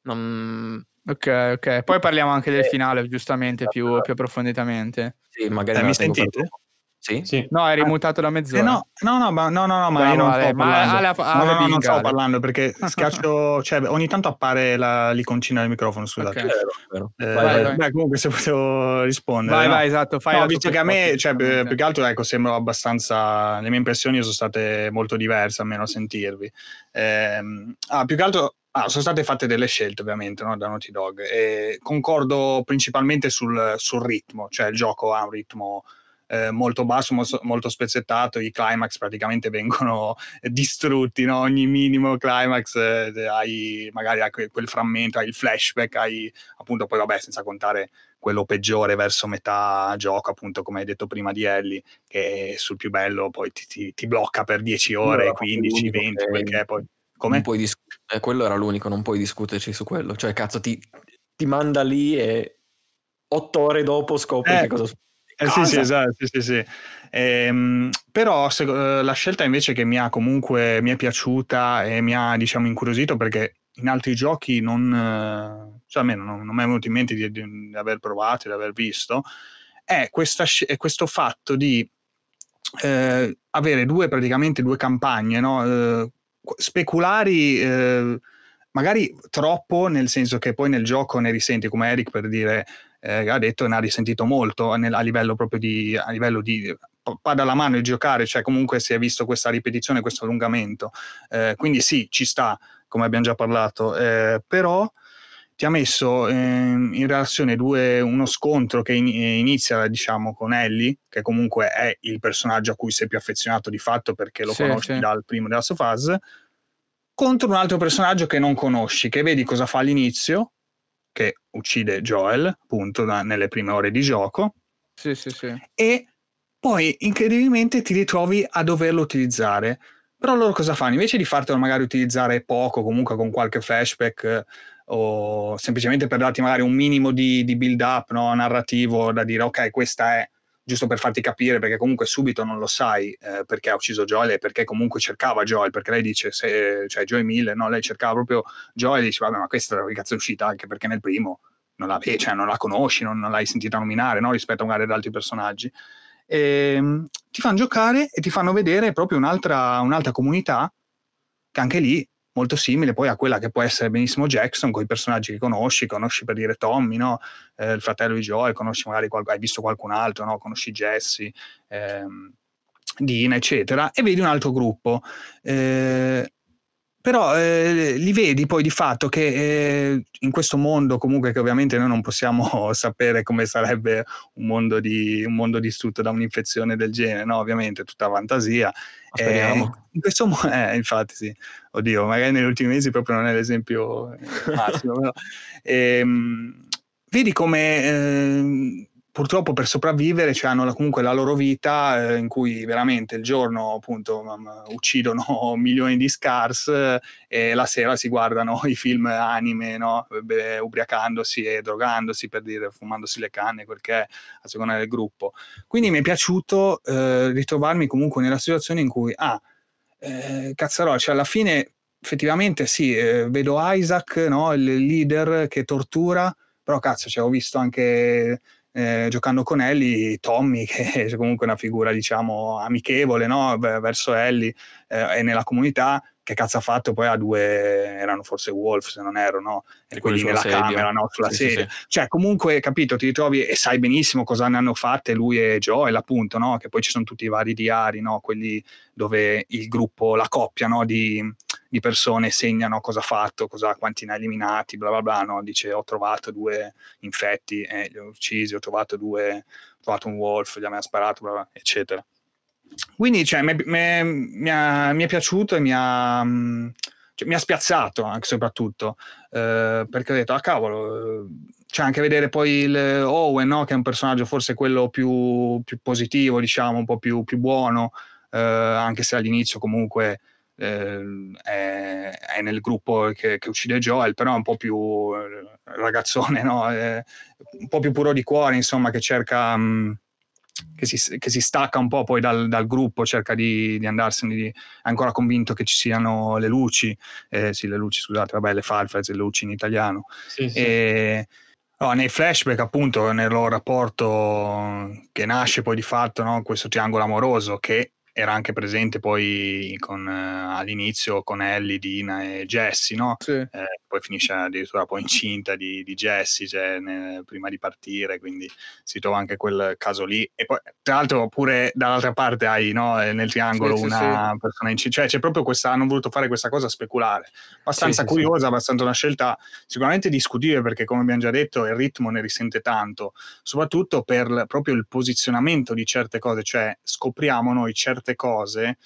Non... Ok, ok. Poi parliamo anche del Eh, finale, giustamente, più, più approfonditamente. Sì, magari Eh, mi sentite? dopo. Sì? Sì. No, eri mutato da mezz'ora. Eh no, no, no, ma, no, no, no, ma Bravo, io non Ale, sto parlando. Ale- Ale no, no, no, non sto Ale. parlando perché schiaccio, cioè ogni tanto appare la- l'iconcina del microfono, scusate. Ok. Vero, vero. Eh, Vai, vai. Beh, comunque se potevo rispondere. Vai, no? vai, esatto. Fai no, visto che a me, cioè, più che altro, ecco, sembra abbastanza. Le mie impressioni sono state molto diverse, almeno a sentirvi. Ehm, ah, più che altro. ah, sono state fatte delle scelte, ovviamente, no, da Naughty Dog. E concordo principalmente sul, sul ritmo, cioè il gioco ha un ritmo eh, molto basso, mo- molto spezzettato. I climax praticamente vengono distrutti, no? ogni minimo climax eh, hai magari hai quel frammento, hai il flashback, hai appunto poi, vabbè, senza contare quello peggiore verso metà gioco, appunto, come hai detto prima di Ellie, che sul più bello poi ti, ti- ti blocca per 10 ore, No, 15, l'unico 20, che- quel che è poi. Come? puoi dis- eh, quello era l'unico, non puoi discuterci su quello. Cioè, cazzo, ti, ti manda lì e otto ore dopo scopri Eh, che cosa Eh, sì, sì, esatto, sì, sì, sì. Ehm, però se- eh, la scelta invece che mi ha comunque mi è piaciuta e mi ha diciamo incuriosito perché in altri giochi non, eh, cioè a me non, non mi è venuto in mente di, di- di aver provato, di aver visto, è, questa è questo fatto di eh, avere due praticamente due campagne, no? Eh, speculari eh, magari troppo, nel senso che poi nel gioco ne risenti, come Eric per dire eh, ha detto, ne ha risentito molto nel- a livello proprio di, a livello di pa dalla mano il giocare, cioè comunque si è visto questa ripetizione, questo allungamento. Eh, quindi sì, ci sta, come abbiamo già parlato, eh, però ti ha messo ehm, in relazione due, uno scontro che in- inizia diciamo con Ellie, che comunque è il personaggio a cui sei più affezionato di fatto perché lo Sì, conosci sì. dal primo della fase, contro un altro personaggio che non conosci, che vedi cosa fa all'inizio, che uccide Joel, appunto, da- nelle prime ore di gioco, Sì, sì, sì. e poi incredibilmente ti ritrovi a doverlo utilizzare. Però loro cosa fanno? Invece di fartelo magari utilizzare poco, comunque con qualche flashback eh, o semplicemente per darti magari un minimo di, di build up no, narrativo da dire ok, questa è giusto per farti capire perché comunque subito non lo sai eh, perché ha ucciso Joel e perché comunque cercava Joel perché lei dice se, cioè Joy Miller no? lei cercava proprio Joel e dice vabbè ma questa che cazzo è uscita anche perché nel primo non la, eh, cioè, non la conosci non, non l'hai sentita nominare no? rispetto magari ad altri personaggi e, mm, ti fanno giocare e ti fanno vedere proprio un'altra, un'altra comunità che anche lì molto simile poi a quella che può essere benissimo Jackson con i personaggi che conosci, conosci per dire Tommy, no? Eh, il fratello di Joel, conosci magari qual- hai visto qualcun altro, no? conosci Jesse, ehm, Dina, eccetera, e vedi un altro gruppo. Eh, però eh, li vedi poi di fatto che eh, in questo mondo comunque che ovviamente noi non possiamo sapere come sarebbe un mondo, di, un mondo distrutto da un'infezione del genere, no? ovviamente tutta fantasia. Eh, in questo mo- eh, infatti sì, oddio, magari negli ultimi mesi proprio non è l'esempio massimo, però, ehm, vedi come ehm, purtroppo per sopravvivere cioè, hanno comunque la loro vita eh, in cui veramente il giorno appunto uccidono milioni di scars eh, e la sera si guardano i film anime, no? Beh, ubriacandosi e drogandosi per dire, fumandosi le canne, quel che è, a seconda del gruppo. Quindi mi è piaciuto eh, ritrovarmi comunque nella situazione in cui, ah, eh, cazzarò, cioè alla fine effettivamente sì, eh, vedo Isaac, no, il leader che tortura, però cazzo, cioè, ho visto anche eh, giocando con Ellie Tommy, che è comunque una figura diciamo amichevole no, verso Ellie eh, e nella comunità, che cazzo ha fatto poi a due, erano forse Wolf se non ero, no? E quelli quelli nella sedia. camera, no? sulla Sì, sì, sedia. sì. Cioè, comunque, capito, ti ritrovi e sai benissimo cosa ne hanno fatte lui e Joel, appunto, no? Che poi ci sono tutti i vari diari, no? Quelli dove il gruppo, la coppia, no? Di, di persone segnano cosa ha fatto, cosa, quanti ne ha eliminati, bla bla bla, no? Dice ho trovato due infetti e li ho uccisi, ho trovato due, ho trovato un wolf, gli ha sparato, bla bla, eccetera. Quindi, cioè, mi, mi- mi ha- mi è piaciuto e mi ha, cioè, mi ha spiazzato anche soprattutto, eh, perché ho detto, ah cavolo, eh, cioè anche vedere poi il Owen, no? che è un personaggio forse quello più, più positivo, diciamo, un po' più, più buono, eh, anche se all'inizio comunque eh, è, è nel gruppo che, che uccide Joel, però è un po' più eh, ragazzone, no? Un po' più puro di cuore, insomma, che cerca... mh, che si, che si stacca un po' poi dal, dal gruppo, cerca di, di andarsene, di- è ancora convinto che ci siano le luci, eh, sì, le luci, scusate, vabbè, le Fireflies, le luci in italiano, Sì, sì. e No, nei flashback, appunto, nel loro rapporto che nasce poi di fatto, no, questo triangolo amoroso che era anche presente poi con, eh, all'inizio con Ellie, Dina e Jessie, no? Sì. Eh, poi finisce addirittura poi incinta di, di Jessie cioè, ne- prima di partire, quindi si trova anche quel caso lì. E poi, tra l'altro, pure dall'altra parte hai no, eh, nel triangolo Sì, sì, una persona incinta, cioè c'è proprio questa, hanno voluto fare questa cosa speculare, abbastanza Sì, sì, curiosa, abbastanza una scelta sicuramente discutibile perché, come abbiamo già detto, il ritmo ne risente tanto, soprattutto per proprio il posizionamento di certe cose, cioè scopriamo noi certe cose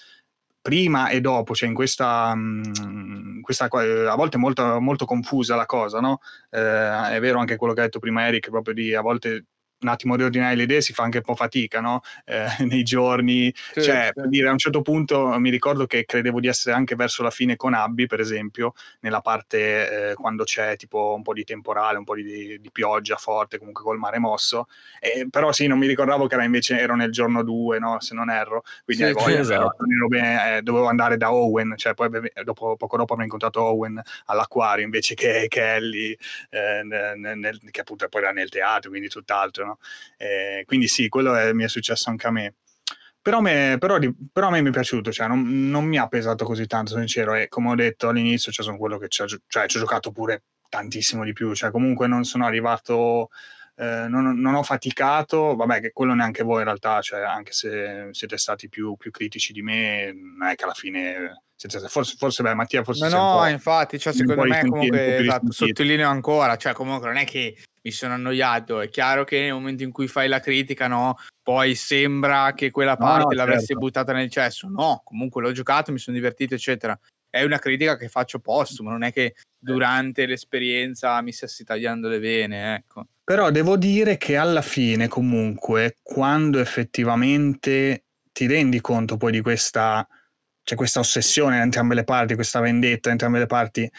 prima e dopo, cioè in questa, mm, questa eh, a volte molto, molto confusa la cosa, no? Eh, è vero anche quello che ha detto prima Eric, proprio di a volte un attimo riordinare le idee si fa anche un po' fatica, no? Eh, nei giorni, Sì, cioè sì. per dire a un certo punto mi ricordo che credevo di essere anche verso la fine con Abby, per esempio, nella parte eh, quando c'è tipo un po' di temporale, un po' di, di pioggia forte, comunque col mare mosso, Eh, però sì, non mi ricordavo che era invece ero nel giorno 2, no? se non erro, quindi Sì, voglia, esatto. bene, eh, dovevo andare da Owen, cioè poi dopo, poco dopo avrei incontrato Owen all'acquario invece che Kelly, eh, nel- nel- che appunto poi era nel teatro, quindi tutt'altro, no? Eh, quindi sì, quello è- mi è successo anche a me. Però, me, però, però a me mi è piaciuto, cioè non, non mi ha pesato così tanto, sincero, e come ho detto all'inizio, cioè sono quello che ci cioè, ci ho giocato pure tantissimo di più, cioè comunque non sono arrivato, eh, non, non ho faticato, vabbè che quello neanche voi in realtà, cioè anche se siete stati più, più critici di me, non è che alla fine, siete, forse, forse beh Mattia forse No, no, infatti, cioè, secondo me comunque esatto, sottolineo ancora, cioè comunque non è che mi sono annoiato, è chiaro che nel momento in cui fai la critica, no, poi sembra che quella No, parte no, l'avresti certo. buttata nel cesso, no, comunque l'ho giocato, mi sono divertito, eccetera. È una critica che faccio postumo, non è che durante l'esperienza mi stessi tagliando le vene, ecco. Però devo dire che alla fine, comunque, quando effettivamente ti rendi conto poi di questa, cioè questa ossessione da entrambe le parti, questa vendetta da entrambe le parti,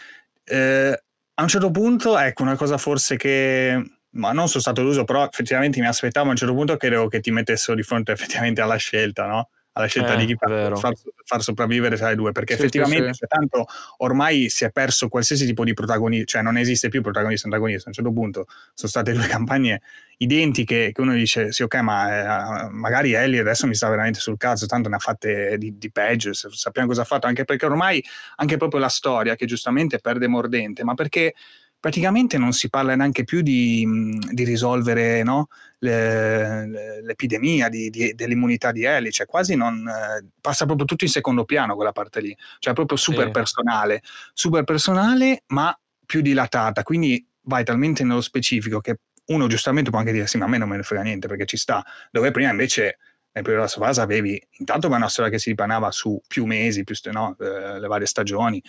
eh, a un certo punto, ecco, una cosa forse che, ma non sono stato deluso, però effettivamente mi aspettavo a un certo punto credevo che ti mettessero di fronte effettivamente alla scelta, no? Alla scelta Eh, di chi far, far- far sopravvivere tra i due, perché Sì, effettivamente sì. tanto ormai si è perso qualsiasi tipo di protagonista, cioè non esiste più protagonista e antagonista. A un certo punto sono state due campagne identiche che uno dice sì ok ma eh, magari Ellie adesso mi sta veramente sul cazzo tanto ne ha fatte di, di peggio sappiamo cosa ha fatto anche perché ormai anche proprio la storia che giustamente perde mordente ma perché praticamente non si parla neanche più di, mh, di risolvere no, le- le- l'epidemia di- di- dell'immunità di Ellie cioè quasi non eh, passa proprio tutto in secondo piano quella parte lì cioè proprio super Sì. personale super personale ma più dilatata quindi vai talmente nello specifico che uno giustamente può anche dire sì ma a me non me ne frega niente perché ci sta dove prima invece nel periodo della Sovasa avevi intanto una storia che si ripanava su più mesi più no, eh, le varie stagioni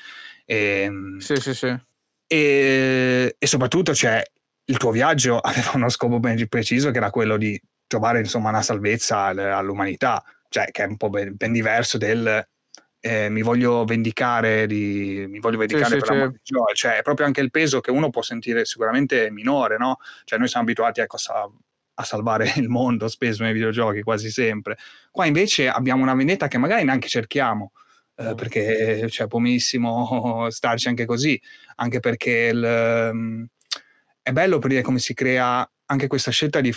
e, Sì, sì, sì. E, e soprattutto cioè, il tuo viaggio aveva uno scopo ben preciso che era quello di trovare insomma una salvezza al- all'umanità cioè che è un po' ben, ben diverso del eh, mi voglio vendicare di, mi voglio vendicare sì, per sì. la morte di Joel cioè è proprio anche il peso che uno può sentire sicuramente minore no? cioè noi siamo abituati ecco, a, a salvare il mondo spesso nei videogiochi quasi sempre qua invece abbiamo una vendetta che magari neanche cerchiamo eh, perché cioè, può benissimo starci anche così anche perché il, um, è bello per dire come si crea anche questa scelta di,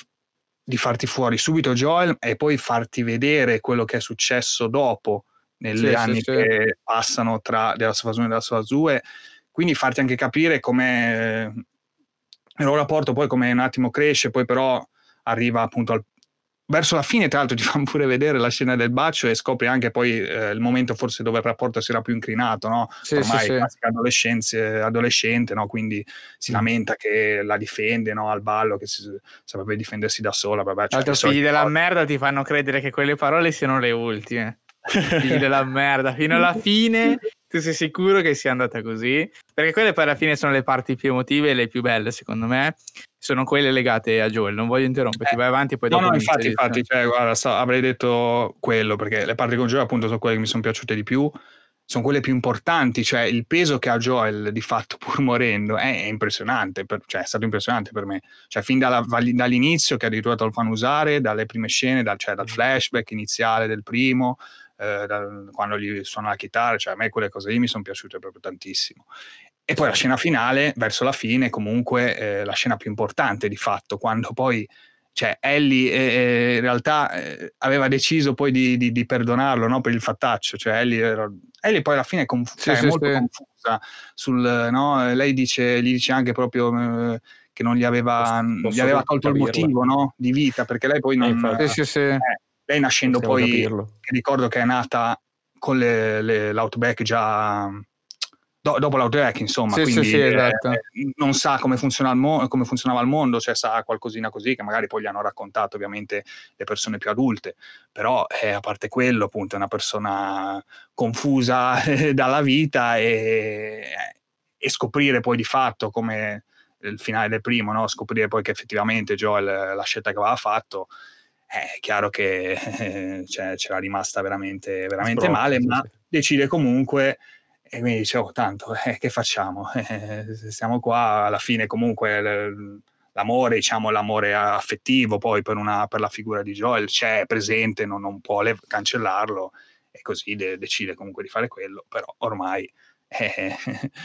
di farti fuori subito Joel e poi farti vedere quello che è successo dopo negli Sì, sì, anni sì. che passano tra della sua 1 e della sua 2 quindi farti anche capire come il loro rapporto poi come un attimo cresce poi però arriva appunto al verso la fine tra l'altro ti fanno pure vedere la scena del bacio e scopri anche poi eh, il momento forse dove il rapporto si era più incrinato no? Sì, ormai sì, sì. adolescente no? quindi si lamenta che la difende no? al ballo che si, saprebbe difendersi da sola vabbè, cioè, Altro figli della merda ti fanno credere che quelle parole siano le ultime. Figli della merda, fino alla fine tu sei sicuro che sia andata così? Perché quelle poi alla fine sono le parti più emotive e le più belle, secondo me. Sono quelle legate a Joel. Non voglio interromperti, Eh, vai avanti. Poi No, dopo no, infatti, infatti, cioè, guarda, so- avrei detto quello perché le parti con Joel, appunto, sono quelle che mi sono piaciute di più. Sono quelle più importanti, cioè il peso che ha Joel di fatto, pur morendo, è, è impressionante. per- cioè, è stato impressionante per me. Cioè, fin dalla- dall'inizio, che addirittura te lo fanno usare, dalle prime scene, dal, cioè, dal flashback iniziale del primo, eh, dal- quando gli suona la chitarra, cioè, a me quelle cose lì mi sono piaciute proprio tantissimo. E poi la scena finale, verso la fine, comunque eh, la scena più importante di fatto, quando poi cioè Ellie eh, in realtà eh, aveva deciso poi di, di, di perdonarlo no? per il fattaccio, cioè Ellie, era, Ellie poi alla fine è, conf- Sì, cioè, è sì, molto sì. confusa, sul, no? lei dice, gli dice anche proprio eh, che non gli aveva, gli aveva tolto il capirla. motivo no? di vita, perché lei poi non... eh, lei nascendo Possiamo poi, ricordo che è nata con le, le- l'outback già do- dopo l'outback, insomma, Sì, sì, quindi sì, eh, esatto. non sa come, funziona mo- come funzionava il mondo, cioè sa qualcosina così che magari poi gli hanno raccontato ovviamente le persone più adulte, però eh, a parte quello appunto è una persona confusa dalla vita e, e scoprire poi di fatto come il finale del primo, no? scoprire poi che effettivamente Joel eh, la scelta che aveva fatto è chiaro che eh, cioè, c'era rimasta veramente, veramente Sbrocca, male, sì, ma sì. decide comunque e quindi dicevo tanto eh, che facciamo Eh, stiamo qua alla fine comunque l'amore diciamo l'amore affettivo poi per, una, per la figura di Joel c'è è presente non, non può le- cancellarlo e così de- decide comunque di fare quello però ormai eh,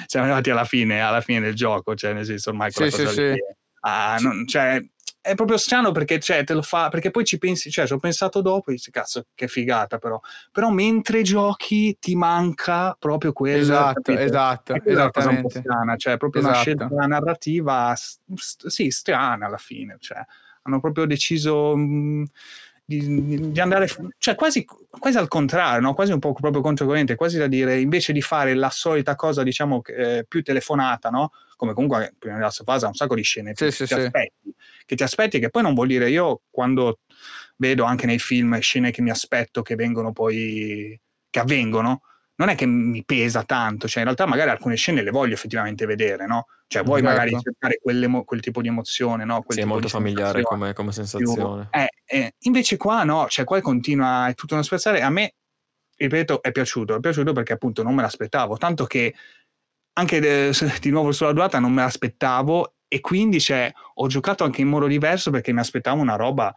siamo arrivati alla fine, alla fine del gioco cioè nel senso ormai quella Sì, sì, sì. ah, non- cioè, è proprio strano perché cioè, te lo fa perché poi ci pensi cioè ci ho pensato dopo e dici cazzo che figata però però mentre giochi ti manca proprio quel Esatto, capito? esatto, è una esattamente. strana, cioè proprio una Esatto. scelta narrativa sì, strana alla fine, cioè hanno proprio deciso mh, di, di andare, cioè quasi, quasi al contrario, no? quasi un po' proprio controcorrente, quasi da dire invece di fare la solita cosa, diciamo, eh, più telefonata, no? Come comunque prima della sua fase ha un sacco di scene Sì, che sì, ti sì. aspetti, che ti aspetti, che poi non vuol dire io quando vedo anche nei film scene che mi aspetto che vengono poi, che avvengono, non è che mi pesa tanto, cioè in realtà magari alcune scene le voglio effettivamente vedere, no? Cioè vuoi Certo. magari cercare quel tipo di emozione, no? Quel Sì, è molto familiare come, come sensazione. eh, eh, invece qua no, cioè qua continua, è tutto uno spezzare. A me, ripeto, è piaciuto, è piaciuto perché appunto non me l'aspettavo, tanto che anche eh, di nuovo sulla durata non me l'aspettavo e quindi cioè, ho giocato anche in modo diverso perché mi aspettavo una roba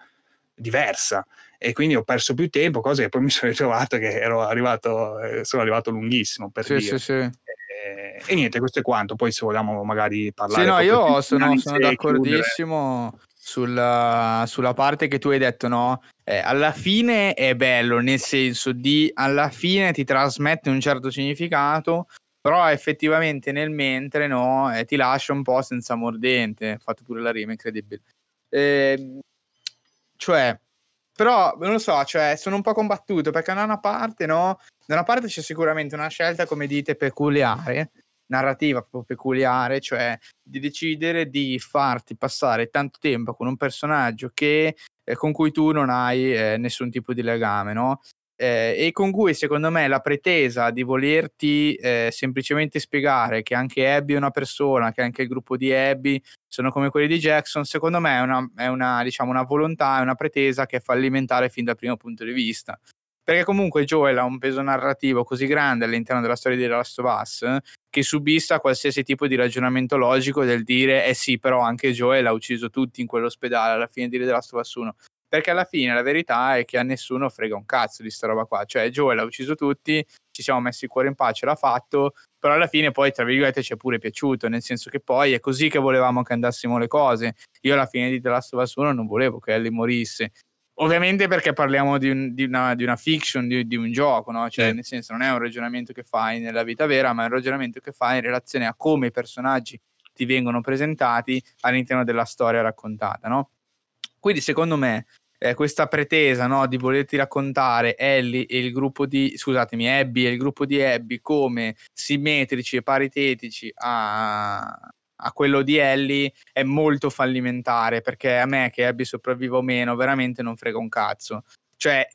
diversa e quindi ho perso più tempo, cose che poi mi sono ritrovato che ero arrivato, eh, sono arrivato lunghissimo per Sì, dire. sì, sì. Eh, e niente, questo è quanto. Poi se vogliamo magari parlare Sì, no, io sono, sono e d'accordissimo sulla, sulla parte che tu hai detto, no? Eh, alla fine è bello, nel senso di alla fine ti trasmette un certo significato, però effettivamente nel mentre, no, eh, ti lascia un po' senza mordente. Ho fatto pure la rima, incredibile. Ehm, cioè, però non lo so, cioè, sono un po' combattuto perché da una parte, no? Da una parte c'è sicuramente una scelta, come dite, peculiare, narrativa proprio peculiare, cioè di decidere di farti passare tanto tempo con un personaggio che, eh, con cui tu non hai eh, nessun tipo di legame, no? Eh, e con cui secondo me la pretesa di volerti eh, semplicemente spiegare che anche Abby è una persona, che anche il gruppo di Abby sono come quelli di Jackson, secondo me è una, è una, diciamo, una volontà, è una pretesa che è fallimentare fin dal primo punto di vista. Perché comunque Joel ha un peso narrativo così grande all'interno della storia di The Last of Us eh, che subissa qualsiasi tipo di ragionamento logico del dire eh sì, però anche Joel ha ucciso tutti in quell'ospedale alla fine di The Last of Us 1. Perché alla fine la verità è che a nessuno frega un cazzo di sta roba qua. Cioè Joel ha ucciso tutti, ci siamo messi il cuore in pace, l'ha fatto, però alla fine poi tra virgolette ci è pure piaciuto, nel senso che poi è così che volevamo che andassimo le cose. Io alla fine di The Last of Us 1 non volevo che Ellie morisse. Ovviamente perché parliamo di, un- di una, di una fiction, di, di un gioco, no? Cioè, Sì. nel senso, non è un ragionamento che fai nella vita vera, ma è un ragionamento che fai in relazione a come i personaggi ti vengono presentati all'interno della storia raccontata, no? Quindi, secondo me, eh, questa pretesa no, di volerti raccontare Ellie e il gruppo di scusatemi, Abby e il gruppo di Abby come simmetrici e paritetici a, a quello di Ellie è molto fallimentare perché a me che Abby sopravviva o meno veramente non frega un cazzo. Cioè,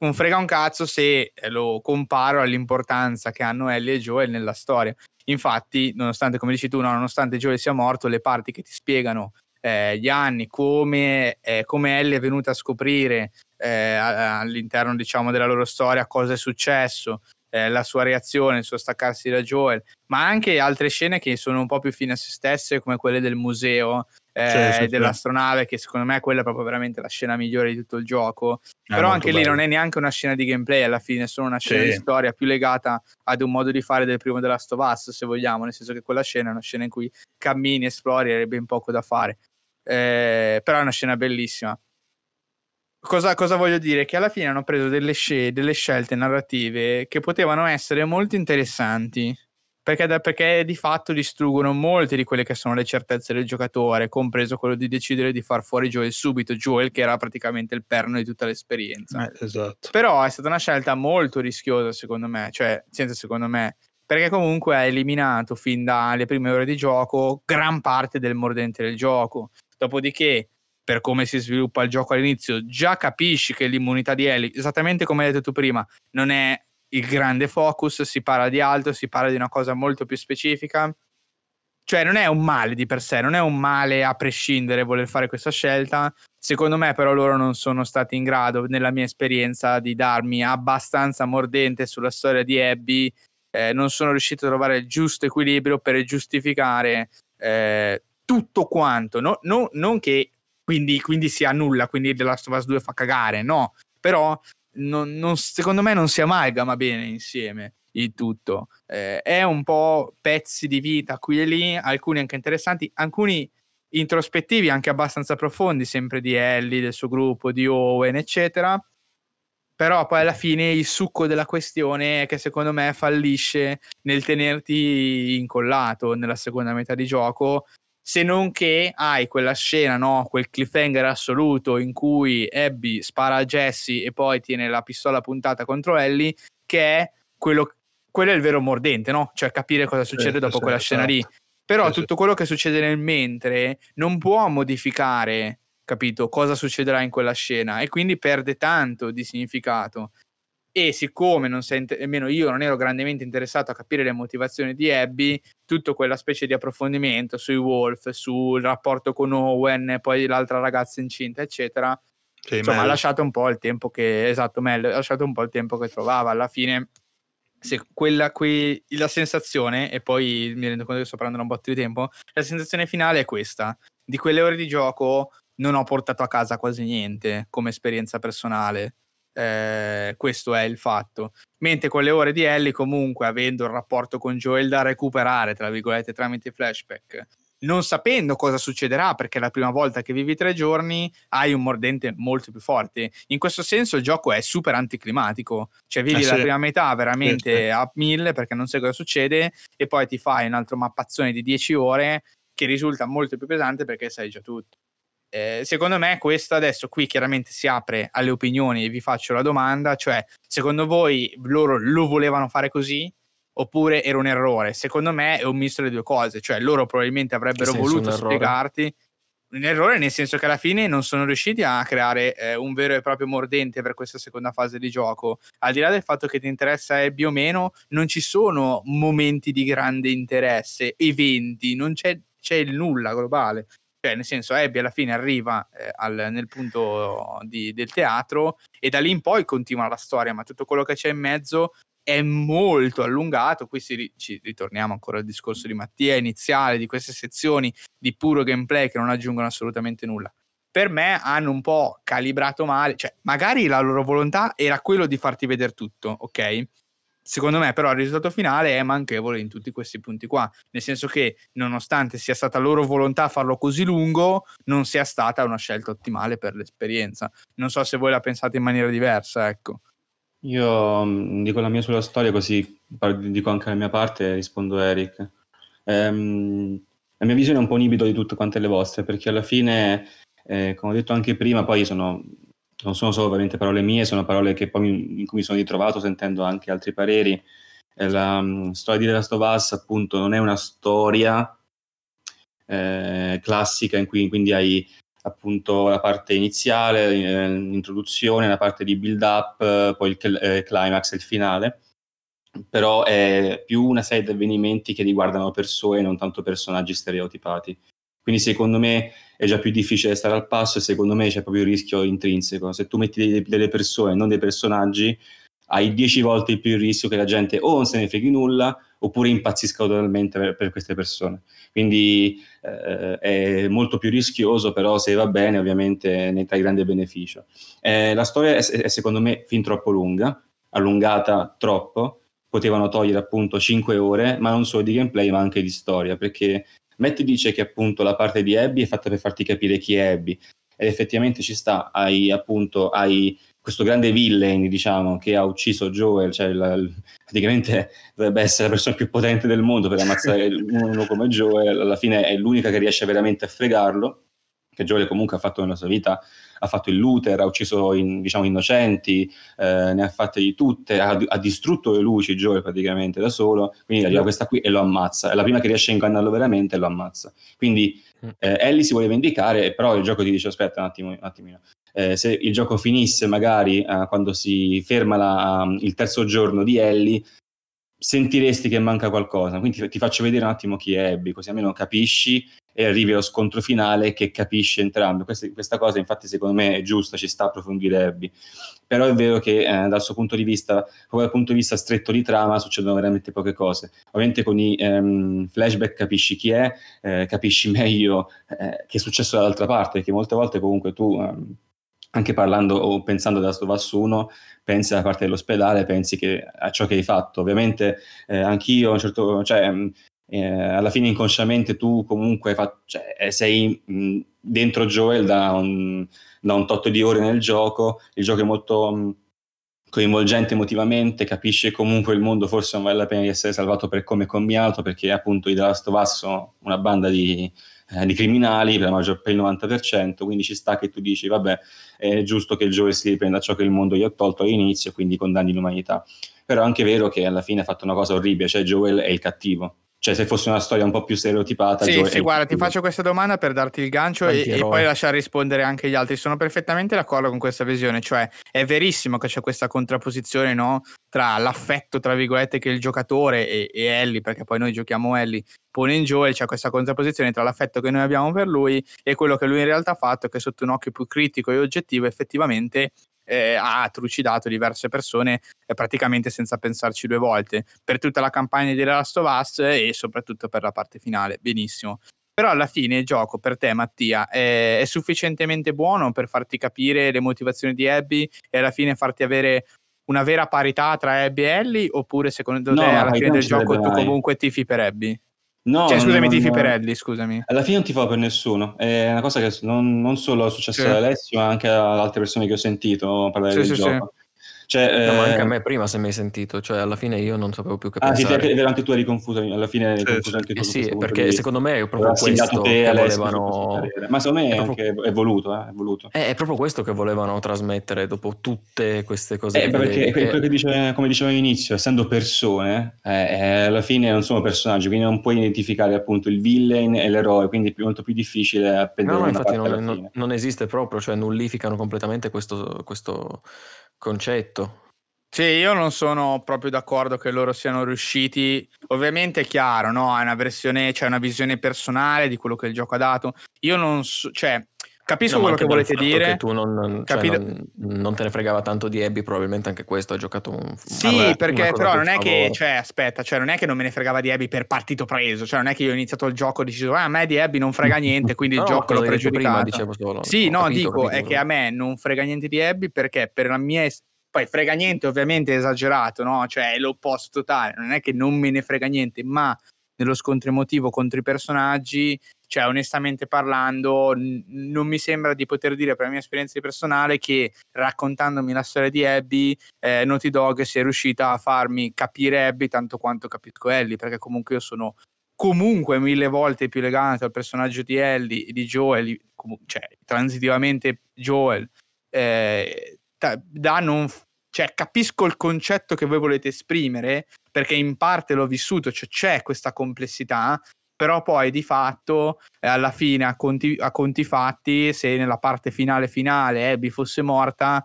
non frega un cazzo se lo comparo all'importanza che hanno Ellie e Joel nella storia. Infatti, nonostante, come dici tu, no, nonostante Joel sia morto, le parti che ti spiegano eh, gli anni, come, eh, come Ellie è venuta a scoprire eh, all'interno diciamo, della loro storia cosa è successo, eh, la sua reazione, il suo staccarsi da Joel, ma anche altre scene che sono un po' più fine a se stesse, come quelle del museo, eh, Sì, sì. dell'astronave, che secondo me quella è proprio veramente la scena migliore di tutto il gioco. È Però molto anche lì bello. non è neanche una scena di gameplay, alla fine è solo una scena Sì. di storia più legata ad un modo di fare del primo The Last of Us, se vogliamo, nel senso che quella scena è una scena in cui cammini, esplori e ben poco da fare. Eh, però è una scena bellissima. Cosa, cosa voglio dire? Che alla fine hanno preso delle, sce- delle scelte narrative che potevano essere molto interessanti. Perché, perché di fatto distruggono molte di quelle che sono le certezze del giocatore, compreso quello di decidere di far fuori Joel subito. Joel, che era praticamente il perno di tutta l'esperienza. Eh, esatto. Però è stata una scelta molto rischiosa, secondo me, cioè, senza secondo me, perché comunque ha eliminato fin dalle prime ore di gioco gran parte del mordente del gioco. Dopodiché, per come si sviluppa il gioco all'inizio, già capisci che l'immunità di Ellie, esattamente come hai detto tu prima, non è il grande focus, si parla di altro, si parla di una cosa molto più specifica. Cioè, non è un male di per sé, non è un male a prescindere voler fare questa scelta. Secondo me, però, loro non sono stati in grado, nella mia esperienza, di darmi abbastanza mordente sulla storia di Abby. Eh, non sono riuscito a trovare il giusto equilibrio per giustificare eh, tutto quanto. No- no- non che quindi, quindi sia nulla, quindi The Last of Us 2 fa cagare, no. Però non- non- secondo me non si amalgama bene insieme il tutto. Eh, è un po' pezzi di vita qui e lì, alcuni anche interessanti, alcuni introspettivi anche abbastanza profondi, sempre di Ellie, del suo gruppo, di Owen, eccetera. Però poi alla fine il succo della questione è che secondo me fallisce nel tenerti incollato nella seconda metà di gioco, se non che hai quella scena, no? quel cliffhanger assoluto in cui Abby spara a Jesse e poi tiene la pistola puntata contro Ellie, che è quello, quello è il vero mordente, no? Cioè capire cosa succede sì, dopo sì, quella scena lì. esatto. Però Sì, sì. tutto quello che succede nel mentre non può modificare, capito, cosa succederà in quella scena e quindi perde tanto di significato. E siccome non sei, almeno io non ero grandemente interessato a capire le motivazioni di Abby, tutto quella specie di approfondimento sui Wolf, sul rapporto con Owen, poi l'altra ragazza incinta, eccetera, Sì, insomma, ha Mel. lasciato un po' il tempo che esatto, Mel, ha lasciato un po' il tempo che trovava. Alla fine, se quella qui, la sensazione, e poi mi rendo conto che sto da un botto di tempo, la sensazione finale è questa: di quelle ore di gioco non ho portato a casa quasi niente come esperienza personale. Eh, questo è il fatto. Mentre con le ore di Ellie, comunque, avendo il rapporto con Joel da recuperare, tra virgolette, tramite flashback, non sapendo cosa succederà, perché è la prima volta che vivi tre giorni, hai un mordente molto più forte. In questo senso il gioco è super anticlimatico, cioè vivi Eh la sì. prima metà veramente sì. a mille perché non sai cosa succede e poi ti fai un altro mappazzone di 10 ore che risulta molto più pesante perché sai già tutto. Eh, secondo me questo adesso qui chiaramente si apre alle opinioni e vi faccio la domanda, cioè secondo voi loro lo volevano fare così oppure era un errore? Secondo me è un misto delle due cose, cioè loro probabilmente avrebbero voluto un spiegarti un errore nel senso che alla fine non sono riusciti a creare eh, un vero e proprio mordente per questa seconda fase di gioco. Al di là del fatto che ti interessa Abby o meno, non ci sono momenti di grande interesse, eventi, non c'è, c'è il nulla globale. Cioè, nel senso, Abby alla fine arriva eh, al- nel punto di- del teatro e da lì in poi continua la storia, ma tutto quello che c'è in mezzo è molto allungato. Qui si ci ritorniamo ancora al discorso di Mattia iniziale, di queste sezioni di puro gameplay che non aggiungono assolutamente nulla. Per me hanno un po' calibrato male, cioè magari la loro volontà era quello di farti vedere tutto, ok? Secondo me però il risultato finale è manchevole in tutti questi punti qua, nel senso che nonostante sia stata loro volontà farlo così lungo, non sia stata una scelta ottimale per l'esperienza. Non so se voi la pensate in maniera diversa, ecco. Io mh, dico la mia sulla storia, così dico anche la mia parte e rispondo a Eric. Ehm, la mia visione è un po' un di tutte quante le vostre, perché alla fine, eh, come ho detto anche prima, poi sono, non sono solo veramente parole mie, sono parole che poi mi- in cui mi sono ritrovato sentendo anche altri pareri. E la mh, storia di The Last of Us, appunto, non è una storia eh, classica in cui quindi hai appunto la parte iniziale, eh, l'introduzione, la parte di build up, eh, poi il eh, climax e il finale, però è più una serie di avvenimenti che riguardano persone, non tanto personaggi stereotipati. Quindi secondo me è già più difficile stare al passo e secondo me c'è proprio il rischio intrinseco. Se tu metti delle persone, non dei personaggi, hai 10 volte più il rischio che la gente o non se ne freghi nulla oppure impazzisca totalmente per, per queste persone. Quindi eh, è molto più rischioso, però se va bene ovviamente ne trae grande beneficio. Eh, la storia è, è secondo me fin troppo lunga, allungata troppo, potevano togliere appunto 5 ore, ma non solo di gameplay ma anche di storia, perché Matt dice che appunto la parte di Abby è fatta per farti capire chi è Abby, ed effettivamente ci sta, hai appunto hai questo grande villain, diciamo, che ha ucciso Joel, cioè la, praticamente dovrebbe essere la persona più potente del mondo per ammazzare uno come Joel, alla fine è l'unica che riesce veramente a fregarlo, che Joel comunque ha fatto nella sua vita, ha fatto il looter, ha ucciso in, diciamo, innocenti, eh, ne ha fatte di tutte, ha, ha, distrutto le luci Joel praticamente da solo, quindi arriva questa qui e lo ammazza, è la prima che riesce a ingannarlo veramente e lo ammazza. Quindi mm. eh, Ellie si vuole vendicare, però il gioco ti dice aspetta un attimo, un attimino, eh, se il gioco finisse magari eh, quando si ferma la, il terzo giorno di Ellie, sentiresti che manca qualcosa. Quindi ti, faccio vedere un attimo chi è Abby, così almeno capisci e arrivi allo scontro finale che capisce entrambi. Questa, questa cosa, infatti, secondo me è giusta, ci sta a approfondire Abby. Però è vero che eh, dal suo punto di vista, proprio dal punto di vista stretto di trama, succedono veramente poche cose. Ovviamente con i ehm, flashback capisci chi è, eh, capisci meglio eh, che è successo dall'altra parte, perché molte volte comunque tu ehm, anche parlando o pensando da Stovas 1, pensi alla parte dell'ospedale, pensi che, a ciò che hai fatto. Ovviamente eh, anch'io, certo, cioè, mm, eh, alla fine inconsciamente tu comunque fa, cioè, eh, sei mh, mm, dentro Joel da un, da un, tot di ore nel gioco, il gioco è molto mh, mm, coinvolgente emotivamente, capisci comunque il mondo forse non vale la pena di essere salvato per come è combinato, perché appunto i The Last sono una banda di eh, di criminali per, maggior, per il 90%, quindi ci sta che tu dici, vabbè, è giusto che il Joel si riprenda ciò che il mondo gli ha tolto all'inizio, quindi condanni l'umanità. Però è anche vero che alla fine ha fatto una cosa orribile, cioè Joel è il cattivo. Cioè, se fosse una storia un po' più stereotipata. Sì, sì, guarda, ti faccio questa domanda per darti il gancio e, e, poi lasciare rispondere anche gli altri. Sono perfettamente d'accordo con questa visione. Cioè, è verissimo che c'è questa contrapposizione, no? Tra l'affetto, tra virgolette, che il giocatore e, e Ellie, perché poi noi giochiamo Ellie, pone in Joel, c'è questa contrapposizione tra l'affetto che noi abbiamo per lui e quello che lui in realtà ha fatto, che sotto un occhio più critico e oggettivo effettivamente eh, ha trucidato diverse persone eh, praticamente senza pensarci due volte per tutta la campagna di The Last of Us e soprattutto per la parte finale. Benissimo. Però alla fine il gioco per te, Mattia, è, è sufficientemente buono per farti capire le motivazioni di Abby e alla fine farti avere una vera parità tra Abby e Ellie? Oppure secondo no, te alla fine del gioco tu comunque tifi per Abby? No, cioè, scusami, non, tifi per Ellie, scusami. Alla fine non tifo per nessuno. È una cosa che non, non solo è successo sì. ad Alessio, ma anche ad altre persone che ho sentito parlare sì, del sì, gioco. Cioè, no, eh... anche a me prima se mi hai sentito, cioè alla fine io non sapevo più che ah, pensare. Ah sì, anche tu eri confuso, alla fine eri confuso anche tu. Eh sì, perché secondo me è proprio questo te, che volevano... Ma secondo me è, proprio... anche, è voluto, eh, è voluto. È, è, proprio questo che volevano trasmettere dopo tutte queste cose. Eh, perché quello che dice, come dicevo all'inizio, essendo persone, eh, eh, alla fine non sono personaggi, quindi non puoi identificare appunto il villain e l'eroe, quindi è molto più difficile appendere no, no, infatti non, non, non, esiste proprio, cioè nullificano completamente questo, questo concetto. Sì, io non sono proprio d'accordo che loro siano riusciti. Ovviamente è chiaro, no? È una versione, c'è cioè una visione personale di quello che il gioco ha dato. Io non so, cioè, capisco no, quello che volete dire. Che tu non, non, Capito... cioè non, non, te ne fregava tanto di Abby, probabilmente anche questo hai giocato un Sì, una, perché però non è che, cioè, aspetta, cioè non è che non me ne fregava di Abby per partito preso, cioè non è che io ho iniziato il gioco e ho deciso, ah, a me di Abby non frega niente, quindi il gioco l'ho pregiudicato. Prima, dicevo solo. Sì, no, capito, dico, capito. è che a me non frega niente di Abby perché per la mia poi frega niente, ovviamente è esagerato, no? Cioè è l'opposto totale, non è che non me ne frega niente, ma nello scontro emotivo contro i personaggi, cioè onestamente parlando, n- non mi sembra di poter dire per la mia esperienza personale che raccontandomi la storia di Abby, eh, Naughty Dog sia riuscita a farmi capire Abby tanto quanto capisco Ellie, perché comunque io sono comunque mille volte più legato al personaggio di Ellie e di Joel, cioè transitivamente Joel. Eh, da non cioè capisco il concetto che voi volete esprimere perché in parte l'ho vissuto, cioè c'è questa complessità, però poi di fatto eh, alla fine a conti, a conti, fatti se nella parte finale finale Abby fosse morta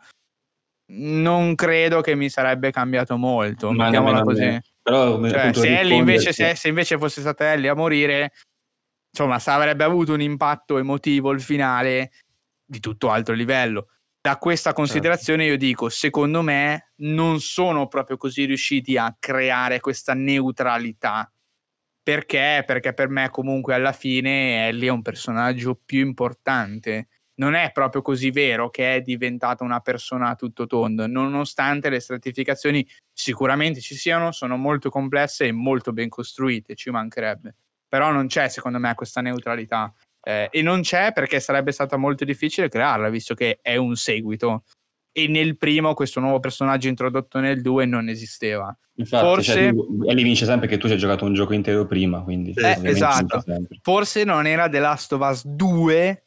non credo che mi sarebbe cambiato molto, Ma mettiamola così. Però, cioè, se, Ellie invece, se, se invece fosse stata Ellie a morire, insomma, avrebbe avuto un impatto emotivo il finale di tutto altro livello da questa considerazione io dico, secondo me non sono proprio così riusciti a creare questa neutralità. Perché? Perché per me comunque alla fine Ellie è un personaggio più importante. Non è proprio così vero che è diventata una persona a tutto tondo, nonostante le stratificazioni sicuramente ci siano, sono molto complesse e molto ben costruite, ci mancherebbe. Però non c'è secondo me questa neutralità. Eh, e non c'è perché sarebbe stato molto difficile crearla, visto che è un seguito. E nel primo questo nuovo personaggio introdotto nel 2 non esisteva. Infatti, Forse- cioè, tu- Ellie vince sempre che tu ci hai giocato un gioco intero prima, quindi Eh, esatto. Forse non era The Last of Us 2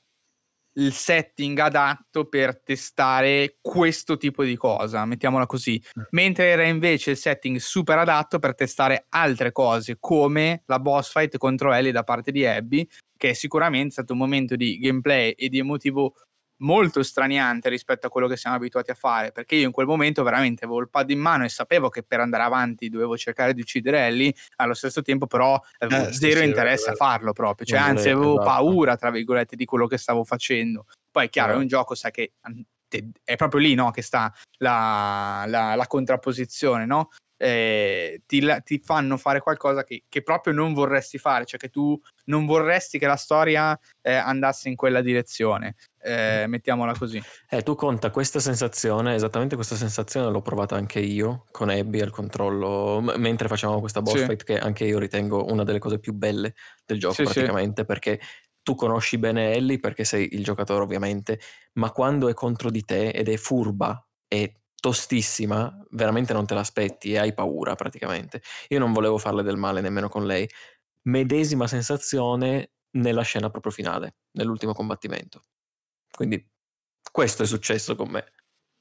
il setting adatto per testare questo tipo di cosa, mettiamola così, mentre era invece il setting super adatto per testare altre cose, come la boss fight contro Ellie da parte di Abby, che è sicuramente stato un momento di gameplay e di emotivo molto straniante rispetto a quello che siamo abituati a fare, perché io in quel momento veramente avevo il pad in mano e sapevo che per andare avanti dovevo cercare di uccidere Ellie, allo stesso tempo però avevo Eh, zero sì, è interesse a farlo proprio, cioè anzi avevo esatto. paura tra virgolette di quello che stavo facendo. Poi è chiaro, è Eh. un gioco, sai che mm, è proprio lì no, che sta la, la- la contrapposizione, no? Eh, ti, ti fanno fare qualcosa che, che proprio non vorresti fare, cioè che tu non vorresti che la storia eh, andasse in quella direzione, eh, mettiamola così. Eh, tu conta questa sensazione, esattamente questa sensazione l'ho provata anche io con Abby al controllo, m- mentre facevamo questa boss Sì. fight che anche io ritengo una delle cose più belle del gioco Sì, sì. praticamente, perché tu conosci bene Ellie perché sei il giocatore ovviamente, ma quando è contro di te ed è furba e tostissima, veramente non te l'aspetti e hai paura praticamente. Io non volevo farle del male nemmeno con lei. Medesima sensazione nella scena proprio finale, nell'ultimo combattimento. Quindi questo è successo con me.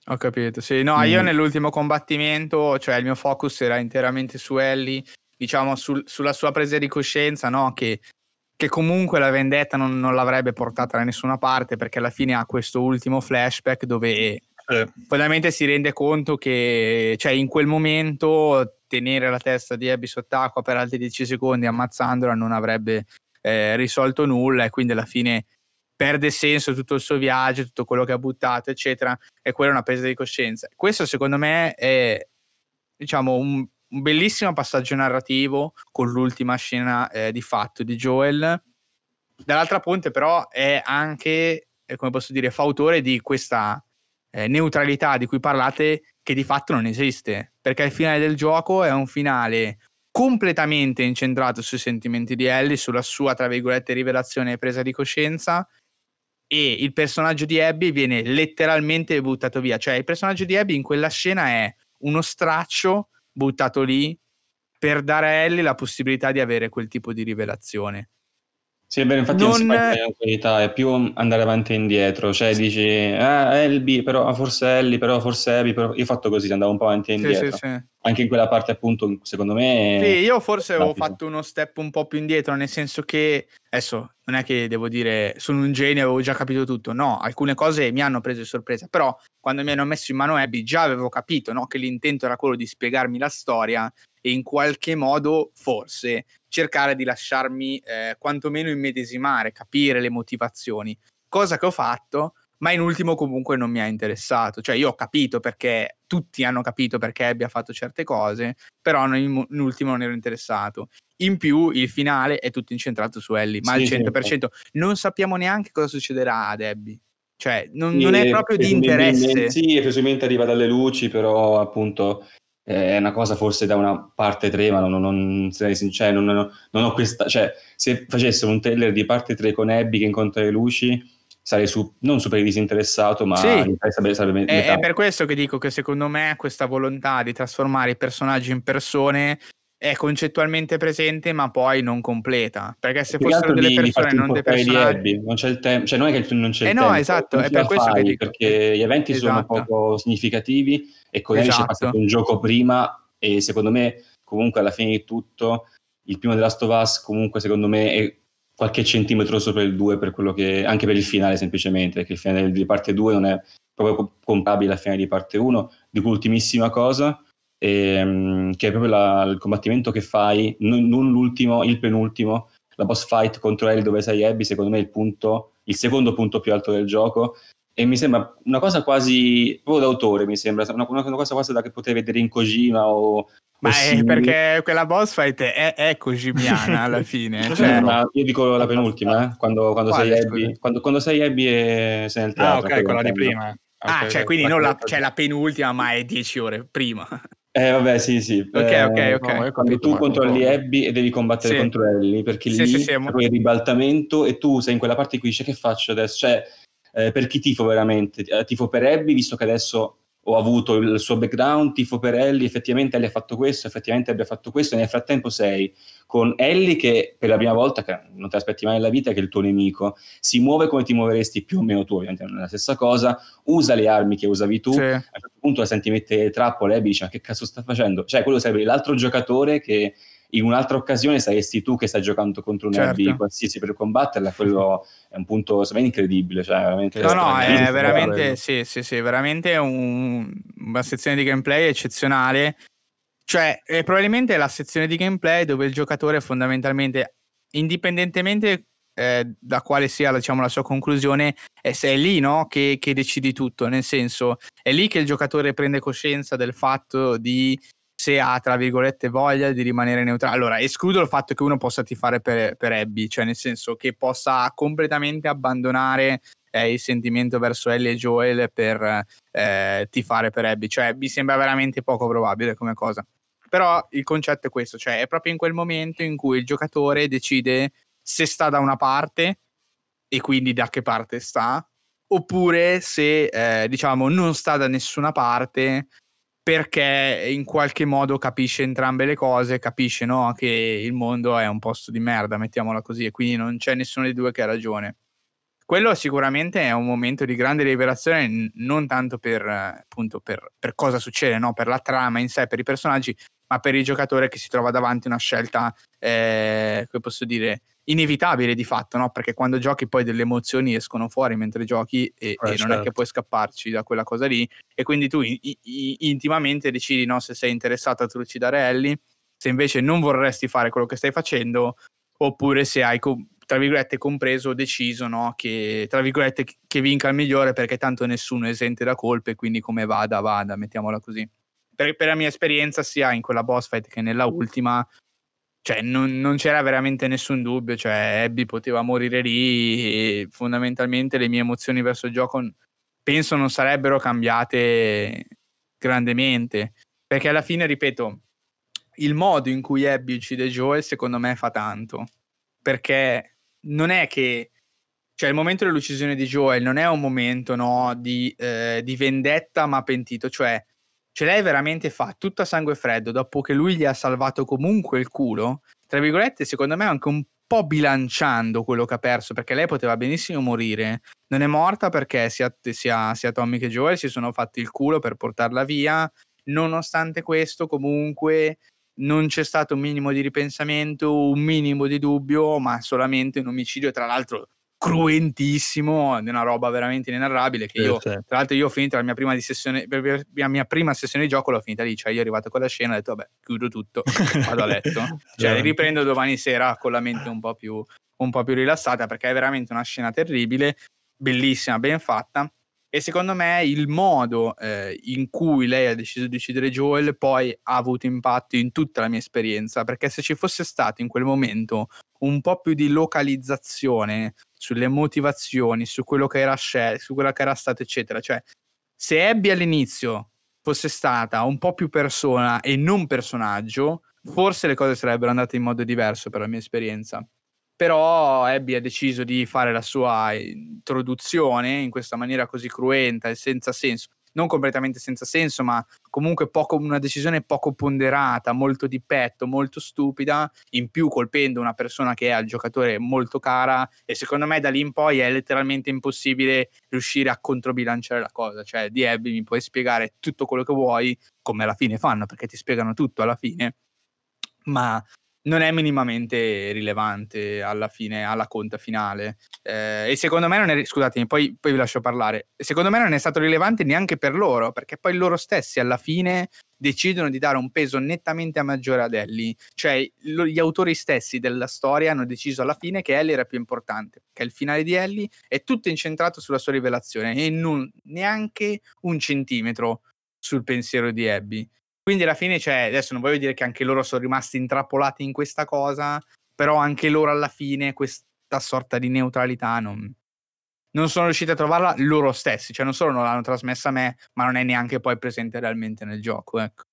Ho capito, sì. No, io Mm. nell'ultimo combattimento, cioè il mio focus era interamente su Ellie, diciamo sul- sulla sua presa di coscienza, no? Che, che comunque la vendetta non, non l'avrebbe portata da nessuna parte, perché alla fine ha questo ultimo flashback dove Eh, Fondamentalmente si rende conto che cioè, in quel momento tenere la testa di Abby sott'acqua per altri 10 secondi ammazzandola non avrebbe eh, risolto nulla e quindi alla fine perde senso tutto il suo viaggio, tutto quello che ha buttato, eccetera, e quella è una presa di coscienza. Questo secondo me è diciamo un, un bellissimo passaggio narrativo con l'ultima scena eh, di fatto di Joel. Dall'altra ponte però è anche, eh, come posso dire, fautore di questa eh, neutralità di cui parlate che di fatto non esiste, perché il finale del gioco è un finale completamente incentrato sui sentimenti di Ellie, sulla sua, tra virgolette, rivelazione e presa di coscienza, e il personaggio di Abby viene letteralmente buttato via. Cioè, il personaggio di Abby in quella scena è uno straccio buttato lì per dare a Ellie la possibilità di avere quel tipo di rivelazione. Sì, è vero, infatti non, si Non- parla di neutralità, è più andare avanti e indietro, cioè dici, ah, però ah, forse Ellie, però forse Abby, però io ho fatto così, andavo un po' avanti e Sì, indietro. sì, sì. Anche in quella parte appunto, secondo me... Sì, io forse avevo fatto uno step un po' più indietro, nel senso che adesso non è che devo dire sono un genio, avevo già capito tutto. No, alcune cose mi hanno preso di sorpresa, però quando mi hanno messo in mano Abby già avevo capito no, che l'intento era quello di spiegarmi la storia e in qualche modo forse cercare di lasciarmi eh, quantomeno immedesimare, capire le motivazioni, cosa che ho fatto. Ma in ultimo comunque non mi ha interessato, cioè io ho capito perché tutti hanno capito perché Abby ha fatto certe cose, però in, in ultimo non ero interessato. In più il finale è tutto incentrato su Ellie, ma Sì, al sì, 100%. non sappiamo neanche cosa succederà ad Abby. Cioè, non, non è proprio di interesse. Sì, presumibilmente arriva dalle luci, però appunto è una cosa forse da una parte 3, ma non, non sarei sincero, non, non- ho questa... Cioè, se facessero un trailer di parte 3 con Abby che incontra le luci, sarei su, non super disinteressato, ma Sì. sarebbe, sarebbe È, è per questo che dico che secondo me questa volontà di trasformare i personaggi in persone è concettualmente presente, ma poi non completa. Perché se Più che fossero delle di- persone, non dei personaggi. Abby, non c'è il tempo, cioè non è che tu non c'è il Eh no, tempo, esatto, è per questo che fai, dico. perché gli eventi sono Esatto. poco significativi e c'è Esatto. passato un gioco prima e secondo me comunque alla fine di tutto il primo of Us comunque secondo me è qualche centimetro sopra il 2 per quello che anche per il finale semplicemente perché il finale di parte 2 non è proprio co- comparabile al finale di parte 1 dico ultimissima cosa ehm, che è proprio la- il combattimento che fai non, non l'ultimo, il penultimo la boss fight contro Ellie dove sei Abby secondo me è il punto il secondo punto più alto del gioco e mi sembra una cosa quasi proprio d'autore, mi sembra una, una cosa quasi da che potevi vedere in Kojima o Ma o è perché quella boss fight è, è kojimiana alla fine. Cioè, Cioè, ma io dico la penultima, eh, quando, quando sei Abby, quando, quando sei Abby e sei nel Ah, teatro. ok, quella di prima. ah, cioè, ok. quindi non la, cioè, la penultima, ma è 10 ore prima. Eh, vabbè, sì, sì. Ok, Eh, ok, ok. No, Quando tu controlli concordo. Abby e devi combattere Sì. contro Ellie, perché Sì, lì sì, sì, è quel ribaltamento e tu sei in quella parte in cui dici che faccio adesso? Cioè, eh, per chi tifo veramente? Eh, tifo per Abby, visto che adesso ho avuto il suo background, tifo per Ellie, effettivamente Ellie ha fatto questo, effettivamente Abby ha fatto questo, e nel frattempo sei con Ellie che per la prima volta, che non te l'aspetti mai nella vita, che è il tuo nemico, si muove come ti muoveresti più o meno tu, ovviamente non è la stessa cosa, usa le armi che usavi tu, Sì. a un certo punto la senti mettere trappole e dice ma che cazzo sta facendo? Cioè quello sarebbe l'altro giocatore che in un'altra occasione saresti tu che stai giocando contro un Certo. Abby qualsiasi per combatterla, quello è un punto me incredibile, cioè veramente No, no, è veramente, sì, sì, sì, veramente un- una sezione di gameplay eccezionale. Cioè, è probabilmente la sezione di gameplay dove il giocatore fondamentalmente, indipendentemente eh, da quale sia diciamo, la sua conclusione, è se è lì no, che, che decidi tutto. Nel senso, è lì che il giocatore prende coscienza del fatto di se ha, tra virgolette, voglia di rimanere neutrale. Allora, escludo il fatto che uno possa tifare per, per Abby, cioè nel senso che possa completamente abbandonare eh, il sentimento verso Ellie e Joel per eh, tifare per Abby. Cioè, mi sembra veramente poco probabile come cosa. Però il concetto è questo, cioè è proprio in quel momento in cui il giocatore decide se sta da una parte e quindi da che parte sta, oppure se eh, diciamo non sta da nessuna parte perché in qualche modo capisce entrambe le cose, capisce no, che il mondo è un posto di merda, mettiamola così, e quindi non c'è nessuno dei due che ha ragione. Quello sicuramente è un momento di grande liberazione, non tanto per, appunto, per, per cosa succede, no? per la trama in sé, per i personaggi, ma per il giocatore che si trova davanti a una scelta, eh, come posso dire, inevitabile di fatto, no? perché quando giochi poi delle emozioni escono fuori mentre giochi e, e non è certo. che puoi scapparci da quella cosa lì e quindi tu i- i- intimamente decidi no, se sei interessato a trucidare Ellie, se invece non vorresti fare quello che stai facendo oppure se hai tra virgolette compreso o deciso no, che tra virgolette che vinca il migliore perché tanto nessuno è esente da colpe quindi come vada vada mettiamola così per, per la mia esperienza sia in quella boss fight che nella ultima cioè non, non c'era veramente nessun dubbio cioè Abby poteva morire lì e fondamentalmente le mie emozioni verso il gioco penso non sarebbero cambiate grandemente. Perché alla fine ripeto il modo in cui Abby uccide Joel secondo me fa tanto. Perché non è che cioè il momento dell'uccisione di Joel non è un momento no, di, eh, di vendetta ma pentito cioè cioè lei veramente fa tutto a sangue freddo dopo che lui gli ha salvato comunque il culo tra virgolette secondo me anche un po' bilanciando quello che ha perso perché lei poteva benissimo morire. Non è morta perché sia, sia, sia Tommy che Joel si sono fatti il culo per portarla via. Nonostante questo comunque non c'è stato un minimo di ripensamento, un minimo di dubbio, ma solamente un omicidio, tra l'altro cruentissimo, di una roba veramente inenarrabile che io, tra l'altro io ho finito la mia prima, di sessione, la mia prima sessione di gioco l'ho finita lì, cioè io arrivato a quella scena ho detto vabbè chiudo tutto, vado a letto, cioè riprendo domani sera con la mente un po' più, un po' più rilassata perché è veramente una scena terribile, bellissima, ben fatta. E secondo me il modo eh, in cui lei ha deciso di uccidere Joel poi ha avuto impatto in tutta la mia esperienza, perché se ci fosse stato in quel momento un po' più di localizzazione sulle motivazioni, su quello che era scelto, su quello che era stato, eccetera, cioè se Abby all'inizio fosse stata un po' più persona e non personaggio, forse le cose sarebbero andate in modo diverso per la mia esperienza. Però Abby ha deciso di fare la sua introduzione in questa maniera così cruenta e senza senso, non completamente senza senso, ma comunque poco, una decisione poco ponderata, molto di petto, molto stupida, in più colpendo una persona che è al giocatore molto cara e secondo me da lì in poi è letteralmente impossibile riuscire a controbilanciare la cosa, cioè di Abby mi puoi spiegare tutto quello che vuoi, come alla fine fanno, perché ti spiegano tutto alla fine, ma non è minimamente rilevante alla fine, alla conta finale. Eh, e secondo me non è, scusatemi, poi, poi vi lascio parlare. Secondo me non è stato rilevante neanche per loro, perché poi loro stessi alla fine decidono di dare un peso nettamente maggiore ad Ellie. Cioè, lo- gli autori stessi della storia hanno deciso alla fine che Ellie era più importante, che il finale di Ellie è tutto incentrato sulla sua rivelazione e non neanche un centimetro sul pensiero di Abby. Quindi alla fine, cioè, adesso non voglio dire che anche loro sono rimasti intrappolati in questa cosa, però anche loro alla fine questa sorta di neutralità non, non sono riusciti a trovarla loro stessi, cioè non solo non l'hanno trasmessa a me, ma non è neanche poi presente realmente nel gioco, ecco.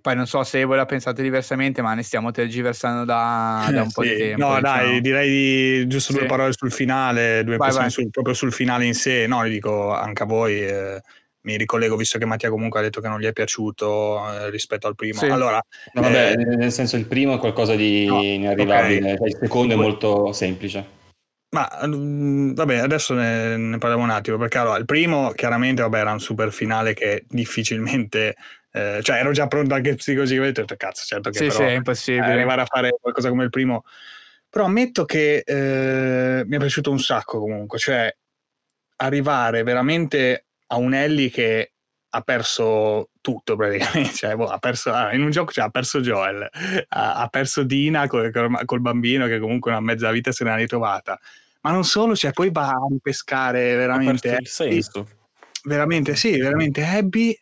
Poi non so se voi la pensate diversamente, ma ne stiamo tergiversando da, da un po' di Sì. tempo. No, dai, diciamo. direi di giusto due Sì. parole sul finale, due Vai, impressioni vai. sul- proprio sul finale in sé. No, le dico anche a voi. eh, mi ricollego visto che Mattia comunque ha detto che non gli è piaciuto eh, rispetto al primo. Sì. Allora, No, vabbè, eh, nel senso il primo è qualcosa di No, inarrivabile, ok. cioè, il secondo è molto semplice. Ma mm, vabbè, adesso ne, ne parliamo un attimo, perché allora, il primo chiaramente vabbè, era un super finale che difficilmente, eh, cioè ero già pronto anche psicologicamente, ho detto cazzo, certo che Sì, però sì, è eh, impossibile. arrivare a fare qualcosa come il primo, però ammetto che eh, mi è piaciuto un sacco comunque, cioè arrivare veramente a un Ellie che ha perso tutto praticamente, cioè, boh, ha perso, ah, in un gioco cioè, ha perso Joel, ha, ha perso Dina col, col- bambino che comunque una mezza vita se n'era ritrovata, ma non solo, cioè poi va a ripescare Ha veramente il senso. veramente sì, veramente Abby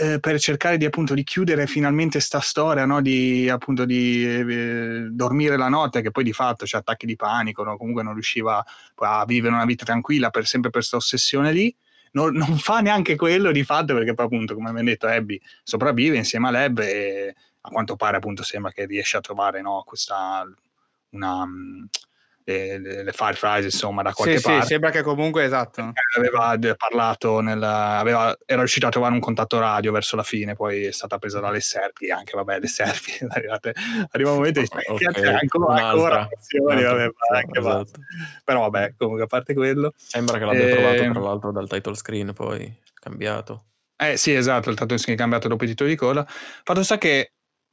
eh, per cercare di appunto di chiudere finalmente sta storia, no? di appunto di eh, dormire la notte, che poi di fatto c'è attacchi di panico, no? comunque non riusciva a vivere una vita tranquilla per sempre per questa ossessione lì. Non, non fa neanche quello di fatto perché poi appunto come abbiamo detto Abby sopravvive insieme a Leb e a quanto pare appunto sembra che riesce a trovare no, questa una le, le- le Fireflies insomma da qualche Sì, sì, parte sembra che comunque esatto. aveva d- parlato nel, aveva, era riuscito a trovare un contatto radio verso la fine poi è stata presa dalle serpi anche vabbè le serpi arrivate, arriva un momento e dici, Ok, "Cazzo, ancora, ancora azioni, vabbè, anche basta." esatto. però vabbè comunque a parte quello Sembra che l'abbia Ehm, trovato tra l'altro dal title screen poi cambiato. Eh sì, esatto, il tattoo skin cambiato dopo i titoli di coda. Fatto sta che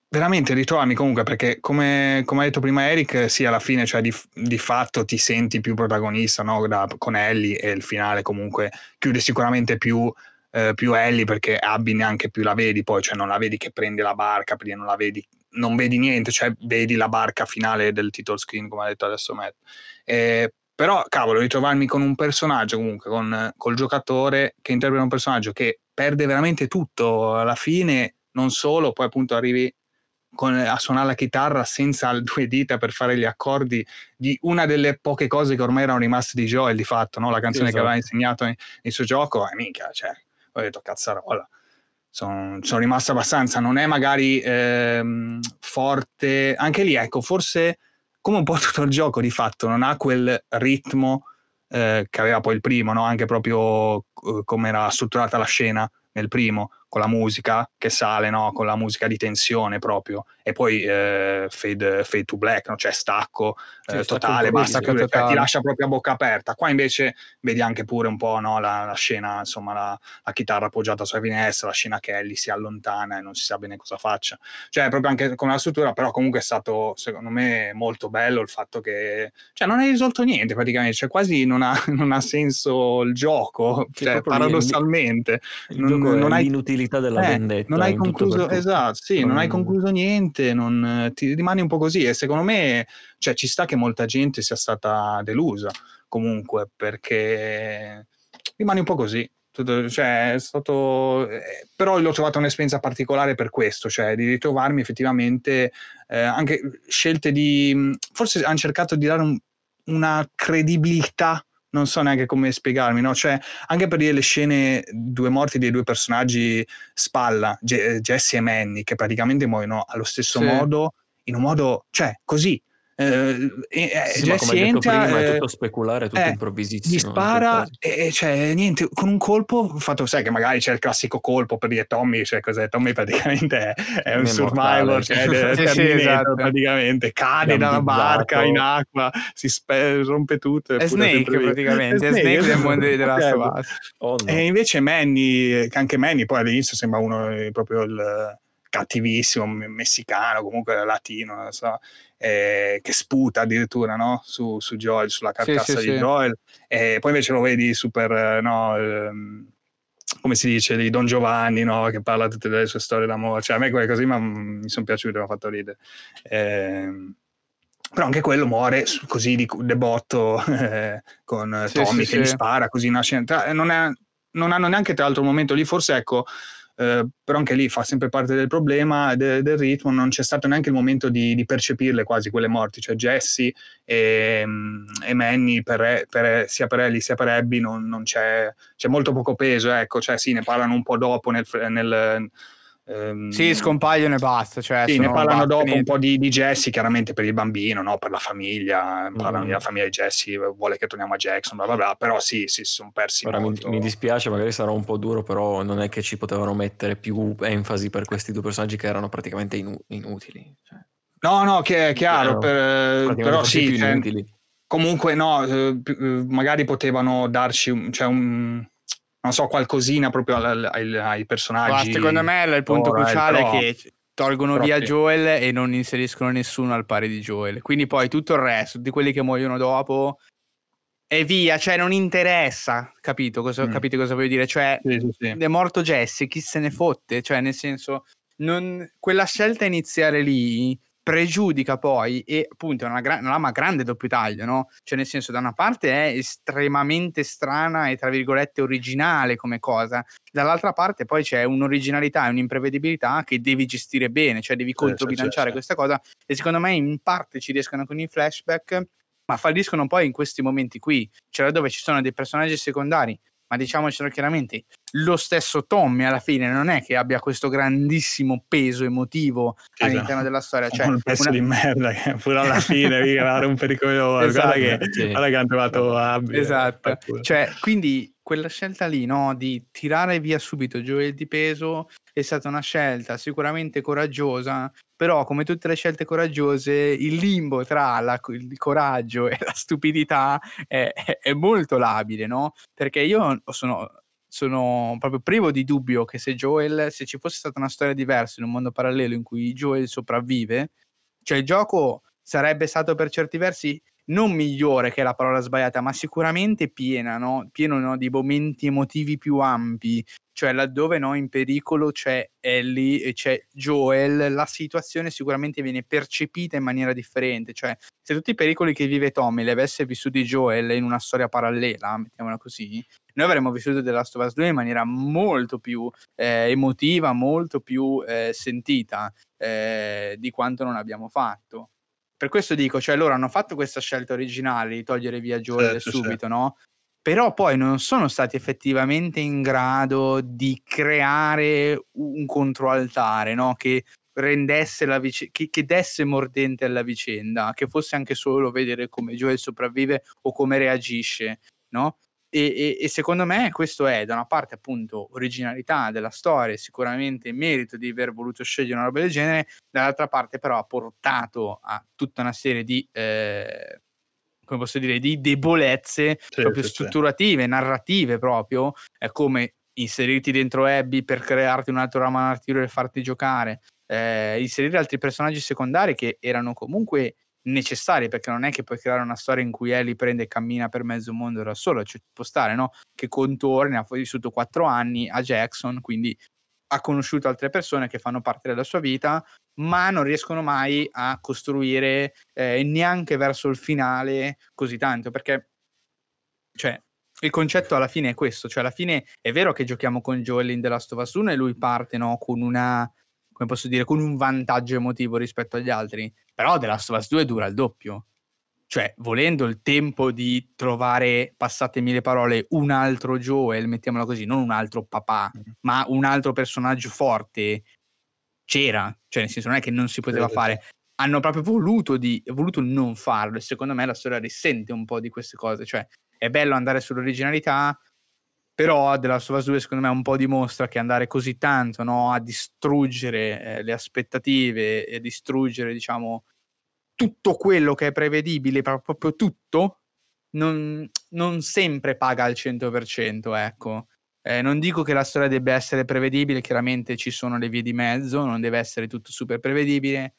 veramente ritrovarmi comunque perché come, come ha detto prima Eric, sì, alla fine, cioè di, di fatto ti senti più protagonista no? da- con Ellie e il finale comunque chiude sicuramente più, eh, più Ellie perché Abby neanche più la vedi poi, cioè non la vedi che prende la barca, perché non la vedi, non vedi niente, cioè vedi la barca finale del title screen come ha detto adesso Matt. Eh, però cavolo, ritrovarmi con un personaggio comunque, con, col giocatore che interpreta un personaggio che perde veramente tutto alla fine, non solo, poi appunto arrivi con- a suonare la chitarra senza due dita per fare gli accordi di una delle poche cose che ormai erano rimaste di Joel di fatto, no? la canzone Sì, che aveva esatto. insegnato nel, nel suo gioco, e minchia, cioè, ho detto cazzarola. Sono, sono rimasto abbastanza, non è magari ehm, forte, anche lì ecco, forse come un po' tutto il gioco di fatto non ha quel ritmo eh, che aveva poi il primo, no? anche proprio eh, come era strutturata la scena nel primo, con la musica che sale, no? con la musica di tensione proprio, e poi eh, fade, fade to black, no? cioè stacco eh, totale, basta chiudere, cioè, ti lascia proprio a bocca aperta. Qua invece vedi anche pure un po' no? la, la scena, insomma, la, la chitarra appoggiata sulla finestra, la scena che Ellie si allontana e non si sa bene cosa faccia. Cioè, proprio anche con la struttura, però comunque è stato, secondo me, molto bello il fatto che... Cioè, non hai risolto niente praticamente, cioè quasi non ha, non ha senso il gioco, cioè, lì- paradossalmente. Il Non- gioco non hai- l'inutilità della Eh, vendetta. non hai concluso, esatto, sì, non hai Non- concluso niente, non, ti rimani un po' così e secondo me cioè, ci sta che molta gente sia stata delusa comunque perché rimani un po' così. Cioè, è stato, eh, però l'ho trovato un'esperienza particolare per questo, cioè di ritrovarmi effettivamente eh, anche scelte di... Forse hanno cercato di dare un- una credibilità, non so neanche come spiegarmi, no? Cioè, anche per dire le scene, due morti dei due personaggi spalla, Je- Jesse e Manny, che praticamente muoiono allo stesso Sì. modo, in un modo, cioè, così. Eh, eh, Sì, Jesse come entra, prima, è eh, tutto speculare, tutto eh, improvvisissimo. gli spara e cioè niente con un colpo fatto sai che magari c'è il classico colpo per dire Tommy cioè cos'è Tommy praticamente è, è un È survivor immortale. cioè, de- Sì, sì, Terminator, esatto. praticamente cade dalla Gambizzato. barca in acqua si spe- rompe tutto È Snake praticamente, è Snake, Snake del mondo di The Last of. Us. Oh, no. e invece Manny che anche Manny poi all'inizio sembra uno eh, proprio il cattivissimo, me- messicano, comunque latino, non so, eh, che sputa addirittura no? su, su Joel, sulla Sì, carcassa sì, di sì. Joel, e poi invece lo vedi super, eh, no, ehm, come si dice, di Don Giovanni, no? che parla tutte delle sue storie d'amore, cioè a me quelle cose lì ma, mi sono piaciute, mi ha fatto ridere. Ehm, però anche quello muore così di debotto eh, con eh, Sì, Tommy sì, che gli sì. spara così. Tra- Non, è- non hanno neanche tra l'altro un momento lì, forse ecco, eh, però anche lì fa sempre parte del problema de- del ritmo, non c'è stato neanche il momento di, di percepirle quasi quelle morti, cioè Jesse e, mm, e Manny, per, per- sia per Ellie sia per Abby, non, non c'è, c'è molto poco peso, ecco, cioè sì, ne parlano un po' dopo nel... nel ehm, Sì, scompaiono e basta. Cioè, sì, ne parlano basta, dopo un po' di, di Jesse, chiaramente per il bambino, no? per la famiglia, parlano Mm. della famiglia di Jesse, vuole che torniamo a Jackson, bla bla bla, però sì, sì, si sono persi Ora mi, molto. mi dispiace, magari sarà un po' duro, però non è che ci potevano mettere più enfasi per questi due personaggi che erano praticamente inu- inutili. Cioè, No, no, che è chiaro, per- però sì, cioè, inutili. comunque no, eh, magari potevano darci cioè un- non so, qualcosina proprio al- ai, ai Ma personaggi. secondo me il punto Ora, cruciale però- è che tolgono però via. Joel e non inseriscono nessuno al pari di Joel. Quindi poi tutto il resto, di quelli che muoiono dopo, e via, cioè non interessa, capito cosa, Mm. capite cosa voglio dire? Cioè, Sì, sì, sì. è morto Jesse, chi se ne fotte? Cioè, nel senso, non- quella scelta iniziale lì pregiudica poi, e appunto è una, gra- una lama grande doppio taglio, no? Cioè, nel senso, da una parte è estremamente strana e tra virgolette originale come cosa, dall'altra parte poi c'è un'originalità e un'imprevedibilità che devi gestire bene, cioè devi controbilanciare questa cosa e secondo me in parte ci riescono con i flashback, ma falliscono poi in questi momenti qui, cioè dove ci sono dei personaggi secondari, ma diciamocelo chiaramente, lo stesso Tommy alla fine non è che abbia questo grandissimo peso emotivo Sì, all'interno della storia, cioè un pezzo una- di merda che pure alla fine mica va a rompere i coglioni. Guarda che, Esatto, sì. guarda che hanno trovato Abby. eh, Esatto, cioè, quindi quella scelta lì, no, di tirare via subito Joel di peso è stata una scelta sicuramente coraggiosa, però come tutte le scelte coraggiose, il limbo tra la- il coraggio e la stupidità è, è- molto labile, no? Perché io sono, sono proprio privo di dubbio che se Joel, se ci fosse stata una storia diversa in un mondo parallelo in cui Joel sopravvive, cioè il gioco sarebbe stato per certi versi non migliore che è la parola sbagliata, ma sicuramente piena, no? pieno no, di momenti emotivi più ampi, cioè laddove no, in pericolo c'è Ellie e c'è Joel, la situazione sicuramente viene percepita in maniera differente, cioè se tutti i pericoli che vive Tommy li avesse vissuti Joel in una storia parallela, mettiamola così, noi avremmo vissuto The Last of Us 2 in maniera molto più eh, emotiva, molto più eh, sentita eh, di quanto non abbiamo fatto. Per questo dico, cioè loro hanno fatto questa scelta originale di togliere via Joel Certo, subito, no? Però poi non sono stati effettivamente in grado di creare un controaltare, no? Che rendesse la vicenda, che, che desse mordente alla vicenda, che fosse anche solo vedere come Joel sopravvive o come reagisce, no? E, e- e secondo me questo è da una parte appunto originalità della storia, sicuramente merito di aver voluto scegliere una roba del genere, dall'altra parte però ha portato a tutta una serie di, eh, come posso dire, di debolezze Sì, proprio sì, sì. strutturative, narrative proprio, è come inserirti dentro Abby per crearti un altro ramo narrativo e farti giocare, eh, inserire altri personaggi secondari che erano comunque necessari perché non è che puoi creare una storia in cui Ellie prende e cammina per mezzo mondo da solo, cioè può stare, no? Che contorni, ha vissuto quattro anni a Jackson, quindi ha conosciuto altre persone che fanno parte della sua vita, ma non riescono mai a costruire eh, neanche verso il finale così tanto, perché cioè, il concetto alla fine è questo, cioè alla fine è vero che giochiamo con Joel in The Last of Us 1 e lui parte no, con una, come posso dire, con un vantaggio emotivo rispetto agli altri, però The Last of Us 2 dura il doppio. Cioè, volendo il tempo di trovare, passatemi le parole, un altro Joel, mettiamola così, non un altro papà, Mhm. ma un altro personaggio forte, c'era. Cioè, nel senso, non è che non si poteva sì, fare. Hanno proprio voluto, di, voluto non farlo e secondo me la storia risente un po' di queste cose. Cioè, è bello andare sull'originalità, però The Last of Us 2 secondo me un po' dimostra che andare così tanto no, a distruggere eh, le aspettative e distruggere, diciamo, tutto quello che è prevedibile, pro- proprio tutto, non, non sempre paga al 100%, ecco. Eh, non dico che la storia debba essere prevedibile, chiaramente ci sono le vie di mezzo, non deve essere tutto super prevedibile,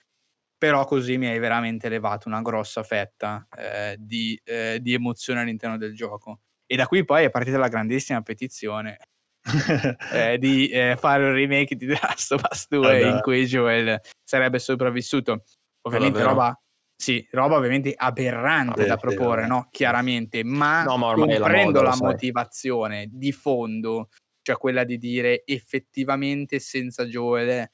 però così mi hai veramente levato una grossa fetta eh, di, eh, di emozione all'interno del gioco. E da qui poi è partita la grandissima petizione eh, di eh, fare un remake di The Last of Us 2 Eh, in cui Joel sarebbe sopravvissuto. Ovviamente davvero? roba, sì, roba ovviamente aberrante Vabbè, da proporre, no? Chiaramente, ma No, ma è la comprendo moda, la motivazione di fondo, cioè quella di dire effettivamente senza Joel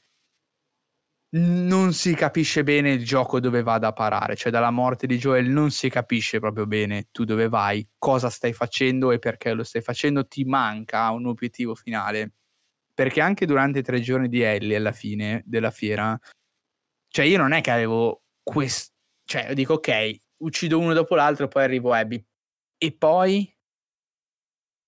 non si capisce bene il gioco dove vada a parare, cioè dalla morte di Joel non si capisce proprio bene tu dove vai, cosa stai facendo e perché lo stai facendo, ti manca un obiettivo finale. Perché anche durante i tre giorni di Ellie alla fine della fiera, cioè io non è che avevo questo, cioè io dico ok, uccido uno dopo l'altro, poi arrivo Abby. E poi,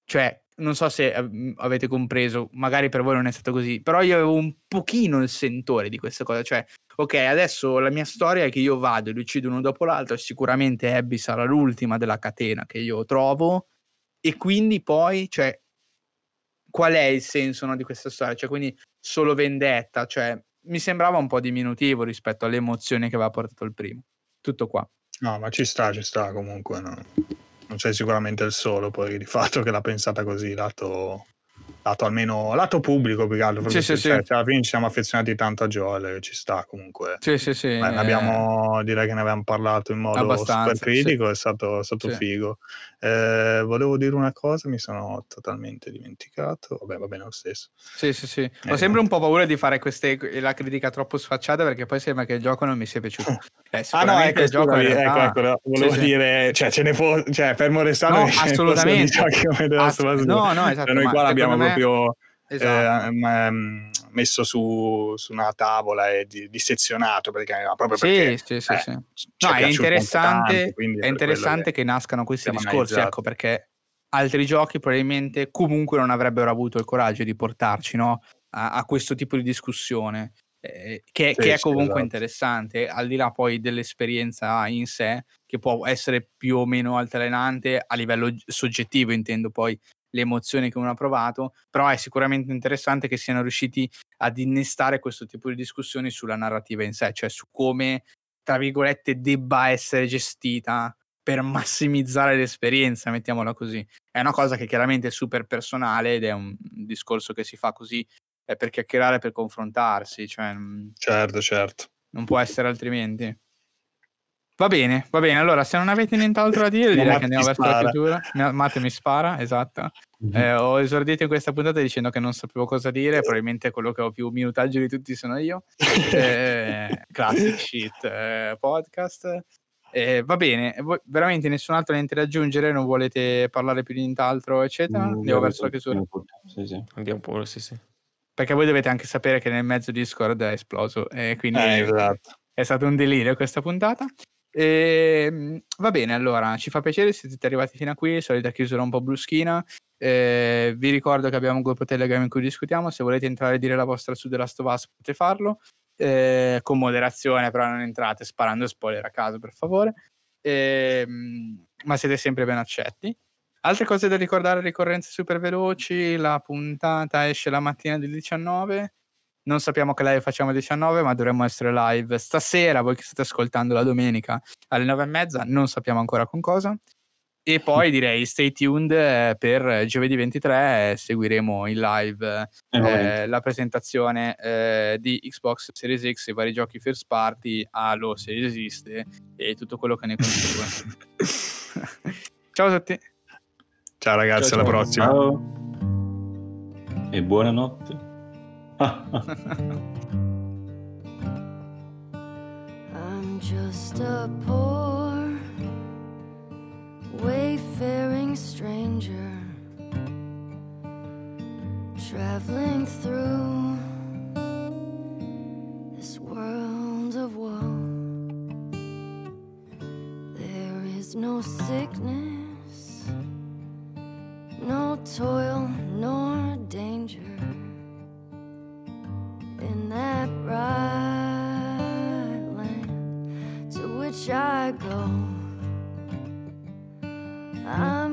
cioè, non so se avete compreso, magari per voi non è stato così, però io avevo un pochino il sentore di questa cosa, cioè, ok, adesso la mia storia è che io vado e li uccido uno dopo l'altro, sicuramente Abby sarà l'ultima della catena che io trovo, e quindi poi, cioè, qual è il senso no, di questa storia? Cioè, quindi solo vendetta, cioè, mi sembrava un po' diminutivo rispetto alle emozioni che aveva portato il primo. Tutto qua. No, ma ci sta, ci sta comunque. no. Non sei sicuramente il solo poi di fatto che l'ha pensata così, lato, lato almeno lato pubblico più che altro. Sì, sì, cioè, sì. cioè, alla fine ci siamo affezionati tanto a Joel, ci sta comunque. Sì, sì, sì. Eh, ne eh, abbiamo, direi che ne abbiamo parlato in modo super critico, è stato, è stato figo. Eh, volevo dire una cosa, mi sono totalmente dimenticato. Vabbè, va bene lo stesso. Sì, sì, sì. Ho Eh, sempre un po' paura di fare queste, la critica troppo sfacciata perché poi sembra che il gioco non mi sia piaciuto. Eh, Ah no, ecco, il gioco scusami, ecco, ecco, volevo Sì, sì. dire, cioè, ce ne può, cioè, fermo restando No, assolutamente. giochi come Us Ass- 2. no, no, esatto, Cioè, noi ma qua l'abbiamo secondo me- proprio Esatto. eh, m- messo su, su una tavola e di- dissezionato perché, proprio Sì, perché sì, sì, eh, sì. No, è interessante, tanto, è interessante quello che nascano questi discorsi, ecco, perché altri giochi probabilmente comunque non avrebbero avuto il coraggio di portarci no, a, a questo tipo di discussione, eh, che, Sì, che è comunque esatto. interessante, al di là poi dell'esperienza in sé, che può essere più o meno altalenante a livello soggettivo, intendo poi le emozioni che uno ha provato, però è sicuramente interessante che siano riusciti ad innestare questo tipo di discussioni sulla narrativa in sé, cioè su come, tra virgolette, debba essere gestita per massimizzare l'esperienza, mettiamola così. È una cosa che chiaramente è super personale ed è un discorso che si fa così eh, per chiacchierare, per confrontarsi, cioè mm, Certo, certo. non può essere altrimenti. Va bene, va bene. Allora, se non avete nient'altro da dire, direi che andiamo mi verso la spara. chiusura. Matte mi spara, esatto. Eh, ho esordito in questa puntata dicendo che non sapevo cosa dire, probabilmente quello che ho più minutaggio di tutti sono io. Eh, classic shit eh, podcast. Eh, va bene, voi- veramente nessun altro niente da aggiungere, non volete parlare più di nient'altro, eccetera? Mm, Andiamo verso la chiusura. Sì, sì. Andiamo pure, sì, sì. Perché voi dovete anche sapere che nel mezzo Discord è esploso, e quindi Eh, esatto. è stato un delirio questa puntata. Ehm, va bene, allora ci fa piacere se siete arrivati fino a qui. Solita chiusura un po' bruschina. Eh, vi ricordo che abbiamo un gruppo Telegram in cui discutiamo. Se volete entrare e dire la vostra su The Last of Us, potete farlo eh, con moderazione, però non entrate sparando spoiler a caso, per favore. Ehm, ma siete sempre ben accetti. Altre cose da ricordare, ricorrenze super veloci. La puntata esce la mattina del 19. Non sappiamo che live facciamo alle 19, ma dovremmo essere live stasera. Voi che state ascoltando la domenica alle 9 e mezza, non sappiamo ancora con cosa. E poi direi stay tuned eh, per giovedì 23. eh, seguiremo in live Eh, eh, la presentazione eh, di Xbox Series X, i vari giochi first party, Halo se esiste e tutto quello che ne consegue. Ciao a tutti. Ciao ragazzi, Ciao, alla ciao. prossima. Ciao. E buonanotte. I'm just a poor, stranger traveling through this world of woe. There is no sickness, no toil, nor danger in that bright land to which I go. I'm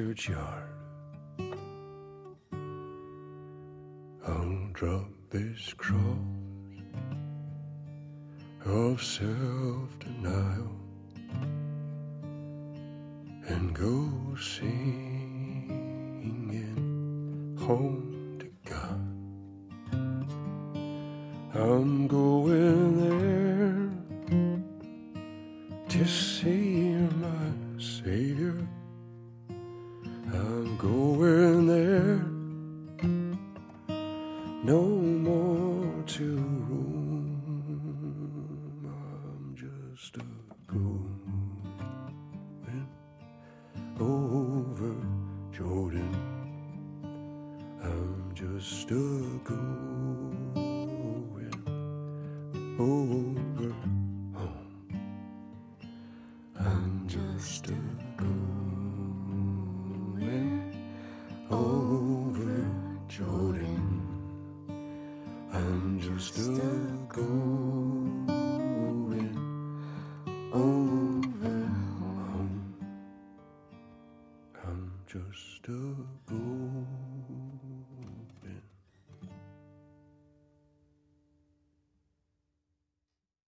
churchyard. I'll drop this cross of self denial and go see.